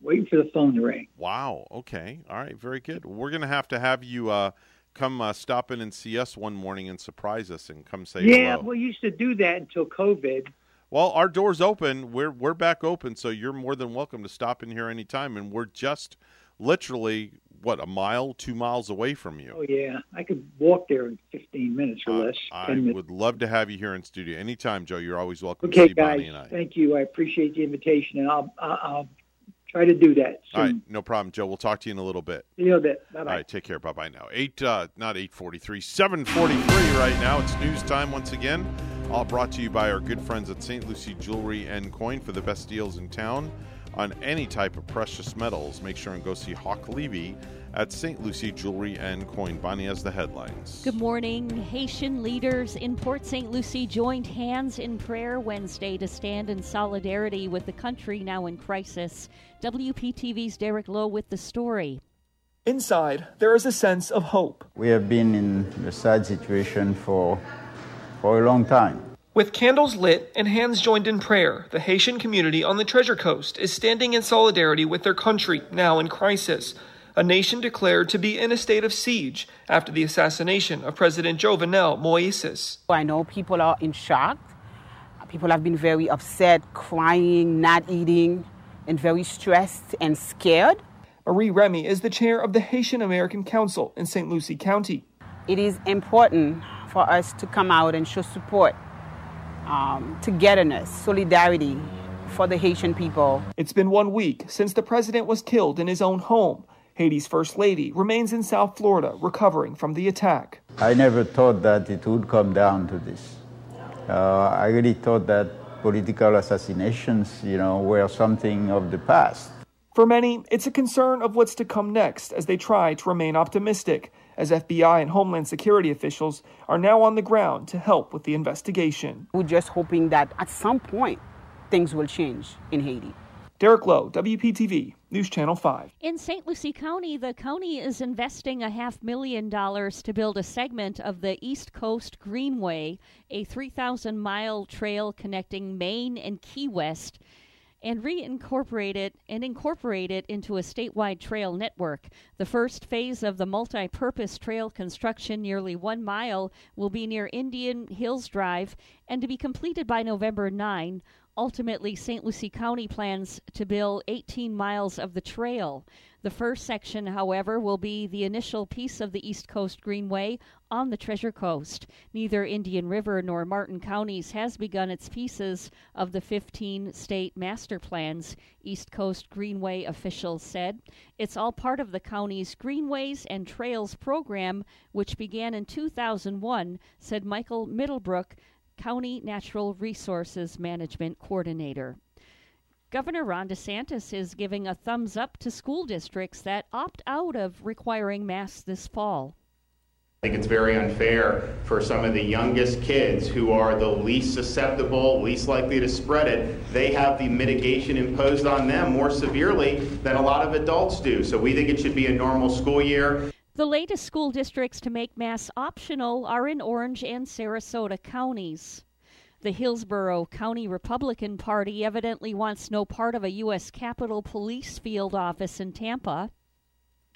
waiting for the phone to ring. Wow. Okay. All right. Very good. We're gonna have to have you uh, come uh, stop in and see us one morning and surprise us and come say yeah, hello. we used to do that until COVID. Well, our door's open. We're we're back open, so you're more than welcome to stop in here anytime. And we're just literally what a mile, two miles away from you. Oh, yeah. I could walk there in 15 minutes or less. I minutes. would love to have you here in studio anytime, Joe. You're always welcome Okay, guys. Bonnie and I. Thank you. I appreciate the invitation, and I'll I'll, I'll try to do that soon. All right, no problem, Joe. We'll talk to you in a little bit. In a bit. Bye All bye. right, take care. Bye bye now. Eight, uh, not eight forty-three, seven forty-three right now. It's news time once again. All brought to you by our good friends at St. Lucie Jewelry and Coin for the best deals in town on any type of precious metals. Make sure and go see Hawk Levy at St. Lucie Jewelry and Coin. Bonnie has the headlines. Good morning. Haitian leaders in Port St. Lucie joined hands in prayer Wednesday to stand in solidarity with the country now in crisis. WPTV's Derek Lowe with the story. Inside, there is a sense of hope. We have been in a sad situation for, for a long time. With candles lit and hands joined in prayer, the Haitian community on the Treasure Coast is standing in solidarity with their country now in crisis. A nation declared to be in a state of siege after the assassination of President Jovenel Moises. I know people are in shock. People have been very upset, crying, not eating, and very stressed and scared. Marie Remy is the chair of the Haitian American Council in St. Lucie County. It is important for us to come out and show support, um, togetherness, solidarity for the Haitian people. It's been one week since the president was killed in his own home. Haiti's First Lady remains in South Florida recovering from the attack. I never thought that it would come down to this. Uh, I really thought that political assassinations, you know, were something of the past. For many, it's a concern of what's to come next as they try to remain optimistic, as FBI and Homeland Security officials are now on the ground to help with the investigation. We're just hoping that at some point things will change in Haiti. Derek Lowe, WPTV, News Channel 5. In St. Lucie County, the county is investing a half million dollars to build a segment of the East Coast Greenway, a 3,000 mile trail connecting Maine and Key West and reincorporate it and incorporate it into a statewide trail network. The first phase of the multi-purpose trail construction, nearly one mile, will be near Indian Hills Drive and to be completed by November 9. Ultimately, St. Lucie County plans to build 18 miles of the trail. The first section, however, will be the initial piece of the East Coast Greenway on the Treasure Coast. Neither Indian River nor Martin counties has begun its pieces of the 15 state master plans, East Coast Greenway officials said. It's all part of the county's Greenways and Trails program, which began in 2001, said Michael Middlebrook, County Natural Resources Management Coordinator. Governor Ron DeSantis is giving a thumbs up to school districts that opt out of requiring masks this fall. I think it's very unfair for some of the youngest kids who are the least susceptible, least likely to spread it. They have the mitigation imposed on them more severely than a lot of adults do. So we think it should be a normal school year. The latest school districts to make masks optional are in Orange and Sarasota counties. The Hillsborough County Republican Party evidently wants no part of a U.S. Capitol Police field office in Tampa.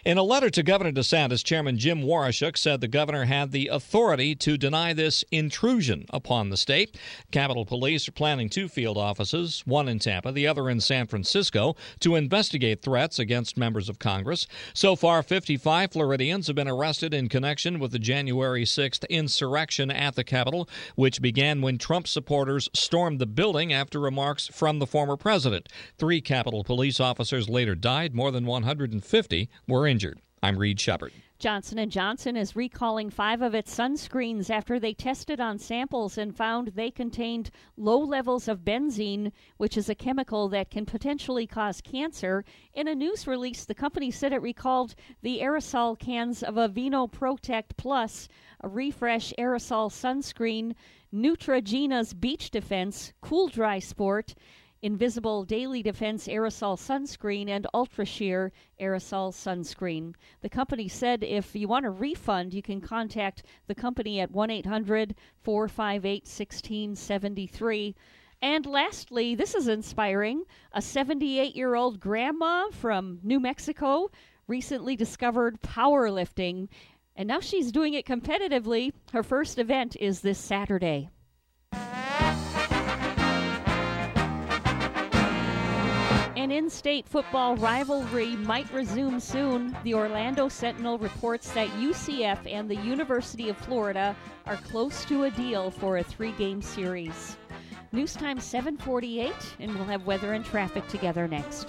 In a letter to Governor DeSantis, Chairman Jim Waurishuk said the governor had the authority to deny this intrusion upon the state. Capitol Police are planning two field offices, one in Tampa, the other in San Francisco, to investigate threats against members of Congress. So far, 55 Floridians have been arrested in connection with the January 6th insurrection at the Capitol, which began when Trump supporters stormed the building after remarks from the former president. Three Capitol Police officers later died. More than 150 were injured. I'm Reed Shepard. Johnson & Johnson is recalling 5 of its sunscreens after they tested on samples and found they contained low levels of benzene, which is a chemical that can potentially cause cancer. In a news release, the company said it recalled the aerosol cans of Aveeno Protect Plus, a refresh aerosol sunscreen, Neutrogena's Beach Defense, Cool Dry Sport, Invisible Daily Defense Aerosol Sunscreen and Ultra Sheer Aerosol Sunscreen. The company said if you want a refund, you can contact the company at 1 800 458 1673. And lastly, this is inspiring. A 78 year old grandma from New Mexico recently discovered powerlifting, and now she's doing it competitively. Her first event is this Saturday. An in state football rivalry might resume soon. The Orlando Sentinel reports that UCF and the University of Florida are close to a deal for a three game series. News time 748, and we'll have weather and traffic together next.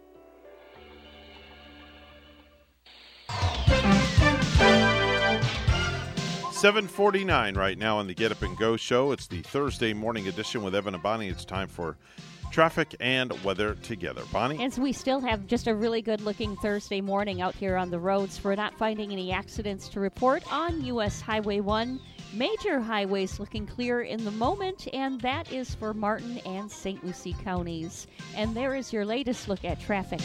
749 right now on the Get Up and Go show. It's the Thursday morning edition with Evan and Bonnie. It's time for traffic and weather together. Bonnie? As we still have just a really good looking Thursday morning out here on the roads, we're not finding any accidents to report on US Highway 1 Major highways looking clear in the moment, and that is for Martin and St. Lucie counties. And there is your latest look at traffic.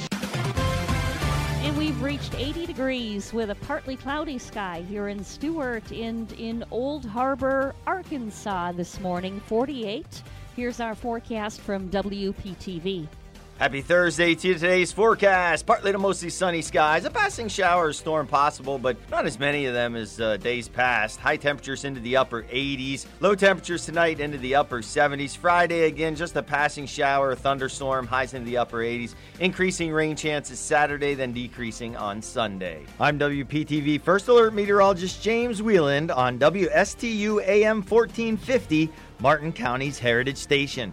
And we've reached 80 degrees with a partly cloudy sky here in Stuart and in Old Harbor, Arkansas this morning, 48. Here's our forecast from WPTV. Happy Thursday to you. Today's forecast partly to mostly sunny skies. A passing shower or storm possible, but not as many of them as uh, days past. High temperatures into the upper 80s. Low temperatures tonight into the upper 70s. Friday, again, just a passing shower, thunderstorm, highs into the upper 80s. Increasing rain chances Saturday, then decreasing on Sunday. I'm WPTV First Alert Meteorologist James Wieland on WSTU AM 1450, Martin County's Heritage Station.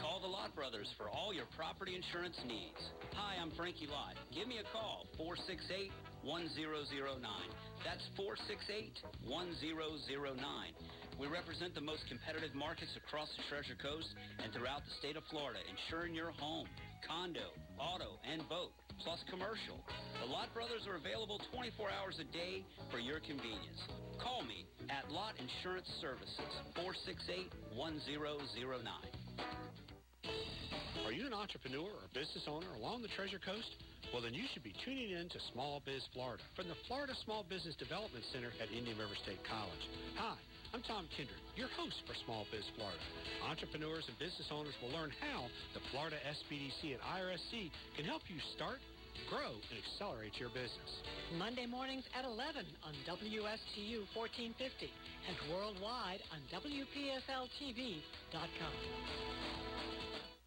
Call the Lott Brothers for all your property insurance needs. Hi, I'm Frankie Lott. Give me a call, 468-1009. That's 468-1009. We represent the most competitive markets across the Treasure Coast and throughout the state of Florida, insuring your home, condo, auto, and boat, plus commercial. The Lott Brothers are available 24 hours a day for your convenience. Call me at Lott Insurance Services, 468-1009. Are you an entrepreneur or business owner along the Treasure Coast? Well, then you should be tuning in to Small Biz Florida from the Florida Small Business Development Center at Indian River State College. Hi, I'm Tom Kindred, your host for Small Biz Florida. Entrepreneurs and business owners will learn how the Florida SBDC and IRSC can help you start, grow, and accelerate your business. Monday mornings at 11 on WSTU 1450 and worldwide on WPSLTV.com.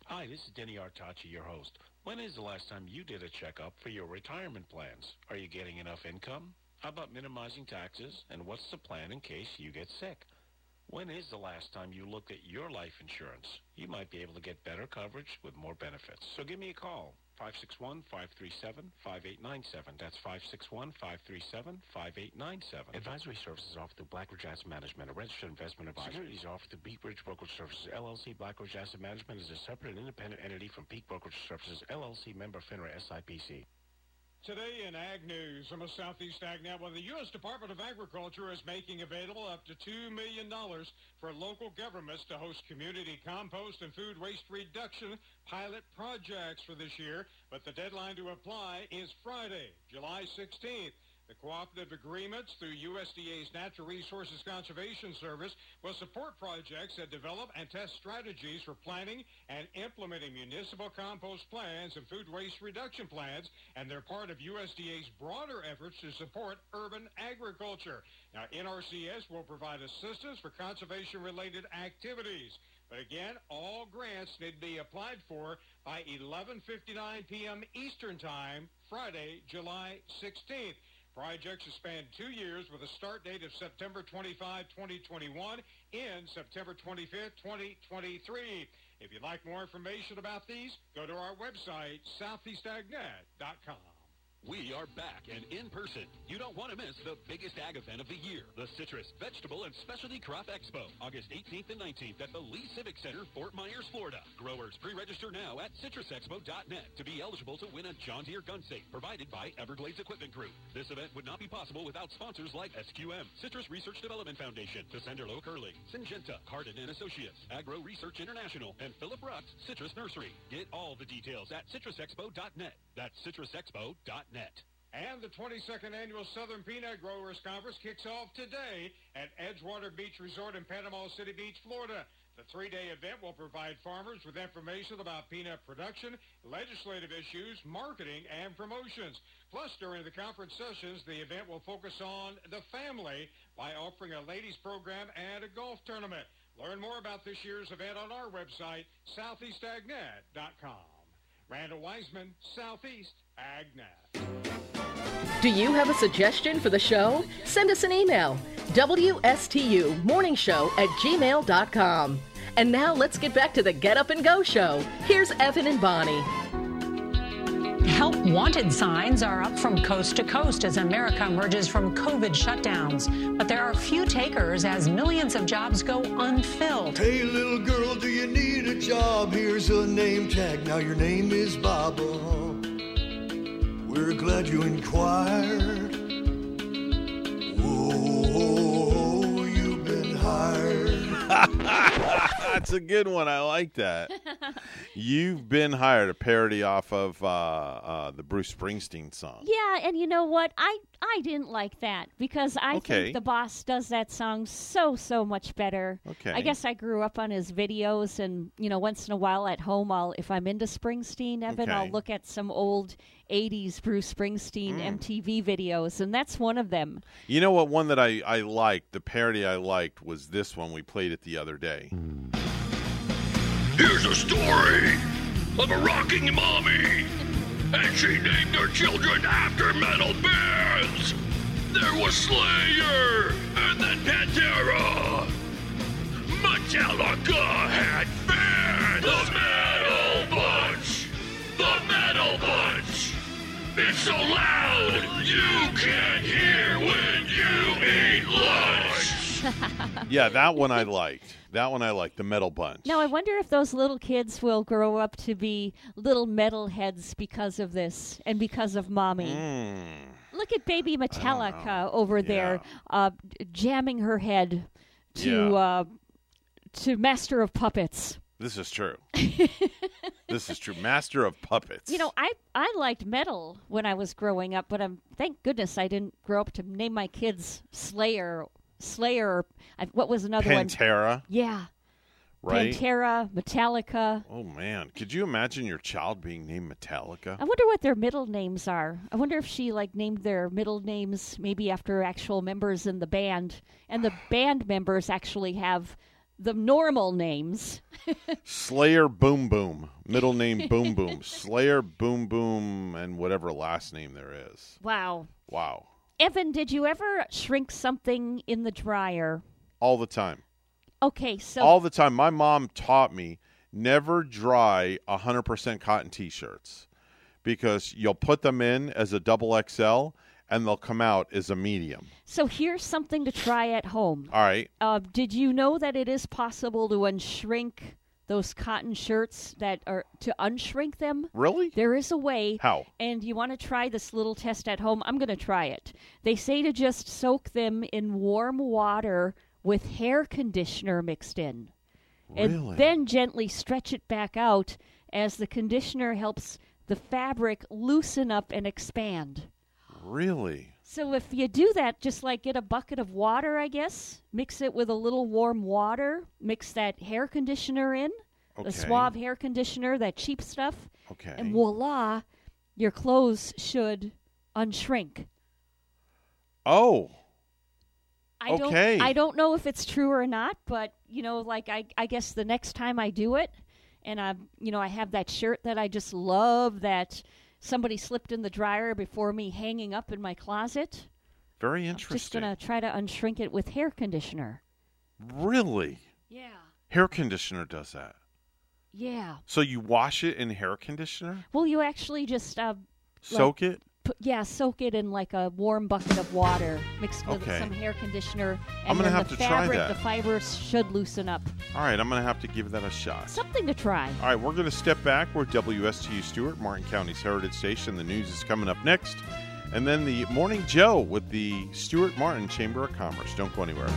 Hi, this is Denny Artachi, your host. When is the last time you did a checkup for your retirement plans? Are you getting enough income? How about minimizing taxes? And what's the plan in case you get sick? When is the last time you looked at your life insurance? You might be able to get better coverage with more benefits. So give me a call. 561-537-5897. That's 561-537-5897. Advisory services offered through Blackridge Asset Management, a registered investment advisor. Securities offered through Peak Bridge Brokerage Services, LLC. Blackridge Asset Management is a separate and independent entity from Peak Brokerage Services, LLC, member FINRA SIPC. Today in Ag News from a Southeast AgNet, well, the U.S. Department of Agriculture is making available up to $2 million for local governments to host community compost and food waste reduction pilot projects for this year. But the deadline to apply is Friday, July 16th. The cooperative agreements through USDA's Natural Resources Conservation Service will support projects that develop and test strategies for planning and implementing municipal compost plans and food waste reduction plans, and they're part of USDA's broader efforts to support urban agriculture. Now, NRCS will provide assistance for conservation-related activities. But again, all grants need to be applied for by 11.59 p.m. Eastern Time, Friday, July 16th. Projects will span two years with a start date of September 25, 2021, and September 25, 2023. If you'd like more information about these, go to our website, southeastagnet.com. We are back and in person. You don't want to miss the biggest ag event of the year, the Citrus Vegetable and Specialty Crop Expo, August 18th and 19th at the Lee Civic Center, Fort Myers, Florida. Growers pre-register now at citrusexpo.net to be eligible to win a John Deere gun safe provided by Everglades Equipment Group. This event would not be possible without sponsors like SQM, Citrus Research Development Foundation, Tessenderlo Kerley, Syngenta, Cardin and Associates, Agro Research International, and Philip Rucks Citrus Nursery. Get all the details at citrusexpo.net. That's citrusexpo.net. And the 22nd Annual Southern Peanut Growers Conference kicks off today at Edgewater Beach Resort in Panama City Beach, Florida. The three-day event will provide farmers with information about peanut production, legislative issues, marketing, and promotions. Plus, during the conference sessions, the event will focus on the family by offering a ladies program and a golf tournament. Learn more about this year's event on our website, southeastagnet.com. Randall Weiseman, Southeast AgNet. Do you have a suggestion for the show? Send us an email. WSTU Morning Show at gmail.com. And now let's get back to the Get Up and Go show. Here's Evan and Bonnie. Help wanted signs are up from coast to coast as America emerges from COVID shutdowns. But there are few takers as millions of jobs go unfilled. Hey, little girl, do you need a job? Here's a name tag. Now your name is Baba. We're glad you inquired. Whoa, you've been hired. That's a good one. I like that. You've been hired. A parody off of uh, uh, the Bruce Springsteen song. Yeah, and you know what? I I didn't like that because I Okay. think the boss does that song so so much better. Okay. I guess I grew up on his videos, and you know, once in a while at home, I'll if I'm into Springsteen, Evan, I'll Okay. look at some old '80s Bruce Springsteen Mm. MTV videos, and that's one of them. You know what? One that I, I liked, the parody I liked, was this one. We played it the other day. Here's a story of a rocking mommy, and she named her children after metal bands. There was Slayer, and then Pantera. Metallica had fans. The Metal Bunch. The Metal Bunch. It's so loud you can't hear when you eat lunch. Yeah, that one I liked. That one I liked. The Metal Bunch. Now I wonder if those little kids will grow up to be little metalheads because of this and because of mommy. Mm. Look at baby Metallica over there, uh, jamming her head to Yeah. uh, to Master of Puppets. This is true. this is true. Master of Puppets. You know, I I liked metal when I was growing up, but I'm thank goodness I didn't grow up to name my kids Slayer, Slayer. Or, I, what was another one? Pantera, Yeah, right? Pantera, Metallica. Oh man, could you imagine your child being named Metallica? I wonder what their middle names are. I wonder if she like named their middle names maybe after actual members in the band, and the band members actually have the normal names. Slayer Boom Boom, middle name Boom Boom, Slayer Boom Boom, and whatever last name there is. Wow. Wow, Evan, did you ever shrink something in the dryer? all the time. Okay, so all the time. My mom taught me never dry 100% cotton t-shirts because you'll put them in as a double XL and they'll come out as a medium. so here's something to try at home. All right. Uh, did you know that it is possible to unshrink those cotton shirts that are to unshrink them? Really? There is a way. How? And you want to try this little test at home? I'm going to try it. They say to just soak them in warm water with hair conditioner mixed in. Really? And then gently stretch it back out as the conditioner helps the fabric loosen up and expand. Really? So if you do that, just like get a bucket of water, I guess, mix it with a little warm water, mix that hair conditioner in, Okay. the Suave hair conditioner, that cheap stuff, Okay. and voila, your clothes should unshrink. Oh. I Okay. don't I don't know if it's true or not, but you know, like I I guess the next time I do it and I you know, I have that shirt that I just love that somebody slipped in the dryer before me hanging up in my closet. Very interesting. I'm just going to try to unshrink it with hair conditioner. Really? Yeah. Hair conditioner does that. Yeah. So you wash it in hair conditioner? Well, you actually just uh Soak like, it? Put, yeah, soak it in like a warm bucket of water mixed with Okay. some hair conditioner. And I'm gonna have the to try fabric, that. The fibers should loosen up. All right, I'm going to have to give that a shot. Something to try. All right, we're going to step back. We're WSTU Stuart, Martin County's Heritage Station. The news is coming up next. And then the Morning Joe with the Stuart Martin Chamber of Commerce. Don't go anywhere.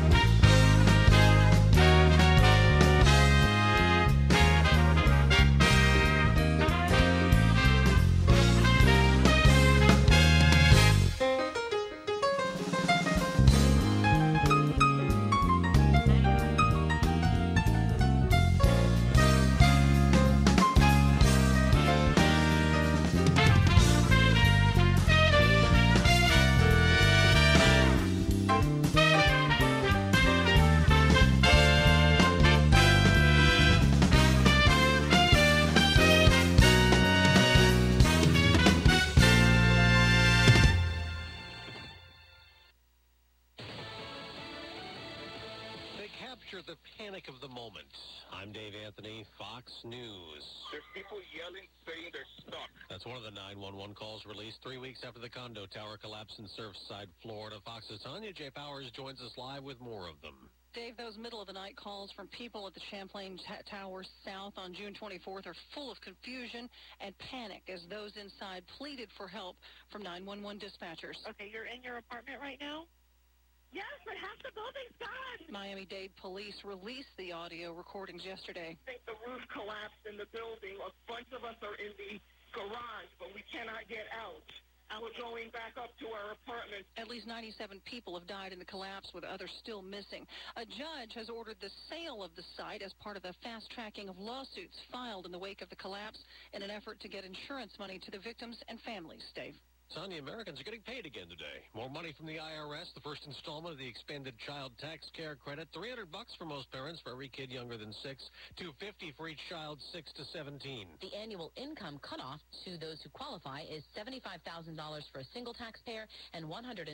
Fox's Tonya J. Powers joins us live with more of them. Dave, those middle of the night calls from people at the Champlain t- Tower South on June 24th are full of confusion and panic as those inside pleaded for help from 911 dispatchers. Okay, you're in your apartment right now? Yes, but half the building's gone. Miami-Dade police released the audio recordings yesterday. I think the roof collapsed in the building. A bunch of us are in the garage, but we cannot get out. Going back up to our apartment. At least 97 people have died in the collapse, with others still missing. A judge has ordered the sale of the site as part of the fast tracking of lawsuits filed in the wake of the collapse in an effort to get insurance money to the victims and families. Dave. Sonia, Americans are getting paid again today. More money from the IRS, the first installment of the expanded child tax care credit, 300 bucks for most parents for every kid younger than 6, 250 for each child 6 to 17. The annual income cutoff to those who qualify is $75,000 for a single taxpayer and $150,000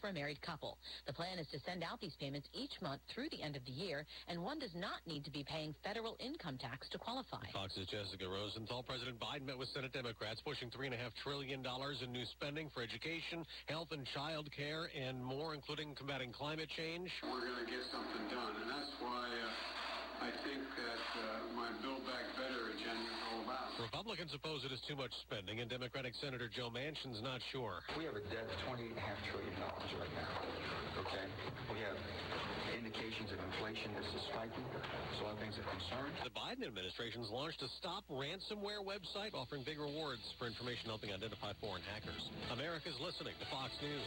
for a married couple. The plan is to send out these payments each month through the end of the year, and one does not need to be paying federal income tax to qualify. Fox's Jessica Rosenthal. President Biden met with Senate Democrats pushing $3.5 trillion in new spending for education, health and child care, and more, including combating climate change. We're going to get something done, and that's why uh, I think that uh, my Build Back Better agenda is all about. Republicans oppose it as too much spending, and Democratic Senator Joe Manchin's not sure. We have a debt of $28.5 trillion right now, okay? We have indications of inflation that's spiking, so a lot of things of concern. The Biden administration's launched a Stop Ransomware website offering big rewards for information helping identify foreign hackers. America's listening to Fox News.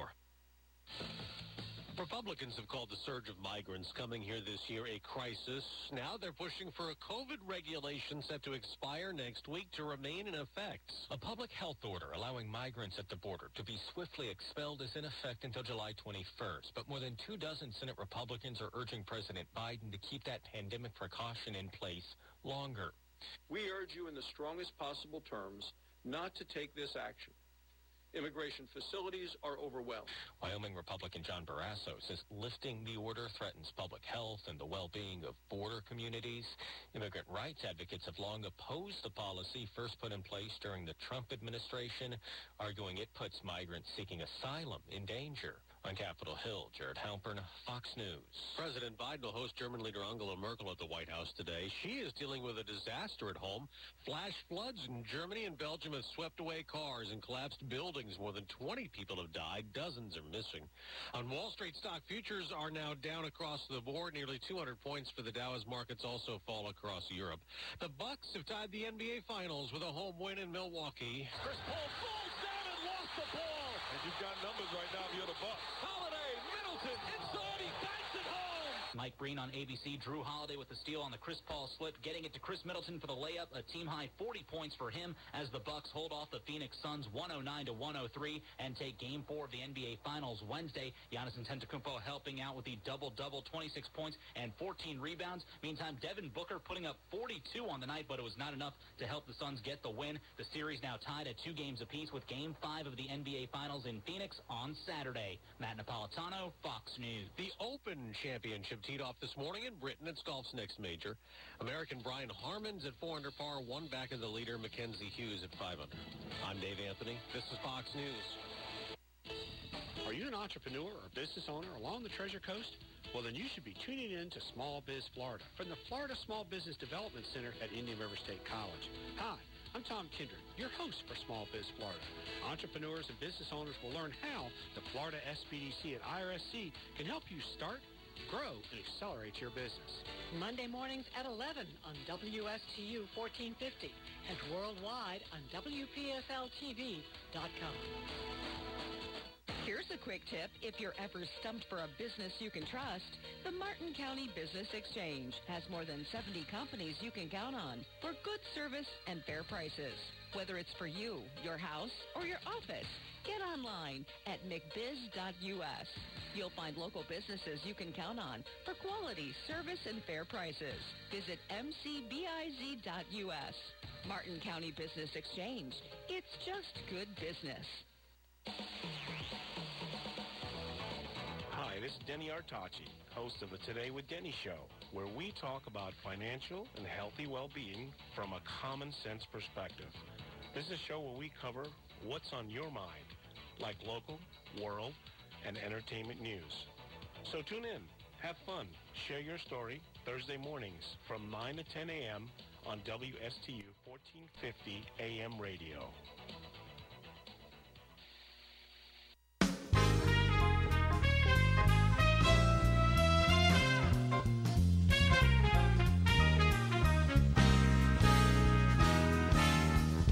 Republicans have called the surge of migrants coming here this year a crisis. Now they're pushing for a COVID regulation set to expire next week to remain in effect. A public health order allowing migrants at the border to be swiftly expelled is in effect until July 21st. But more than two dozen Senate Republicans are urging President Biden to keep that pandemic precaution in place longer. We urge you in the strongest possible terms not to take this action. Immigration facilities are overwhelmed. Wyoming Republican John Barrasso says lifting the order threatens public health and the well-being of border communities. Immigrant rights advocates have long opposed the policy first put in place during the Trump administration, arguing it puts migrants seeking asylum in danger. On Capitol Hill, Jared Halpern, Fox News. President Biden will host German leader Angela Merkel at the White House today. She is dealing with a disaster at home. Flash floods in Germany and Belgium have swept away cars and collapsed buildings. More than 20 people have died. Dozens are missing. On Wall Street, stock futures are now down across the board. Nearly 200 points for the Dow as markets also fall across Europe. The Bucks have tied the NBA Finals with a home win in Milwaukee. Chris Paul falls down and lost the ball. You've got numbers right now if you're the Bucks. Holiday, Middleton, inside, he banks it home. Mike Breen on ABC. Jrue Holiday with the steal on the Chris Paul slip, getting it to Khris Middleton for the layup. A team high 40 points for him as the Bucks hold off the Phoenix Suns 109 to 103 and take Game Four of the NBA Finals Wednesday. Giannis Antetokounmpo helping out with the double-double, 26 points and 14 rebounds. Meantime, Devin Booker putting up 42 on the night, but it was not enough to help the Suns get the win. The series now tied at two games apiece with Game Five of the NBA Finals in Phoenix on Saturday. Matt Napolitano, Fox News. The Open Championship teed off this morning in Britain. It's golf's next major. American Brian Harman's at 4 under par, one back of the leader, Mackenzie Hughes at 5 under. I'm Dave Anthony. This is Fox News. Are you an entrepreneur or business owner along the Treasure Coast? Well, then you should be tuning in to Small Biz Florida from the Florida Small Business Development Center at Indian River State College. Hi, I'm Tom Kindred, your host for Small Biz Florida. Entrepreneurs and business owners will learn how the Florida SBDC at IRSC can help you start, grow, and accelerate your business. Monday mornings at 11 on WSTU 1450 and worldwide on WPFLTV.com. Here's a quick tip. If you're ever stumped for a business you can trust, the Martin County Business Exchange has more than 70 companies you can count on for good service and fair prices. Whether it's for you, your house, or your office, get online at mcbiz.us. You'll find local businesses you can count on for quality, service, and fair prices. Visit mcbiz.us. Martin County Business Exchange. It's just good business. Hi, this is Denny Artachi, host of the Today with Denny show, where we talk about financial and healthy well-being from a common sense perspective. This is a show where we cover what's on your mind, like local, world, and entertainment news. So tune in, have fun, share your story Thursday mornings from 9 to 10 a.m. on WSTU 1450 AM radio.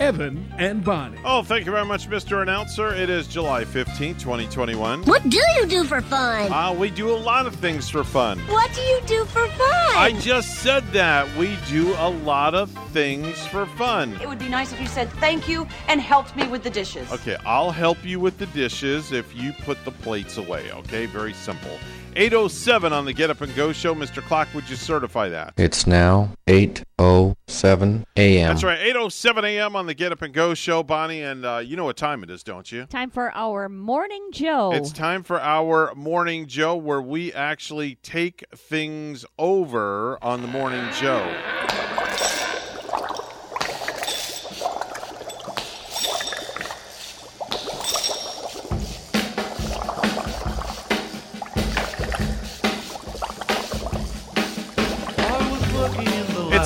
Evan and Bonnie. Oh, thank you very much, Mr. Announcer. It is July 15th, 2021. What do you do for fun? Uh, we do a lot of things for fun. What do you do for fun? I just said that. We do a lot of things for fun. It would be nice if you said thank you and helped me with the dishes. Okay, I'll help you with the dishes if you put the plates away, okay? Very simple. 807 on the Get Up and Go show. Mr. Clock, would you certify that? It's now 8.07 a.m. That's right, 807 a.m. on the Get Up and Go show, Bonnie. And uh, you know what time it is, don't you? Time for our Morning Joe. It's time for our Morning Joe, where we actually take things over on the Morning Joe.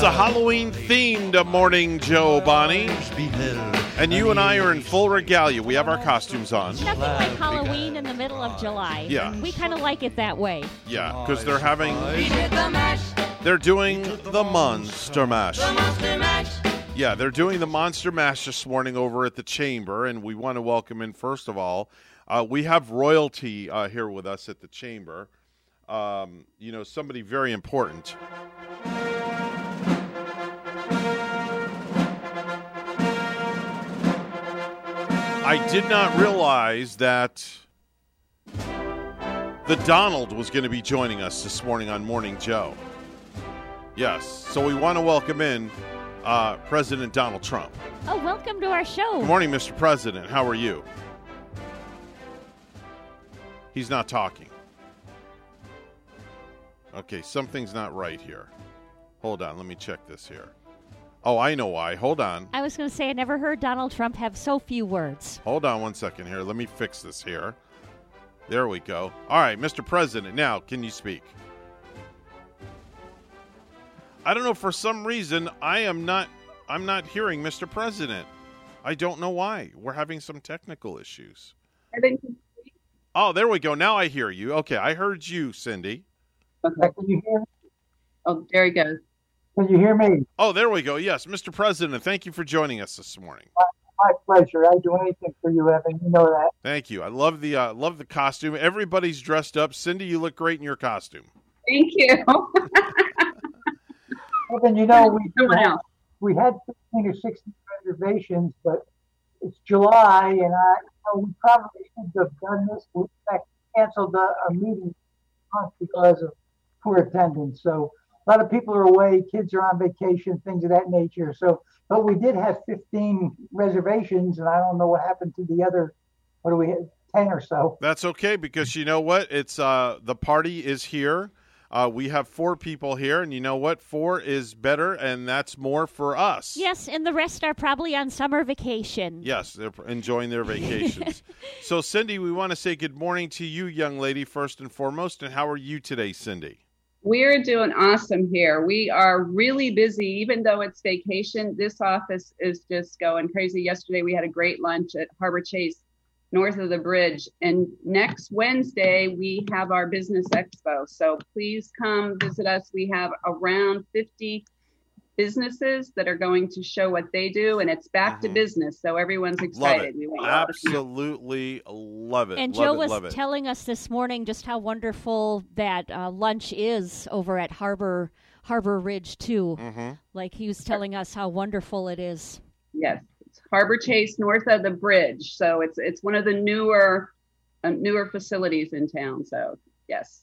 A Halloween themed Morning Joe, Bonnie. And you and I are in full regalia. We have our costumes on. Nothing like Halloween in the middle of July. Yeah. We kind of like it that way. Yeah, because they're having. They're doing the Monster Mash. Yeah, they're doing the Monster Mash this morning over at the Chamber, and we want to welcome in, first of all, uh, we have royalty uh, here with us at the Chamber. Um, you know, somebody very important. I did not realize that the Donald was going to be joining us this morning on Morning Joe. Yes, so we want to welcome in uh, President Donald Trump. Oh, welcome to our show. Good morning, Mr. President. How are you? He's not talking. Okay, something's not right here. Hold on, let me check this here. Oh, I know why. Hold on. I was going to say, I never heard Donald Trump have so few words. Hold on one second here. Let me fix this here. There we go. All right, Mr. President, now can you speak? I don't know for some reason I am not I'm not hearing Mr. President. I don't know why. We're having some technical issues. Oh, there we go. Now I hear you. Okay, I heard you, Cindy. Okay, can you hear? Oh, there he goes. Can you hear me? Oh, there we go. Yes, Mr. President, thank you for joining us this morning. My pleasure. I'd do anything for you, Evan. You know that. Thank you. I love the uh, love the costume. Everybody's dressed up. Cindy, you look great in your costume. Thank you. Evan, you know we Someone had, we had 15 or 16 reservations, but it's July, and I you know, we probably should have done this. We in fact canceled a, a meeting once because of poor attendance. So a lot of people are away, kids are on vacation, things of that nature. So, but we did have 15 reservations, and I don't know what happened to the other. What do we have? 10 or so. That's okay because you know what? It's uh the party is here. Uh, we have four people here, and you know what? Four is better, and that's more for us. Yes, and the rest are probably on summer vacation. Yes, they're enjoying their vacations. so, Cindy, we want to say good morning to you, young lady, first and foremost. And how are you today, Cindy? We're doing awesome here. We are really busy, even though it's vacation. This office is just going crazy. Yesterday, we had a great lunch at Harbor Chase north of the bridge. And next Wednesday, we have our business expo. So please come visit us. We have around 50 businesses that are going to show what they do, and it's back to business. So everyone's excited. We want you all to come. Absolutely love it. And love Joe it, was love it. telling us this morning just how wonderful that uh, lunch is over at Harbor Harbor Ridge too. Mhm. Like he was telling us how wonderful it is. Yes, it's Harbor Chase north of the bridge. So it's it's one of the newer uh, newer facilities in town. So yes.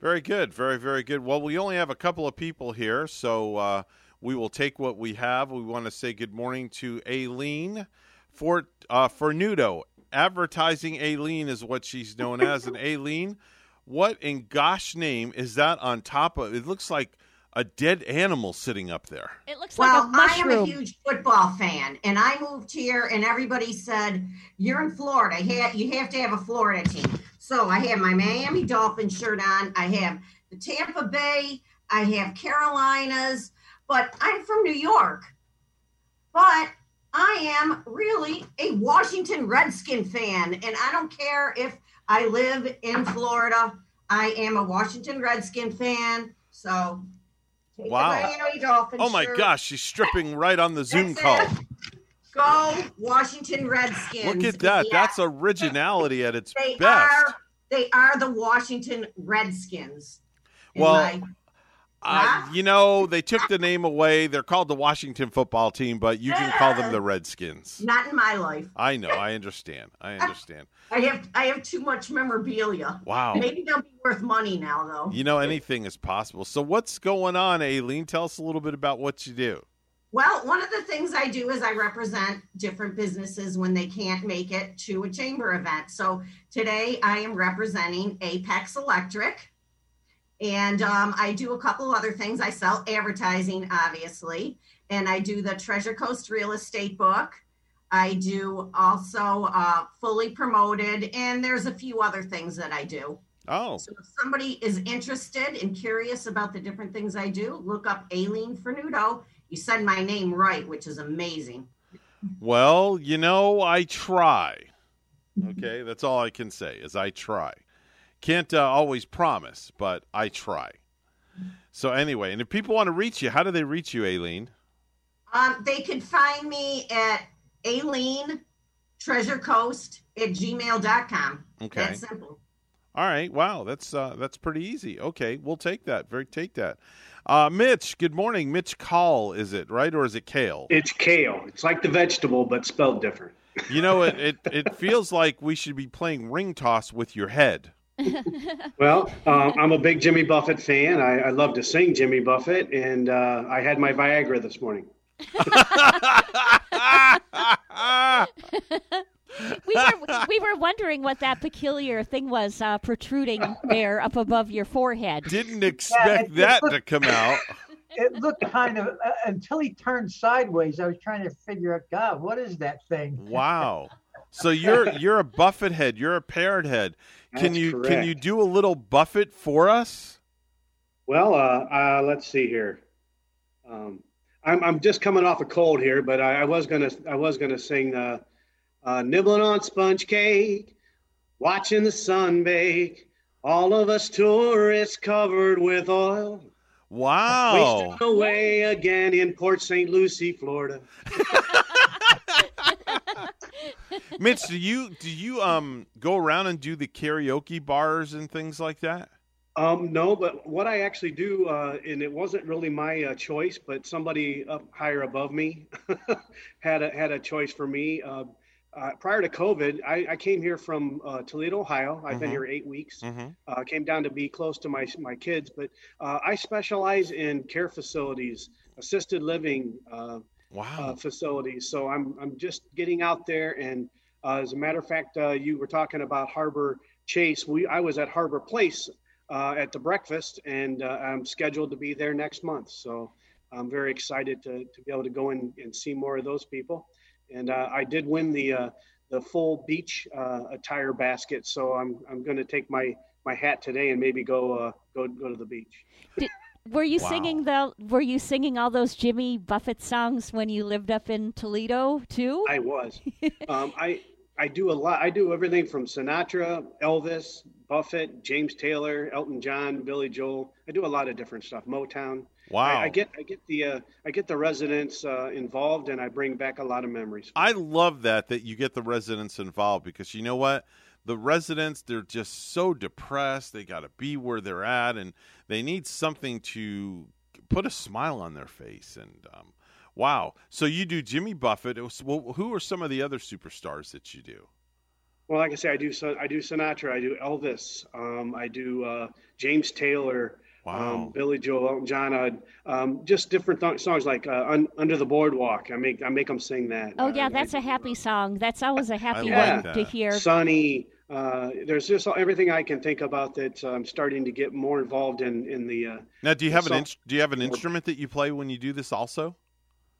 Very good. Very, very good. Well, we only have a couple of people here, so uh, we will take what we have. We want to say good morning to Aileen for uh, Fernudo. Advertising Aileen is what she's known as. And Aileen, what in gosh name is that on top of? It looks like a dead animal sitting up there. It looks well, like a I am a huge football fan, and I moved here, and everybody said, "You're in Florida. You have to have a Florida team." So I have my Miami Dolphins shirt on. I have the Tampa Bay. I have Carolinas, but I'm from New York. But I am really a Washington Redskin fan, and I don't care if I live in Florida. I am a Washington Redskin fan. So Wow. Oh my shirt. gosh, she's stripping right on the Zoom call. Go Washington Redskins. Look at that. Yeah, That's originality at its they best. are they are the Washington Redskins. Well, my- Uh, you know, they took the name away. They're called the Washington football team, but you can call them the Redskins. not in my life. I know. I understand. I understand. I have I have too much memorabilia. Wow. Maybe they'll be worth money now though. You know, anything is possible. So, what's going on, Aileen? Tell us a little bit about what you do. Well, one of the things I do is I represent different businesses when they can't make it to a chamber event. So today I am representing Apex Electric. And um, I do a couple other things. I sell advertising, obviously, and I do the Treasure Coast Real Estate book. I do also uh, fully promoted, and there's a few other things that I do. Oh, So if somebody is interested and curious about the different things I do, look up Aileen Fernudo. You said my name right, which is amazing. well, you know, I try. Okay, that's all I can say is I try. Can't uh, always promise, but I try. So, anyway, and if people want to reach you, how do they reach you, Aileen? Um, they can find me at Aileen Treasure Coast at gmail.com. Okay. That's simple. All right. Wow, that's uh, that's pretty easy. Okay, we'll take that. Very take that. Uh, Mitch, good morning. Mitch Call, is it right or is it Kale? It's kale. It's like the vegetable, but spelled different. You know, it, it it feels like we should be playing ring toss with your head. Well, uh, I'm a big Jimmy Buffett fan. I, I love to sing Jimmy Buffett, and uh, I had my Viagra this morning. we were we were wondering what that peculiar thing was uh, protruding there up above your forehead. Didn't expect it- that it to come out. It looked kind of uh, until he turned sideways. I was trying to figure out, God, what is that thing? Wow. So you're you're a Buffett head. You're a parrot head. Can you can you do a little Buffett for us? Well, uh, uh, let's see here. Um, I'm, I'm just coming off a cold here, but I, I was gonna I was gonna sing uh, uh, nibbling on sponge cake, watching the sun bake. All of us tourists covered with oil. Wow. Wasted away again in Port St. Lucie, Florida. Mitch, do you do you um go around and do the karaoke bars and things like that? Um, no, but what I actually do, uh, and it wasn't really my uh, choice, but somebody up higher above me had a had a choice for me. Uh, uh, prior to COVID, I, I came here from uh, Toledo, Ohio. I've been Mhm. here eight weeks. Mhm. Uh, came down to be close to my my kids, but uh, I specialize in care facilities, assisted living uh, wow. uh, facilities. So I'm I'm just getting out there, and uh, as a matter of fact, uh, you were talking about Harbor Chase. We I was at Harbor Place at the breakfast, and I'm scheduled to be there next month. So I'm very excited to, to be able to go in and see more of those people. And I did win the the full beach uh, attire basket, so I'm I'm going to take my my hat today and maybe go uh, go go to the beach. Were you Wow. singing the? Were you singing all those Jimmy Buffett songs when you lived up in Toledo too? I was. um, I I do a lot. I do everything from Sinatra, Elvis, Buffett, James Taylor, Elton John, Billy Joel. I do a lot of different stuff. Motown. Wow. I, I get I get the uh, I get the residents uh, involved, and I bring back a lot of memories. I love that that you get the residents involved because you know what? The residents they're just so depressed. They got to be where they're at and they need something to put a smile on their face and um, wow. So you do Jimmy Buffett. It was- well, who are some of the other superstars that you do? Well, like I say, I do I do Sinatra, I do Elvis, um, I do uh, James Taylor, um, Billy Joel, Elton John, uh, um, just different th- songs like uh, Un- Under the Boardwalk. I make I make them sing that. Oh Uh, yeah, that's a happy song. That's always a happy Yeah. one to hear. Sunny. Uh, there's just everything I can think about that I'm starting to get more involved in in the. Uh, Now, do you have an song- inst- do you have an instrument that you play when you do this also?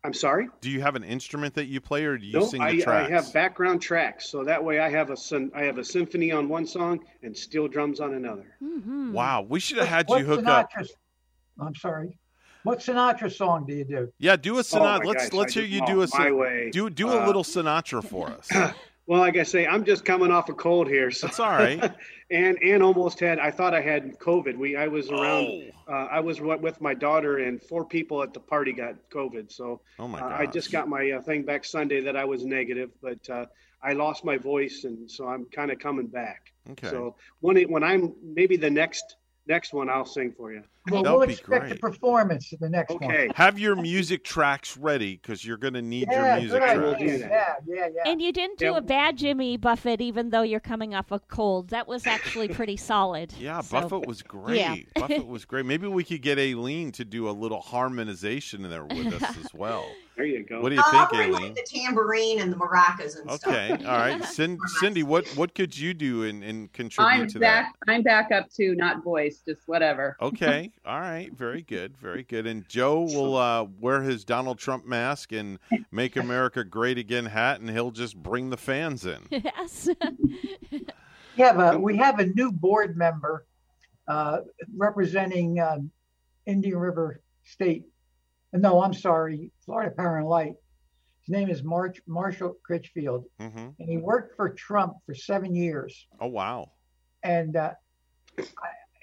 I'm sorry. Do you have an instrument that you play, or do you No, sing I, the tracks? I have background tracks, so that way I have a syn- I have a symphony on one song and steel drums on another. Mm-hmm. Wow, we should have had What you hook up. I'm sorry. What Sinatra song do you do? Yeah, do a Oh, Sinatra. my let's gosh, let's I hear you oh, do a my way. do do a Uh, little Sinatra for us. Well, like I say, I'm just coming off a cold here. So. That's all right. and and almost had. I thought I had COVID. We I was around. Oh. Uh, I was with my daughter, and four people at the party got COVID. So Oh my uh, I just got my uh, thing back Sunday that I was negative, but uh, I lost my voice, and so I'm kind of coming back. Okay. So when it, when I'm maybe the next next one, I'll sing for you. Well, That we'll be expect great. a performance in the next Okay. one. Have your music tracks ready because you're going to need Yeah, your music good tracks. idea. Yeah, yeah, yeah. And you didn't do Yeah. a bad Jimmy Buffett, even though you're coming off a cold. That was actually pretty solid. Yeah, So- Buffett was great. Yeah. Buffett was great. Maybe we could get Aileen to do a little harmonization there with us as well. There you go. What do you I'll think, Aileen? like the tambourine and the maracas and stuff. Okay, all right. Cin- Cindy, what what could you do and, and contribute I'm to back. I'm back up to not voice, just whatever. Okay, all right. Very good, very good. And Joe will uh, wear his Donald Trump mask and "Make America Great Again" hat, and he'll just bring the fans in. Yes. We have a we have a new board member uh, representing um, Indian River State. No, I'm sorry, Florida Power and Light. His name is March Marshall Critchfield, hmm and he worked for Trump for seven years. Oh wow! And uh, I,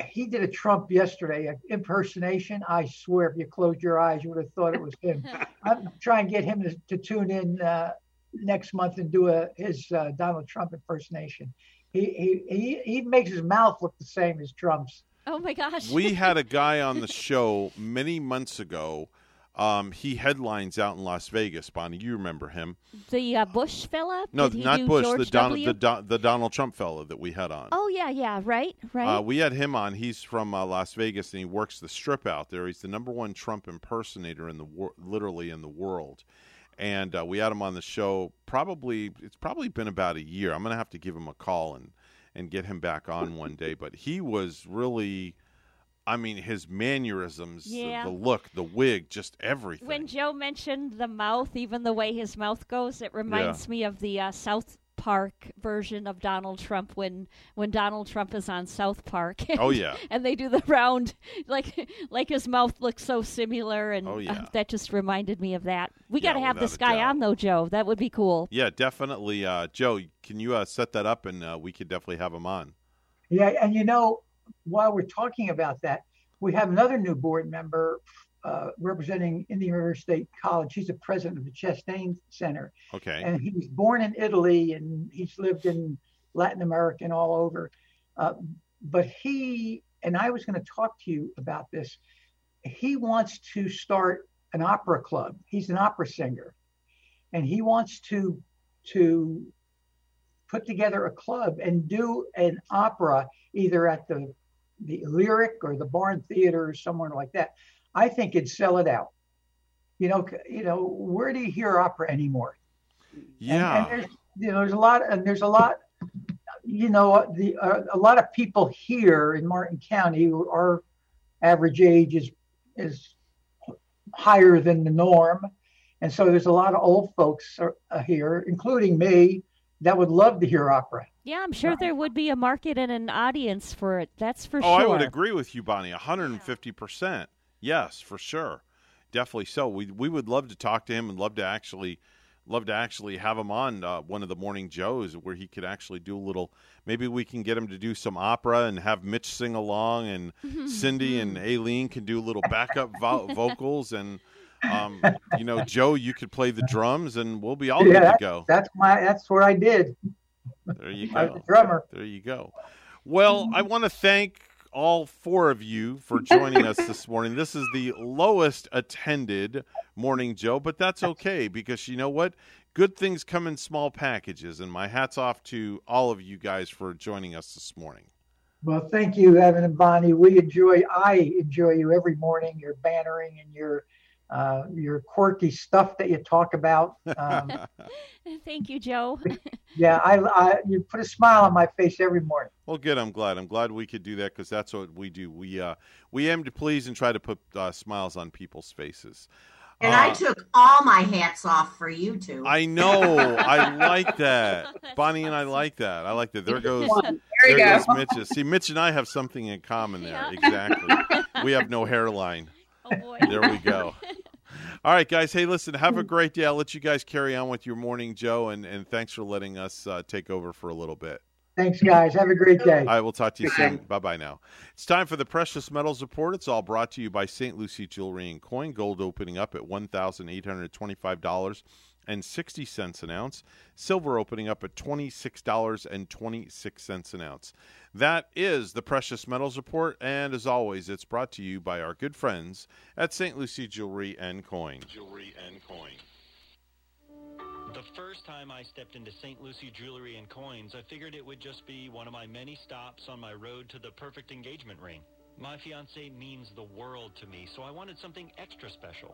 he did a Trump yesterday, an impersonation. I swear, if you closed your eyes, you would have thought it was him. I'm trying to get him to, to tune in uh, next month and do a his uh, Donald Trump impersonation. He, he he he makes his mouth look the same as Trump's. Oh my gosh. We had a guy on the show many months ago. Um, he headlines out in Las Vegas. Bonnie, you remember him? the uh, Bush fella? No, Did not Bush. George the Donald, the, Don, the Donald Trump fella that we had on. Oh yeah, yeah, right, right. Uh, we had him on. He's from uh, Las Vegas, and he works the strip out there. He's the number one Trump impersonator in the wor- literally in the world. And uh, we had him on the show. Probably it's probably been about a year. I'm gonna have to give him a call and and get him back on one day. But he was really, I mean, his mannerisms, the- Yeah. the, look, the wig, just everything. when Joe mentioned the mouth, even the way his mouth goes, it reminds me of the uh, South Park version of Donald Trump when when Donald Trump is on South Park. Oh, yeah. and they do the round like like his mouth looks so similar, and Oh, uh, that just reminded me of that. We Yeah, got to have this guy doubt. on though, Joe. That would be cool. yeah, definitely. Uh, Joe, can you uh, set that up, and uh, we could definitely have him on. Yeah, and you know, while we're talking about that, we have another new board member uh, representing Indian River State College. He's the president of the Chastain Center, Okay. and he was born in Italy and he's lived in Latin America and all over. Uh, but he and I was going to talk to you about this. He wants to start an opera club. He's an opera singer, and he wants to to put together a club and do an opera either at the the Lyric or the Barn Theater or somewhere like that. I think it'd sell it out. You know, you know, where do you hear opera anymore? Yeah. And, and there's, you know, there's a lot, and there's a lot. You know, the uh, a lot of people here in Martin County, who our average age is is higher than the norm, and so there's a lot of old folks are, uh, here, including me, that would love to hear opera. Yeah, I'm sure there would be a market and an audience for it. That's for oh, sure. I would agree with you, Bonnie. 150%. Yes, for sure. Definitely so. We we would love to talk to him and love to actually love to actually have him on uh, one of the morning joes where he could actually do a little maybe we can get him to do some opera and have mitch sing along and cindy and aileen can do little backup vo- vocals and um, you know joe you could play the drums and we'll be all yeah, good to go that's my that's what I did. there you I was go a drummer. there you go well i want to thank all four of you for joining us this morning. This is the lowest attended morning Joe, but that's okay because you know what? Good things come in small packages, and my hat's off to all of you guys for joining us this morning. Well, thank you, Evan and Bonnie. We enjoy. I enjoy you every morning. Your bannering and your uh, your quirky stuff that you talk about. Um, Thank you, Joe. yeah, I, I you put a smile on my face every morning. Well, good. I'm glad. I'm glad we could do that because that's what we do. We uh, we aim to please and try to put uh, smiles on people's faces. And Uh, I took all my hats off for you two. I know. I like that, Bonnie, and I like that. I like that. There goes There there go. goes Mitch. See, Mitch and I have something in common there. Exactly. we have no hairline. Oh boy. There we go. All right, guys. Hey, listen. Have a great day. I'll let you guys carry on with your morning, Joe, and and thanks for letting us uh, take over for a little bit. Thanks, guys. Have a great day. All right, we'll talk to you soon. Bye bye now. It's time for the Precious Metals Report. It's all brought to you by St. Lucie Jewelry and Coin. Gold opening up at $1,825 and 60 cents an ounce. Silver opening up at $26.26 an ounce. That is the Precious Metals Report. And as always, it's brought to you by our good friends at St. Lucie Jewelry and Coin. Jewelry and coin. The first time I stepped into St. Lucie Jewelry and Coins, I figured it would just be one of my many stops on my road to the perfect engagement ring. My fiance means the world to me, so I wanted something extra special.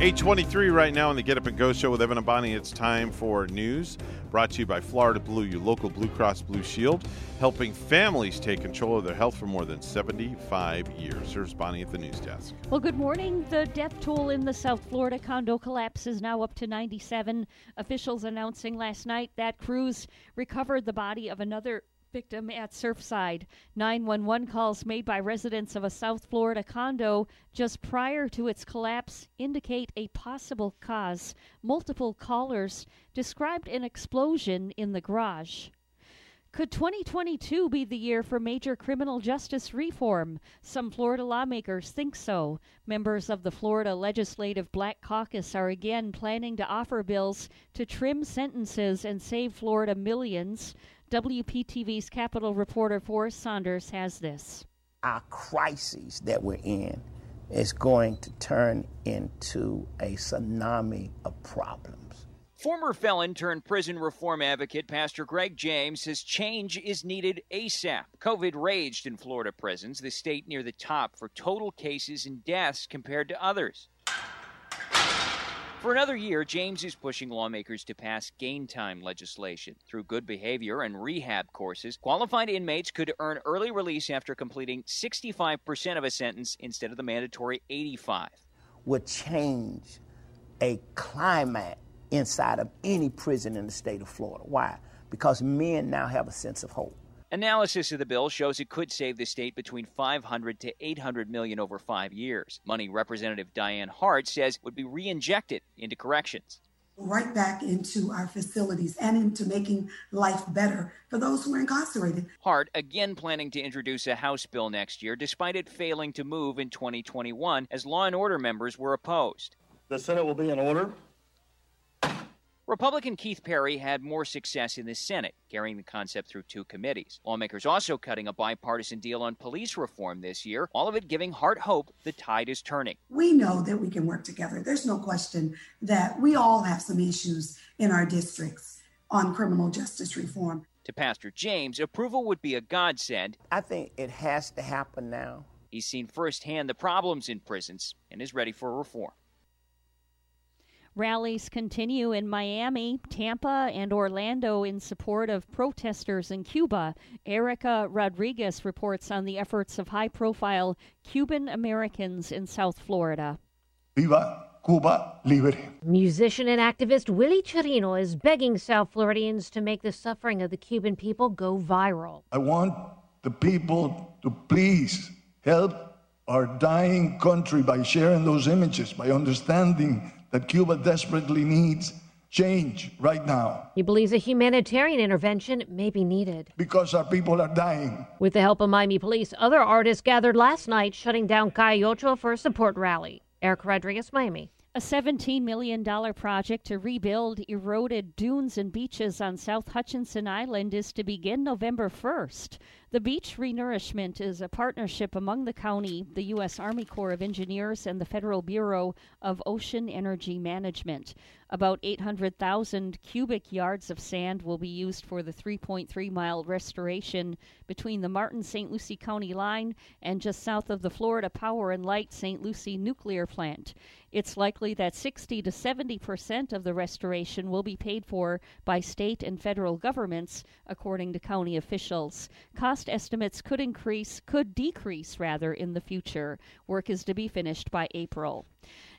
823 right now on the Get Up and Go show with Evan and Bonnie. It's time for news brought to you by Florida Blue, your local Blue Cross Blue Shield, helping families take control of their health for more than 75 years. Here's Bonnie at the news desk. Well, good morning. The death toll in the South Florida condo collapse is now up to 97. Officials announcing last night that crews recovered the body of another victim at Surfside. 911 calls made by residents of a South Florida condo just prior to its collapse indicate a possible cause. Multiple callers described an explosion in the garage. Could 2022 be the year for major criminal justice reform? Some Florida lawmakers think so. Members of the Florida Legislative Black Caucus are again planning to offer bills to trim sentences and save Florida millions. WPTV's Capitol reporter Forrest Saunders has this. our crises that we're in is going to turn into a tsunami of problems. Former felon turned prison reform advocate Pastor Greg James says change is needed ASAP. COVID raged in Florida prisons, the state near the top for total cases and deaths compared to others. For another year, James is pushing lawmakers to pass gain time legislation. Through good behavior and rehab courses, qualified inmates could earn early release after completing 65% of a sentence instead of the mandatory 85. Would change a climate inside of any prison in the state of Florida. Why? Because men now have a sense of hope. Analysis of the bill shows it could save the state between 500 to 800 million over 5 years. Money Representative Dianne Hart says would be reinjected into corrections. Right back into our facilities and into making life better for those who are incarcerated. Hart again planning to introduce a House bill next year, despite it failing to move in 2021 as Law and Order members were opposed. The Senate will be in order. Republican Keith Perry had more success in the Senate, carrying the concept through two committees. Lawmakers also cutting a bipartisan deal on police reform this year, all of it giving Hart hope the tide is turning. We know that we can work together. There's no question that we all have some issues in our districts on criminal justice reform. To Pastor James, approval would be a godsend. I think it has to happen now. He's seen firsthand the problems in prisons and is ready for reform. Rallies continue in Miami, Tampa, and Orlando in support of protesters in Cuba. Erica Rodriguez reports on the efforts of high profile Cuban Americans in South Florida. Viva Cuba Libre. Musician and activist Willie Chirino is begging South Floridians to make the suffering of the Cuban people go viral. I want the people to please help our dying country by sharing those images, by understanding that Cuba desperately needs change right now. He believes a humanitarian intervention may be needed. Because our people are dying. With the help of Miami police, other artists gathered last night shutting down Calle Ocho for a support rally. Eric Rodriguez, Miami. A $17 million project to rebuild eroded dunes and beaches on South Hutchinson Island is to begin November 1st. The beach renourishment is a partnership among the county, the U.S. Army Corps of Engineers, and the Federal Bureau of Ocean Energy Management. About 800,000 cubic yards of sand will be used for the 3.3 mile restoration between the Martin St. Lucie County line and just south of the Florida Power and Light St. Lucie nuclear plant. It's likely that 60 to 70 percent of the restoration will be paid for by state and federal governments, according to county officials. Cost estimates could increase, could decrease rather, in the future. Work is to be finished by April.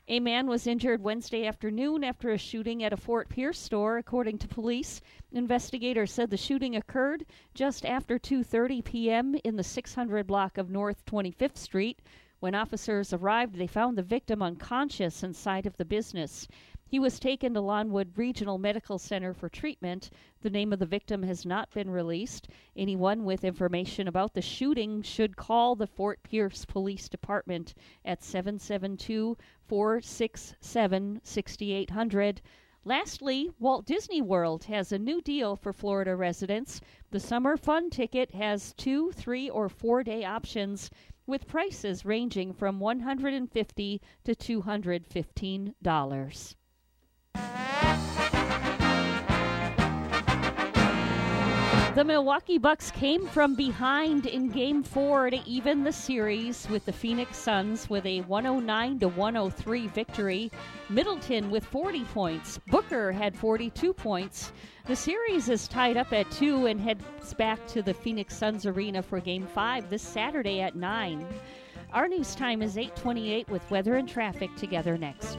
A man was injured Wednesday afternoon after a shooting at a Fort Pierce store, according to police. Investigators said the shooting occurred just after 2:30 p.m. in the 600 block of North 25th Street. When officers arrived, they found the victim unconscious inside of the business. He was taken to Lawnwood Regional Medical Center for treatment. The name of the victim has not been released. Anyone with information about the shooting should call the Fort Pierce Police Department at 772 467 6800. Lastly, Walt Disney World has a new deal for Florida residents. The summer fun ticket has two, three, or four day options with prices ranging from 150 to $215. The Milwaukee Bucks came from behind in game 4 to even the series with the Phoenix Suns with a 109 to 103 victory. Middleton with 40 points. Booker had 42 points. The series is tied up at 2 and heads back to the Phoenix Suns arena for game 5 this Saturday at 9. Our news time is 8:28 with weather and traffic together next.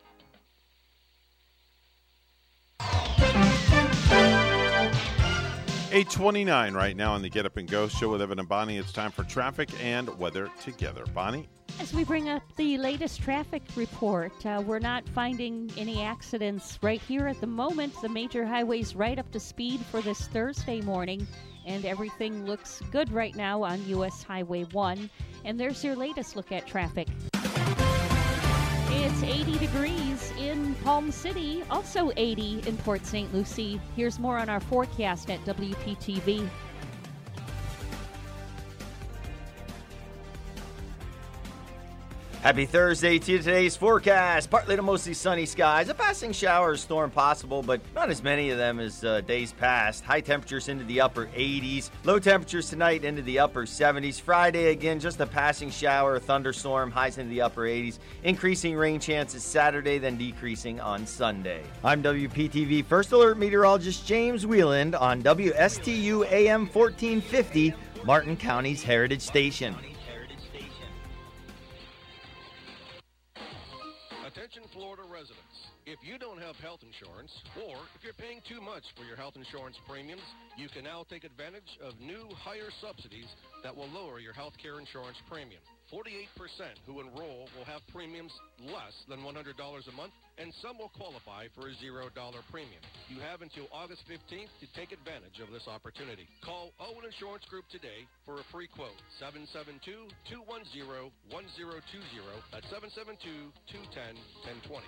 829 right now on the Get Up and Go show with Evan and Bonnie. It's time for traffic and weather together. Bonnie? As we bring up the latest traffic report, uh, we're not finding any accidents right here at the moment. The major highways right up to speed for this Thursday morning, and everything looks good right now on U.S. Highway 1. And there's your latest look at traffic. It's 80 degrees in Palm City, also 80 in Port St. Lucie. Here's more on our forecast at WPTV. Happy Thursday to. Today's forecast partly to mostly sunny skies. A passing shower or storm possible, but not as many of them as uh, days past. High temperatures into the upper 80s. Low temperatures tonight into the upper 70s. Friday, again, just a passing shower, thunderstorm, highs into the upper 80s. Increasing rain chances Saturday, then decreasing on Sunday. I'm WPTV First Alert Meteorologist James Wieland on WSTU AM 1450, Martin County's Heritage Station. If you don't have health insurance, or if you're paying too much for your health insurance premiums, you can now take advantage of new higher subsidies that will lower your health care insurance premium. 48% who enroll will have premiums less than $100 a month, and some will qualify for a $0 premium. You have until August 15th to take advantage of this opportunity. Call Owen Insurance Group today for a free quote. 772-210-1020. That's 772-210-1020.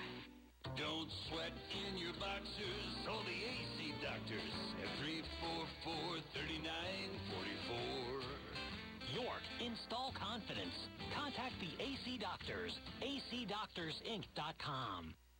Don't sweat in your boxers. Call the AC doctors at 344-3944. York, install confidence. Contact the AC Doctors. acdoctorsinc.com.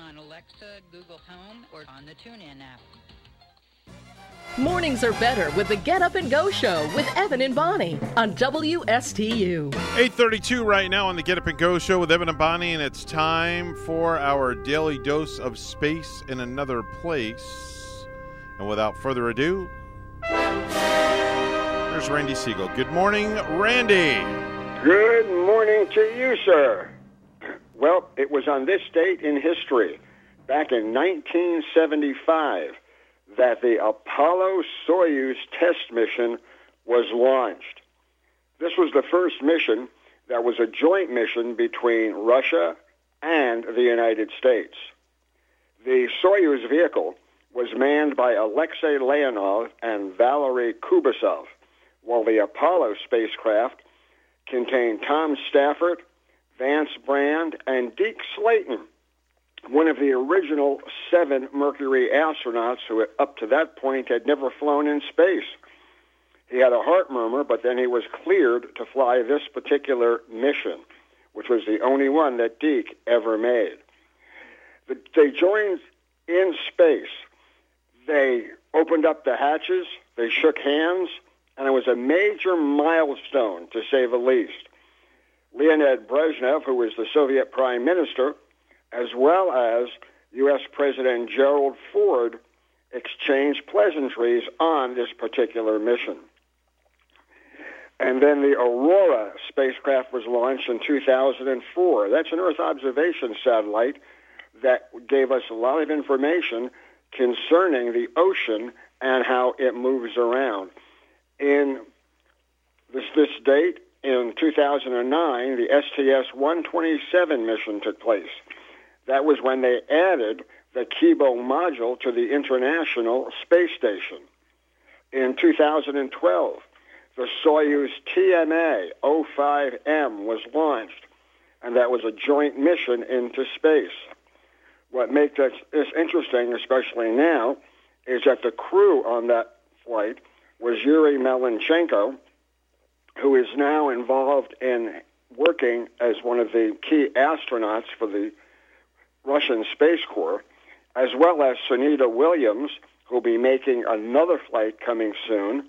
on Alexa, Google Home, or on the TuneIn app. Mornings are better with the Get Up and Go show with Evan and Bonnie on WSTU. 832 right now on the Get Up and Go show with Evan and Bonnie, and it's time for our daily dose of space in another place. And without further ado, there's Randy Segal. Good morning, Randy. Good morning to you, sir. Well, it was on this date in history, back in 1975, that the Apollo Soyuz test mission was launched. This was the first mission that was a joint mission between Russia and the United States. The Soyuz vehicle was manned by Alexei Leonov and Valery Kubasov, while the Apollo spacecraft contained Tom Stafford, Vance Brand, and Deke Slayton, one of the original seven Mercury astronauts who, up to that point, had never flown in space. He had a heart murmur, but then he was cleared to fly this particular mission, which was the only one that Deke ever made. They joined in space. They opened up the hatches, they shook hands, and it was a major milestone, to say the least. Leonid Brezhnev, who was the Soviet prime minister, as well as U.S. President Gerald Ford, exchanged pleasantries on this particular mission. And then the Aurora spacecraft was launched in 2004. That's an Earth observation satellite that gave us a lot of information concerning the ocean and how it moves around. In this, this date, in 2009, the STS-127 mission took place. That was when they added the Kibo module to the International Space Station. In 2012, the Soyuz TMA 05M was launched, and that was a joint mission into space. What makes this, interesting, especially now, is that the crew on that flight was Yuri Malenchenko, who is now involved in working as one of the key astronauts for the Russian Space Corps, as well as Sunita Williams, who'll be making another flight coming soon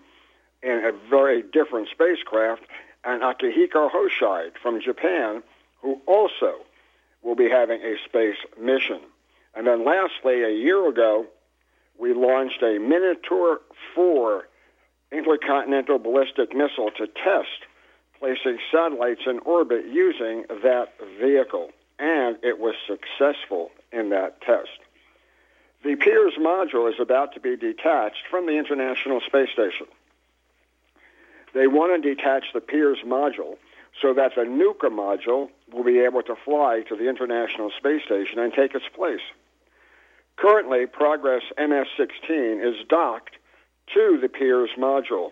in a very different spacecraft, and Akihiko Hoshide from Japan, who also will be having a space mission. And then lastly, a year ago, we launched a Minotaur 4 intercontinental ballistic missile to test placing satellites in orbit using that vehicle, and it was successful in that test. The Pirs module is about to be detached from the International Space Station. They want to detach the Pirs module so that the Nauka module will be able to fly to the International Space Station and take its place. Currently, Progress MS-16 is docked to the Pirs module,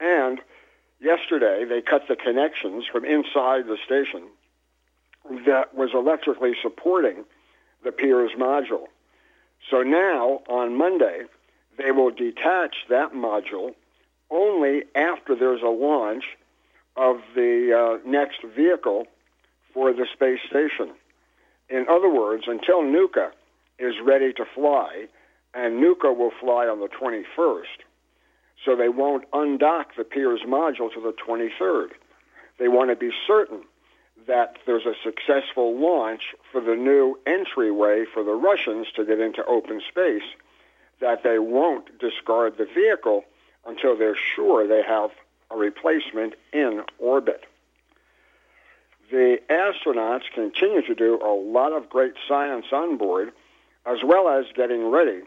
and yesterday they cut the connections from inside the station that was electrically supporting the Pirs module. So now, on Monday, they will detach that module only after there's a launch of the uh, next vehicle for the space station. In other words, until Nauka is ready to fly, and Nauka will fly on the 21st, so they won't undock the Pirs module to the 23rd. They want to be certain that there's a successful launch for the new entryway for the Russians to get into open space, that they won't discard the vehicle until they're sure they have a replacement in orbit. The astronauts continue to do a lot of great science on board, as well as getting ready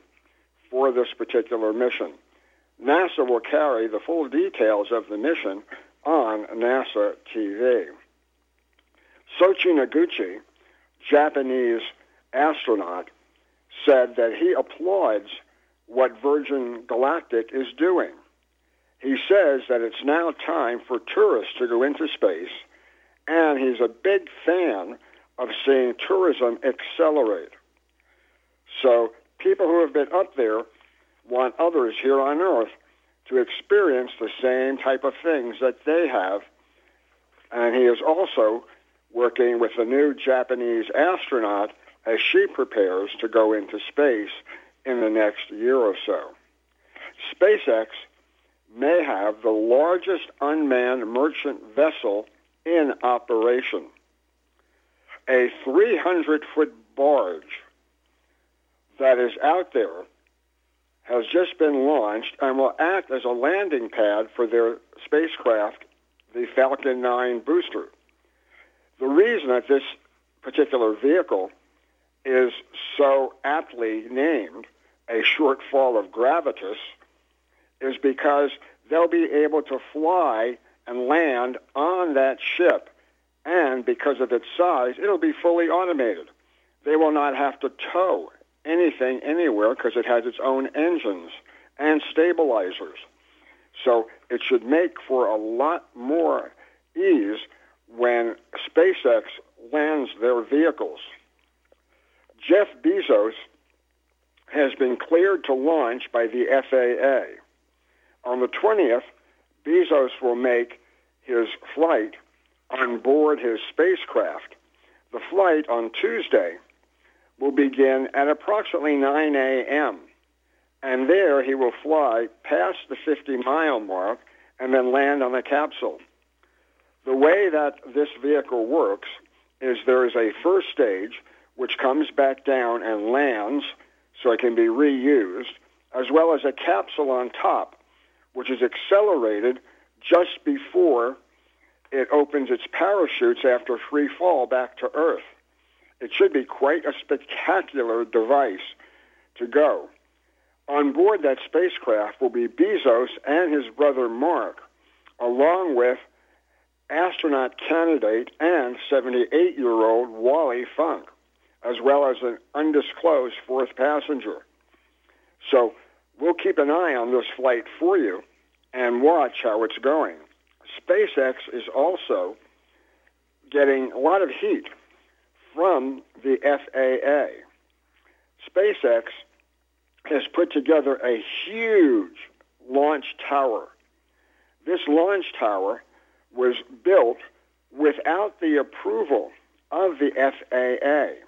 for this particular mission. NASA will carry the full details of the mission on NASA TV. Soichi Noguchi, Japanese astronaut, said that he applauds what Virgin Galactic is doing. He says that it's now time for tourists to go into space, and he's a big fan of seeing tourism accelerate. So people who have been up there want others here on Earth to experience the same type of things that they have. And he is also working with a new Japanese astronaut as she prepares to go into space in the next year or so. SpaceX may have the largest unmanned merchant vessel in operation. A 300 foot barge that is out there has just been launched and will act as a landing pad for their spacecraft, the Falcon 9 booster. The reason that this particular vehicle is so aptly named a shortfall of gravitas is because they'll be able to fly and land on that ship. And because of its size, it'll be fully automated. They will not have to tow anything anywhere because it has its own engines and stabilizers. So it should make for a lot more ease when SpaceX lands their vehicles. Jeff Bezos has been cleared to launch by the FAA. On the 20th, Bezos will make his flight on board his spacecraft. The flight on Tuesday will begin at approximately 9 a.m. And there he will fly past the 50 mile mark and then land on the capsule. The way that this vehicle works is there is a first stage which comes back down and lands so it can be reused, as well as a capsule on top, which is accelerated just before it opens its parachutes after free fall back to Earth. It should be quite a spectacular device to go. On board that spacecraft will be Bezos and his brother Mark, along with astronaut candidate and 78 year old Wally Funk, as well as an undisclosed fourth passenger. So we'll keep an eye on this flight for you, and watch how it's going. SpaceX is also getting a lot of heat from the FAA. SpaceX has put together a huge launch tower. This launch tower was built without the approval of the FAA.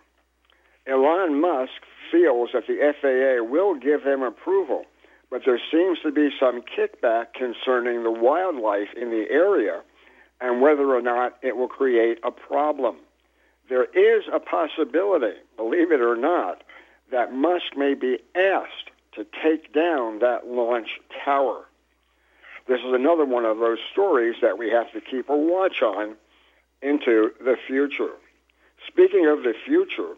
Elon Musk feels that the FAA will give them approval, but there seems to be some kickback concerning the wildlife in the area and whether or not it will create a problem. There is a possibility, believe it or not, that Musk may be asked to take down that launch tower. This is another one of those stories that we have to keep a watch on into the future. Speaking of the future,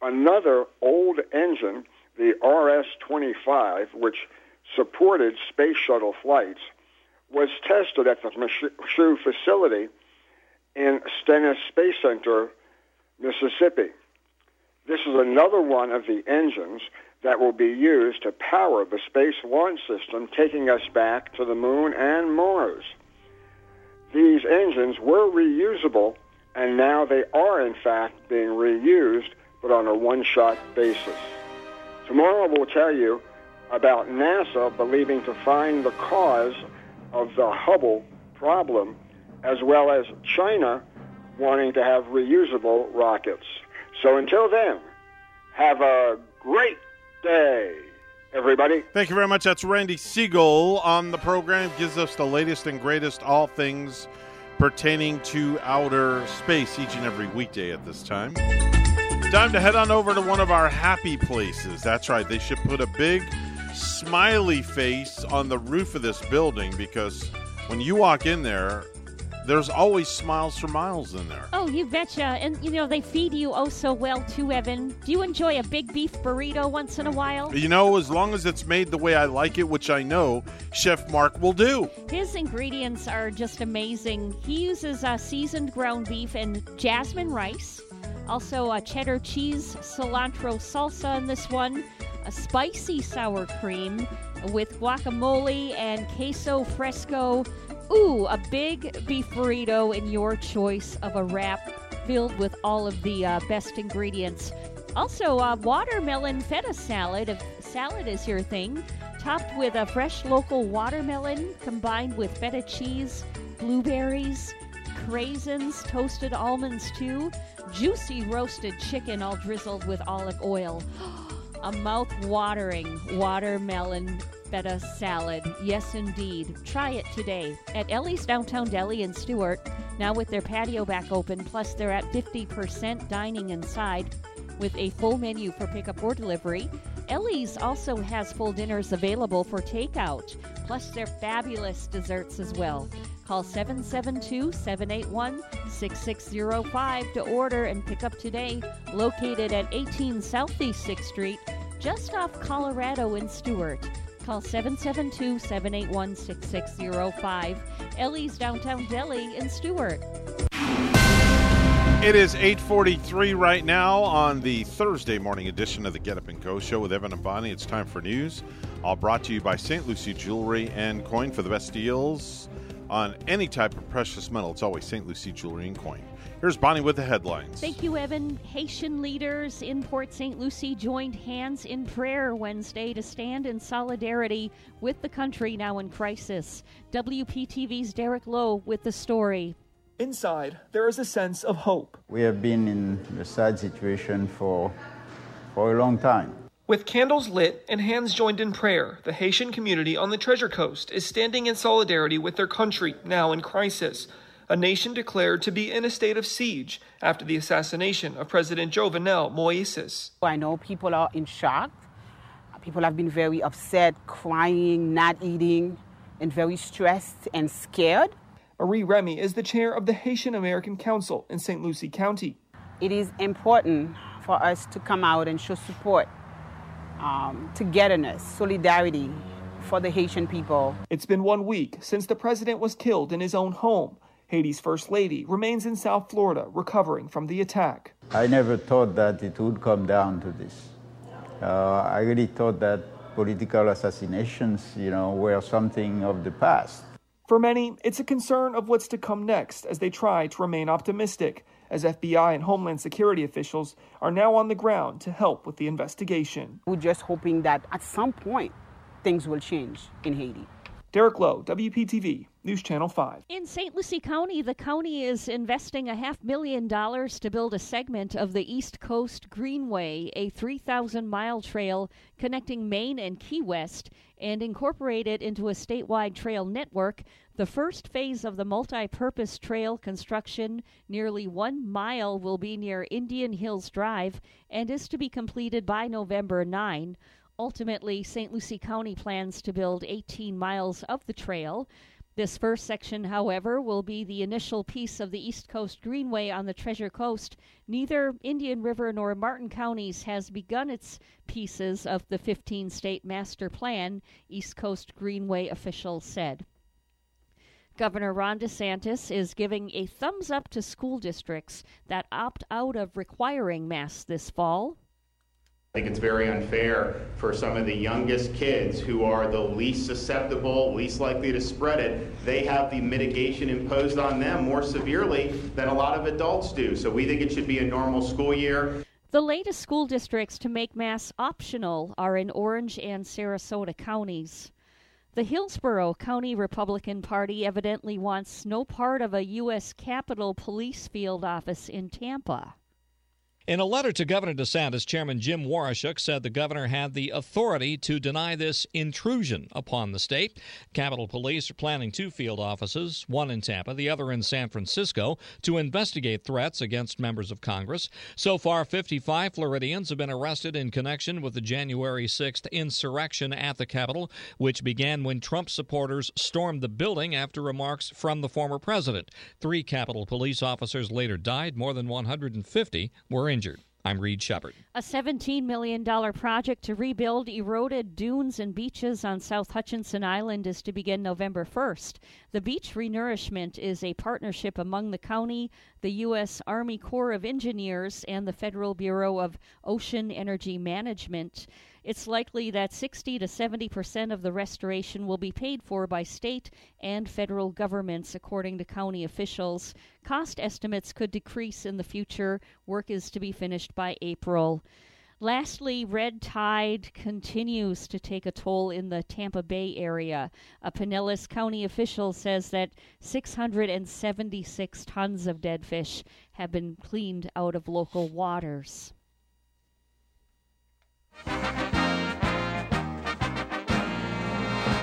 another old engine, the RS 25, which supported space shuttle flights, was tested at the Michoud facility in Stennis Space Center, Mississippi. This is another one of the engines that will be used to power the Space Launch System, taking us back to the Moon and Mars. These engines were reusable, and now they are, in fact, being reused, but on a one shot basis. Tomorrow we'll tell you about NASA believing to find the cause of the Hubble problem, as well as China wanting to have reusable rockets. So until then, have a great day, everybody. Thank you very much. That's Randy Segal on the program. Gives us the latest and greatest all things pertaining to outer space each and every weekday at this time. Time to head on over to one of our happy places. That's right. They should put a big smiley face on the roof of this building because when you walk in there, there's always smiles for miles in there. Oh, you betcha. And, you know, they feed you oh so well, too, Evan. Do you enjoy a big beef burrito once in a while? You know, as long as it's made the way I like it, which I know Chef Mark will do. His ingredients are just amazing. He uses uh, seasoned ground beef and jasmine rice, also a cheddar cheese, cilantro salsa in this one, a spicy sour cream with guacamole and queso fresco Ooh, a big beef burrito in your choice of a wrap filled with all of the uh, best ingredients. Also, a watermelon feta salad, if salad is your thing, topped with a fresh local watermelon combined with feta cheese, blueberries, craisins, toasted almonds too, juicy roasted chicken all drizzled with olive oil. a mouth-watering watermelon feta salad. Yes, indeed. Try it today at Ellie's Downtown Deli in Stuart. Now with their patio back open, plus they're at 50% dining inside with a full menu for pickup or delivery. Ellie's also has full dinners available for takeout, plus their fabulous desserts as well. Call 772 781 6605 to order and pick up today. Located at 18 Southeast 6th Street, just off Colorado in Stuart. Call 772 781 6605. Ellie's Downtown Deli in Stuart. It is 8:43 right now on the Thursday morning edition of the Get Up and Go show with Evan and Bonnie. It's time for news. All brought to you by St. Lucie Jewelry and Coin for the best deals on any type of precious metal. It's always St. Lucie Jewelry and Coin. Here's Bonnie with the headlines. Thank you, Evan. Haitian leaders in Port St. Lucie joined hands in prayer Wednesday to stand in solidarity with the country now in crisis. WPTV's Derek Lowe with the story. Inside, there is a sense of hope. We have been in a sad situation for, for a long time. With candles lit and hands joined in prayer, the Haitian community on the Treasure Coast is standing in solidarity with their country now in crisis a nation declared to be in a state of siege after the assassination of President Jovenel Moises. I know people are in shock. People have been very upset, crying, not eating, and very stressed and scared. Marie Remy is the chair of the Haitian American Council in St. Lucie County. It is important for us to come out and show support, um, togetherness, solidarity for the Haitian people. It's been one week since the president was killed in his own home. Haiti's First Lady remains in South Florida recovering from the attack. I never thought that it would come down to this. Uh, I really thought that political assassinations, you know, were something of the past. For many, it's a concern of what's to come next as they try to remain optimistic, as FBI and Homeland Security officials are now on the ground to help with the investigation. We're just hoping that at some point things will change in Haiti. Derek Lowe, WPTV, News Channel 5. In St. Lucie County, the county is investing a half million dollars to build a segment of the East Coast Greenway, a 3,000 mile trail connecting Maine and Key West, and incorporate it into a statewide trail network. The first phase of the multi purpose trail construction, nearly one mile, will be near Indian Hills Drive and is to be completed by November 9. Ultimately, St. Lucie County plans to build 18 miles of the trail. This first section, however, will be the initial piece of the East Coast Greenway on the Treasure Coast. Neither Indian River nor Martin counties has begun its pieces of the 15 state master plan, East Coast Greenway officials said. Governor Ron DeSantis is giving a thumbs up to school districts that opt out of requiring masks this fall. I think it's very unfair for some of the youngest kids who are the least susceptible, least likely to spread it. They have the mitigation imposed on them more severely than a lot of adults do. So we think it should be a normal school year. The latest school districts to make masks optional are in Orange and Sarasota counties. The Hillsborough County Republican Party evidently wants no part of a U.S. Capitol Police Field office in Tampa. In a letter to Governor DeSantis, Chairman Jim Waurishuk said the governor had the authority to deny this intrusion upon the state. Capitol Police are planning two field offices, one in Tampa, the other in San Francisco, to investigate threats against members of Congress. So far, 55 Floridians have been arrested in connection with the January 6th insurrection at the Capitol, which began when Trump supporters stormed the building after remarks from the former president. Three Capitol Police officers later died, more than 150 were injured. I'm Reed Shepard. A $17 million project to rebuild eroded dunes and beaches on South Hutchinson Island is to begin November 1st. The beach renourishment is a partnership among the county, the U.S. Army Corps of Engineers, and the Federal Bureau of Ocean Energy Management. It's likely that 60 to 70 percent of the restoration will be paid for by state and federal governments, according to county officials. Cost estimates could decrease in the future. Work is to be finished by April. Lastly, red tide continues to take a toll in the Tampa Bay area. A Pinellas County official says that 676 tons of dead fish have been cleaned out of local waters.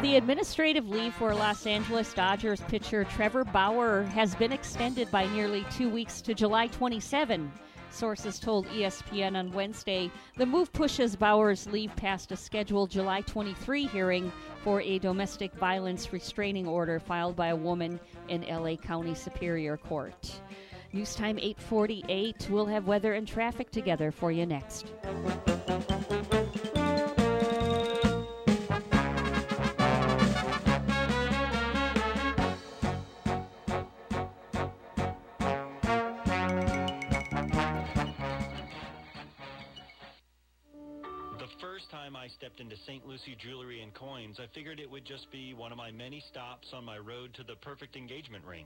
The administrative leave for Los Angeles Dodgers pitcher Trevor Bauer has been extended by nearly two weeks to July 27. Sources told ESPN on Wednesday the move pushes Bauer's leave past a scheduled July 23 hearing for a domestic violence restraining order filed by a woman in LA County Superior Court. News time 848. We'll have weather and traffic together for you next. The first time I stepped into St. Lucie Jewelry and Coins, I figured it would just be one of my many stops on my road to the perfect engagement ring.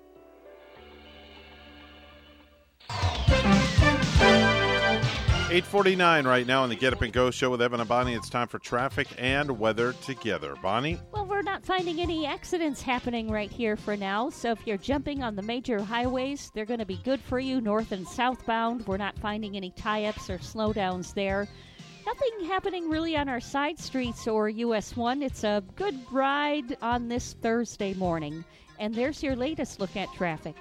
849 right now on the Get Up and Go show with Evan and Bonnie. It's time for traffic and weather together. Bonnie? Well, we're not finding any accidents happening right here for now. So if you're jumping on the major highways, they're going to be good for you, north and southbound. We're not finding any tie ups or slowdowns there. Nothing happening really on our side streets or US 1. It's a good ride on this Thursday morning. And there's your latest look at traffic.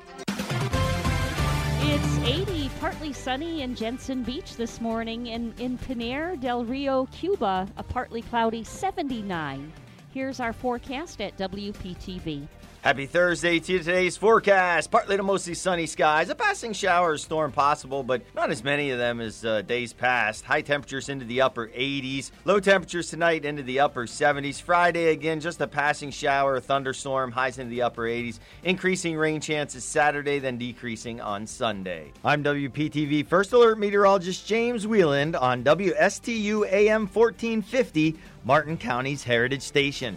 It's 80, partly sunny in Jensen Beach this morning, and in Pinar del Rio, Cuba, a partly cloudy 79. Here's our forecast at WPTV. Happy Thursday to you. Today's forecast partly to mostly sunny skies. A passing shower or storm possible, but not as many of them as uh, days past. High temperatures into the upper 80s. Low temperatures tonight into the upper 70s. Friday, again, just a passing shower, thunderstorm, highs into the upper 80s. Increasing rain chances Saturday, then decreasing on Sunday. I'm WPTV First Alert Meteorologist James Wieland on WSTU AM 1450, Martin County's Heritage Station.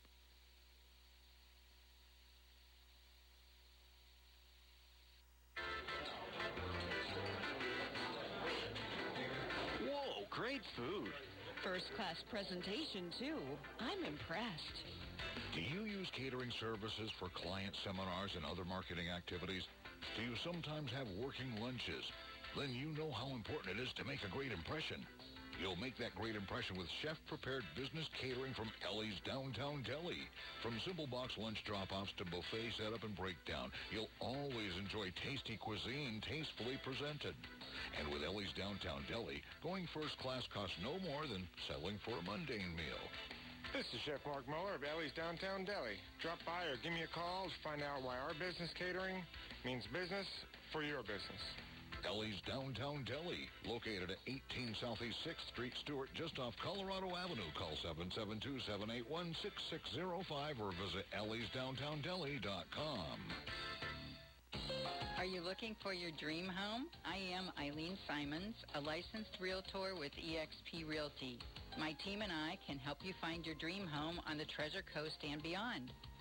Great food. First class presentation, too. I'm impressed. Do you use catering services for client seminars and other marketing activities? Do you sometimes have working lunches? Then you know how important it is to make a great impression. You'll make that great impression with chef-prepared business catering from Ellie's Downtown Deli. From simple box lunch drop-offs to buffet setup and breakdown, you'll always enjoy tasty cuisine tastefully presented. And with Ellie's Downtown Deli, going first class costs no more than settling for a mundane meal. This is Chef Mark Muller of Ellie's Downtown Deli. Drop by or give me a call to find out why our business catering means business for your business. Ellie's Downtown Deli, located at 18 Southeast 6th Street, Stuart, just off Colorado Avenue. Call 772-781-6605 or visit elliesdowntowndeli.com. Are you looking for your dream home? I am Eileen Simons, a licensed realtor with eXp Realty. My team and I can help you find your dream home on the Treasure Coast and beyond.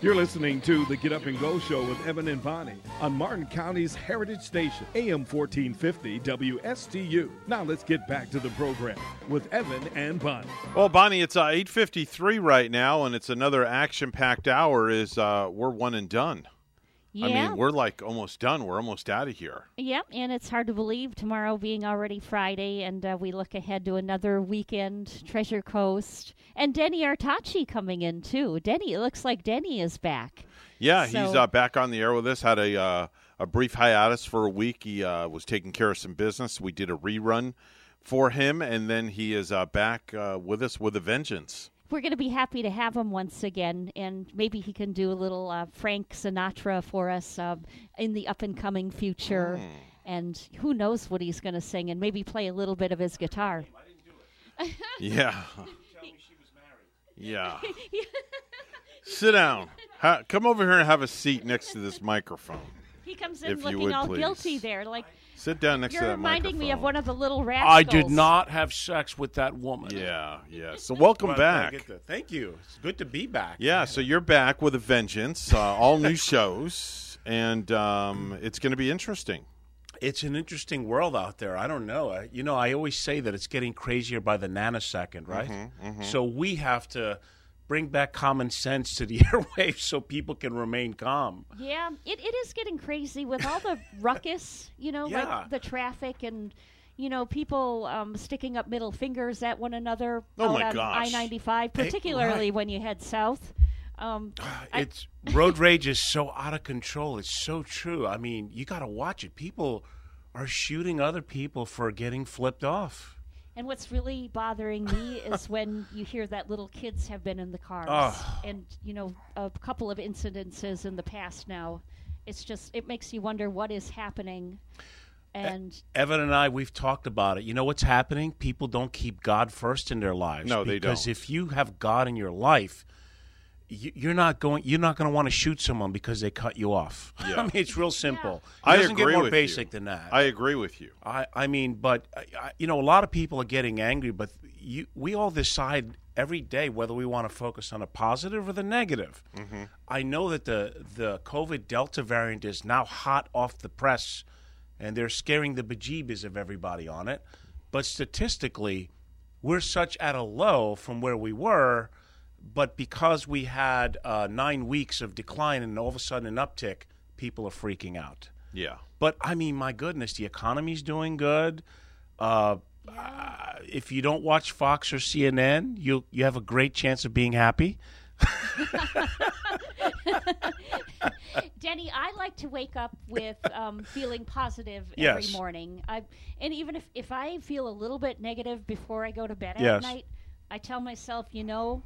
You're listening to the Get Up and Go Show with Evan and Bonnie on Martin County's Heritage Station, AM 1450 WSTU. Now let's get back to the program with Evan and Bonnie. Well, Bonnie, it's uh, 8.53 right now, and it's another action-packed hour. Is uh, We're one and done. I Yeah. mean, we're like almost done. We're almost out of here. Yep, and it's hard to believe tomorrow being already Friday, and uh, we look ahead to another weekend, Treasure Coast, and Denny Artachi coming in too. Denny, it looks like Denny is back. Yeah, he's uh, back on the air with us. Had a uh, a brief hiatus for a week. He uh, was taking care of some business. We did a rerun for him, and then he is uh, back uh, with us with a vengeance. We're going to be happy to have him once again, and maybe he can do a little uh, Frank Sinatra for us uh, in the up and coming future. And who knows what he's going to sing, and maybe play a little bit of his guitar. Yeah. Yeah. Sit down. Ha- come over here and have a seat next to this microphone. He comes in If looking all please. guilty there, like Sit down next you're to that reminding me of one of the little rascals. I did not have sex with that woman. Yeah, yeah. So welcome Well, I back. get to- thank you. It's good to be back. Yeah, so you're back with a vengeance. Uh, all new shows, and um, it's going to be interesting. it's an interesting world out there. I don't know. I, you know, I always say that it's getting crazier by the nanosecond, right? Mhm, mhm. So we have to bring back common sense to the airwaves so people can remain calm. Yeah, it, it is getting crazy with all the ruckus, you know, Yeah. like the traffic and, you know, people um, sticking up middle fingers at one another Oh, my on. I 95, Hey, particularly right. when you head south. Um, I- It's road rage is so out of control. It's so true. I mean, you got to watch it. People are shooting other people for getting flipped off. And what's really bothering me is when you hear that little kids have been in the cars. Oh. And, you know, a couple of incidences in the past now. It's just, it makes you wonder what is happening. And Evan and I, we've talked about it. You know what's happening? People don't keep God first in their lives. No, they because don't. Because if you have God in your life, you- you're not going. You're not going to want to shoot someone because they cut you off. Yeah. I mean, it's real simple. It I doesn't agree get more with basic you. than that. I agree with you. I, I mean, but I, I- you know, a lot of people are getting angry, but you, we all decide every day whether we want to focus on the positive or the negative. Mm-hmm. I know that the the COVID Delta variant is now hot off the press, and they're scaring the bejeebus of everybody on it. But statistically, we're such at a low from where we were. But because we had uh, nine weeks of decline and all of a sudden an uptick, people are freaking out. Yeah. But I mean, my goodness, the economy's doing good. Uh, uh, if you don't watch Fox or CNN, you you have a great chance of being happy. Denny, I like to wake up with um, feeling positive Yes. every morning. I, and even if, if I feel a little bit negative before I go to bed Yes. at night, I tell myself, you know,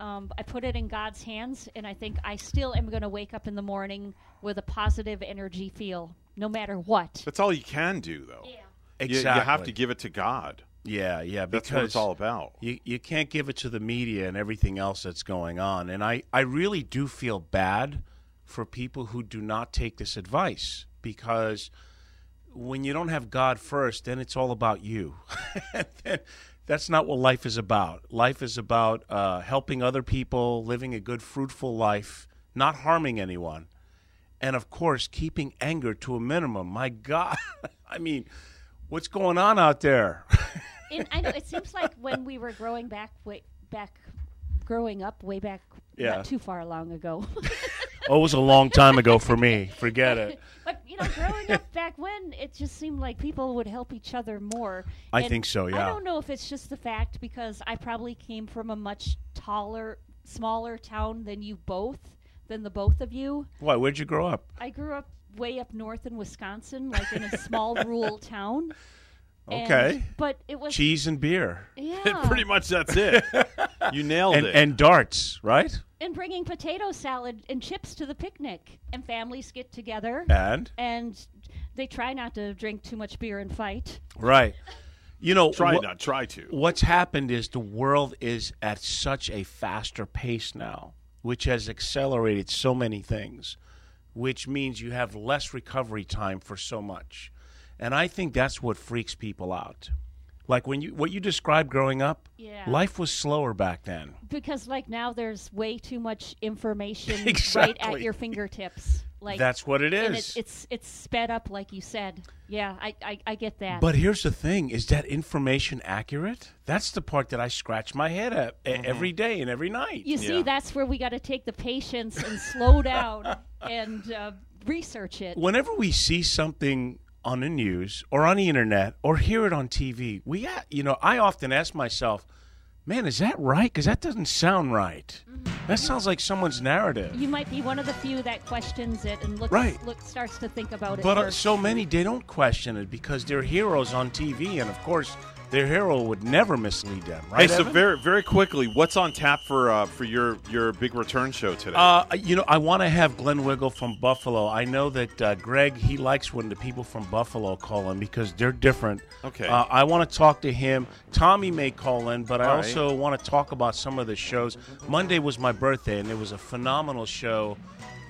um, I put it in God's hands, and I think I still am going to wake up in the morning with a positive energy feel, no matter what. That's all you can do, though. Yeah. You, you have to give it to God. Yeah, yeah. Because That's what it's all about. You you can't give it to the media and everything else that's going on. And I, I really do feel bad for people who do not take this advice because when you don't have God first, then it's all about you. and then that's not what life is about. Life is about uh, helping other people, living a good, fruitful life, not harming anyone, and of course, keeping anger to a minimum. My God, I mean, what's going on out there? And I know it seems like when we were growing back, way back, growing up, way back, Yeah. not too far long ago. oh, it was a long time ago for me. Forget it. But you know, growing up back when, it just seemed like people would help each other more. I And think so, Yeah. I don't know if it's just the fact because I probably came from a much taller, smaller town than you both, than the both of you. Why? Where'd you grow up? I grew up way up north in Wisconsin, like in a small rural town. And- Okay. but it was cheese and beer. Yeah. Pretty much that's it. you nailed and, it. And darts, right? And bringing potato salad and chips to the picnic, and families get together. And? and they try not to drink too much beer and fight. Right. You know, Try what- not, try to. What's happened is the world is at such a faster pace now, which has accelerated so many things, which means you have less recovery time for so much. And I think that's what freaks people out. Like when you what you described growing up, Yeah. life was slower back then. Because like now there's way too much information right at your fingertips. Like That's what it is. and it, it's it's sped up, like you said. Yeah, I I, I get that. But here's the thing: is that information accurate? That's the part that I scratch my head at e- every day and every night. you see, that's where we got to take the patience and slow down and uh, research it. Whenever we see something on the news or on the internet or hear it on TV, we, you know, I often ask myself, "Man, is that right? Because that doesn't sound right. That sounds like someone's narrative." You might be one of the few that questions it and looks Right. look starts to think about it. But uh, so many they don't question it because they're heroes on TV, and of course, their hero would never mislead them, right? hey, so Evan? very very quickly, what's on tap for uh, for your your big return show today? Uh, you know, I want to have Glenn Wiggle from Buffalo. I know that uh, Greg he likes when the people from Buffalo call in because they're different. Okay. Uh, I want to talk to him. Tommy may call in, but I All right. also want to talk about some of the shows. Monday was my birthday, and it was a phenomenal show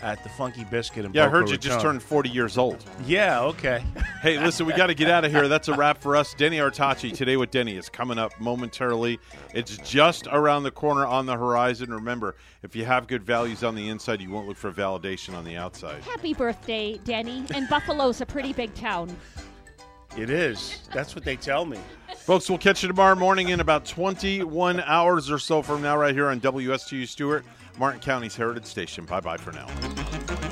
at the Funky Biscuit in Yeah, I heard you just turned 40 years old. Yeah, okay. Hey, listen, we got to get out of here. That's a wrap for us. Denny Artachi, Today with Denny, is coming up momentarily. It's just around the corner on the horizon. Remember, if you have good values on the inside, you won't look for validation on the outside. Happy birthday, Denny. And Buffalo's a pretty big town. It is. That's what they tell me. Folks, we'll catch you tomorrow morning in about 21 hours or so from now, right here on WSTU Stuart, Martin County's Heritage Station. Bye bye for now.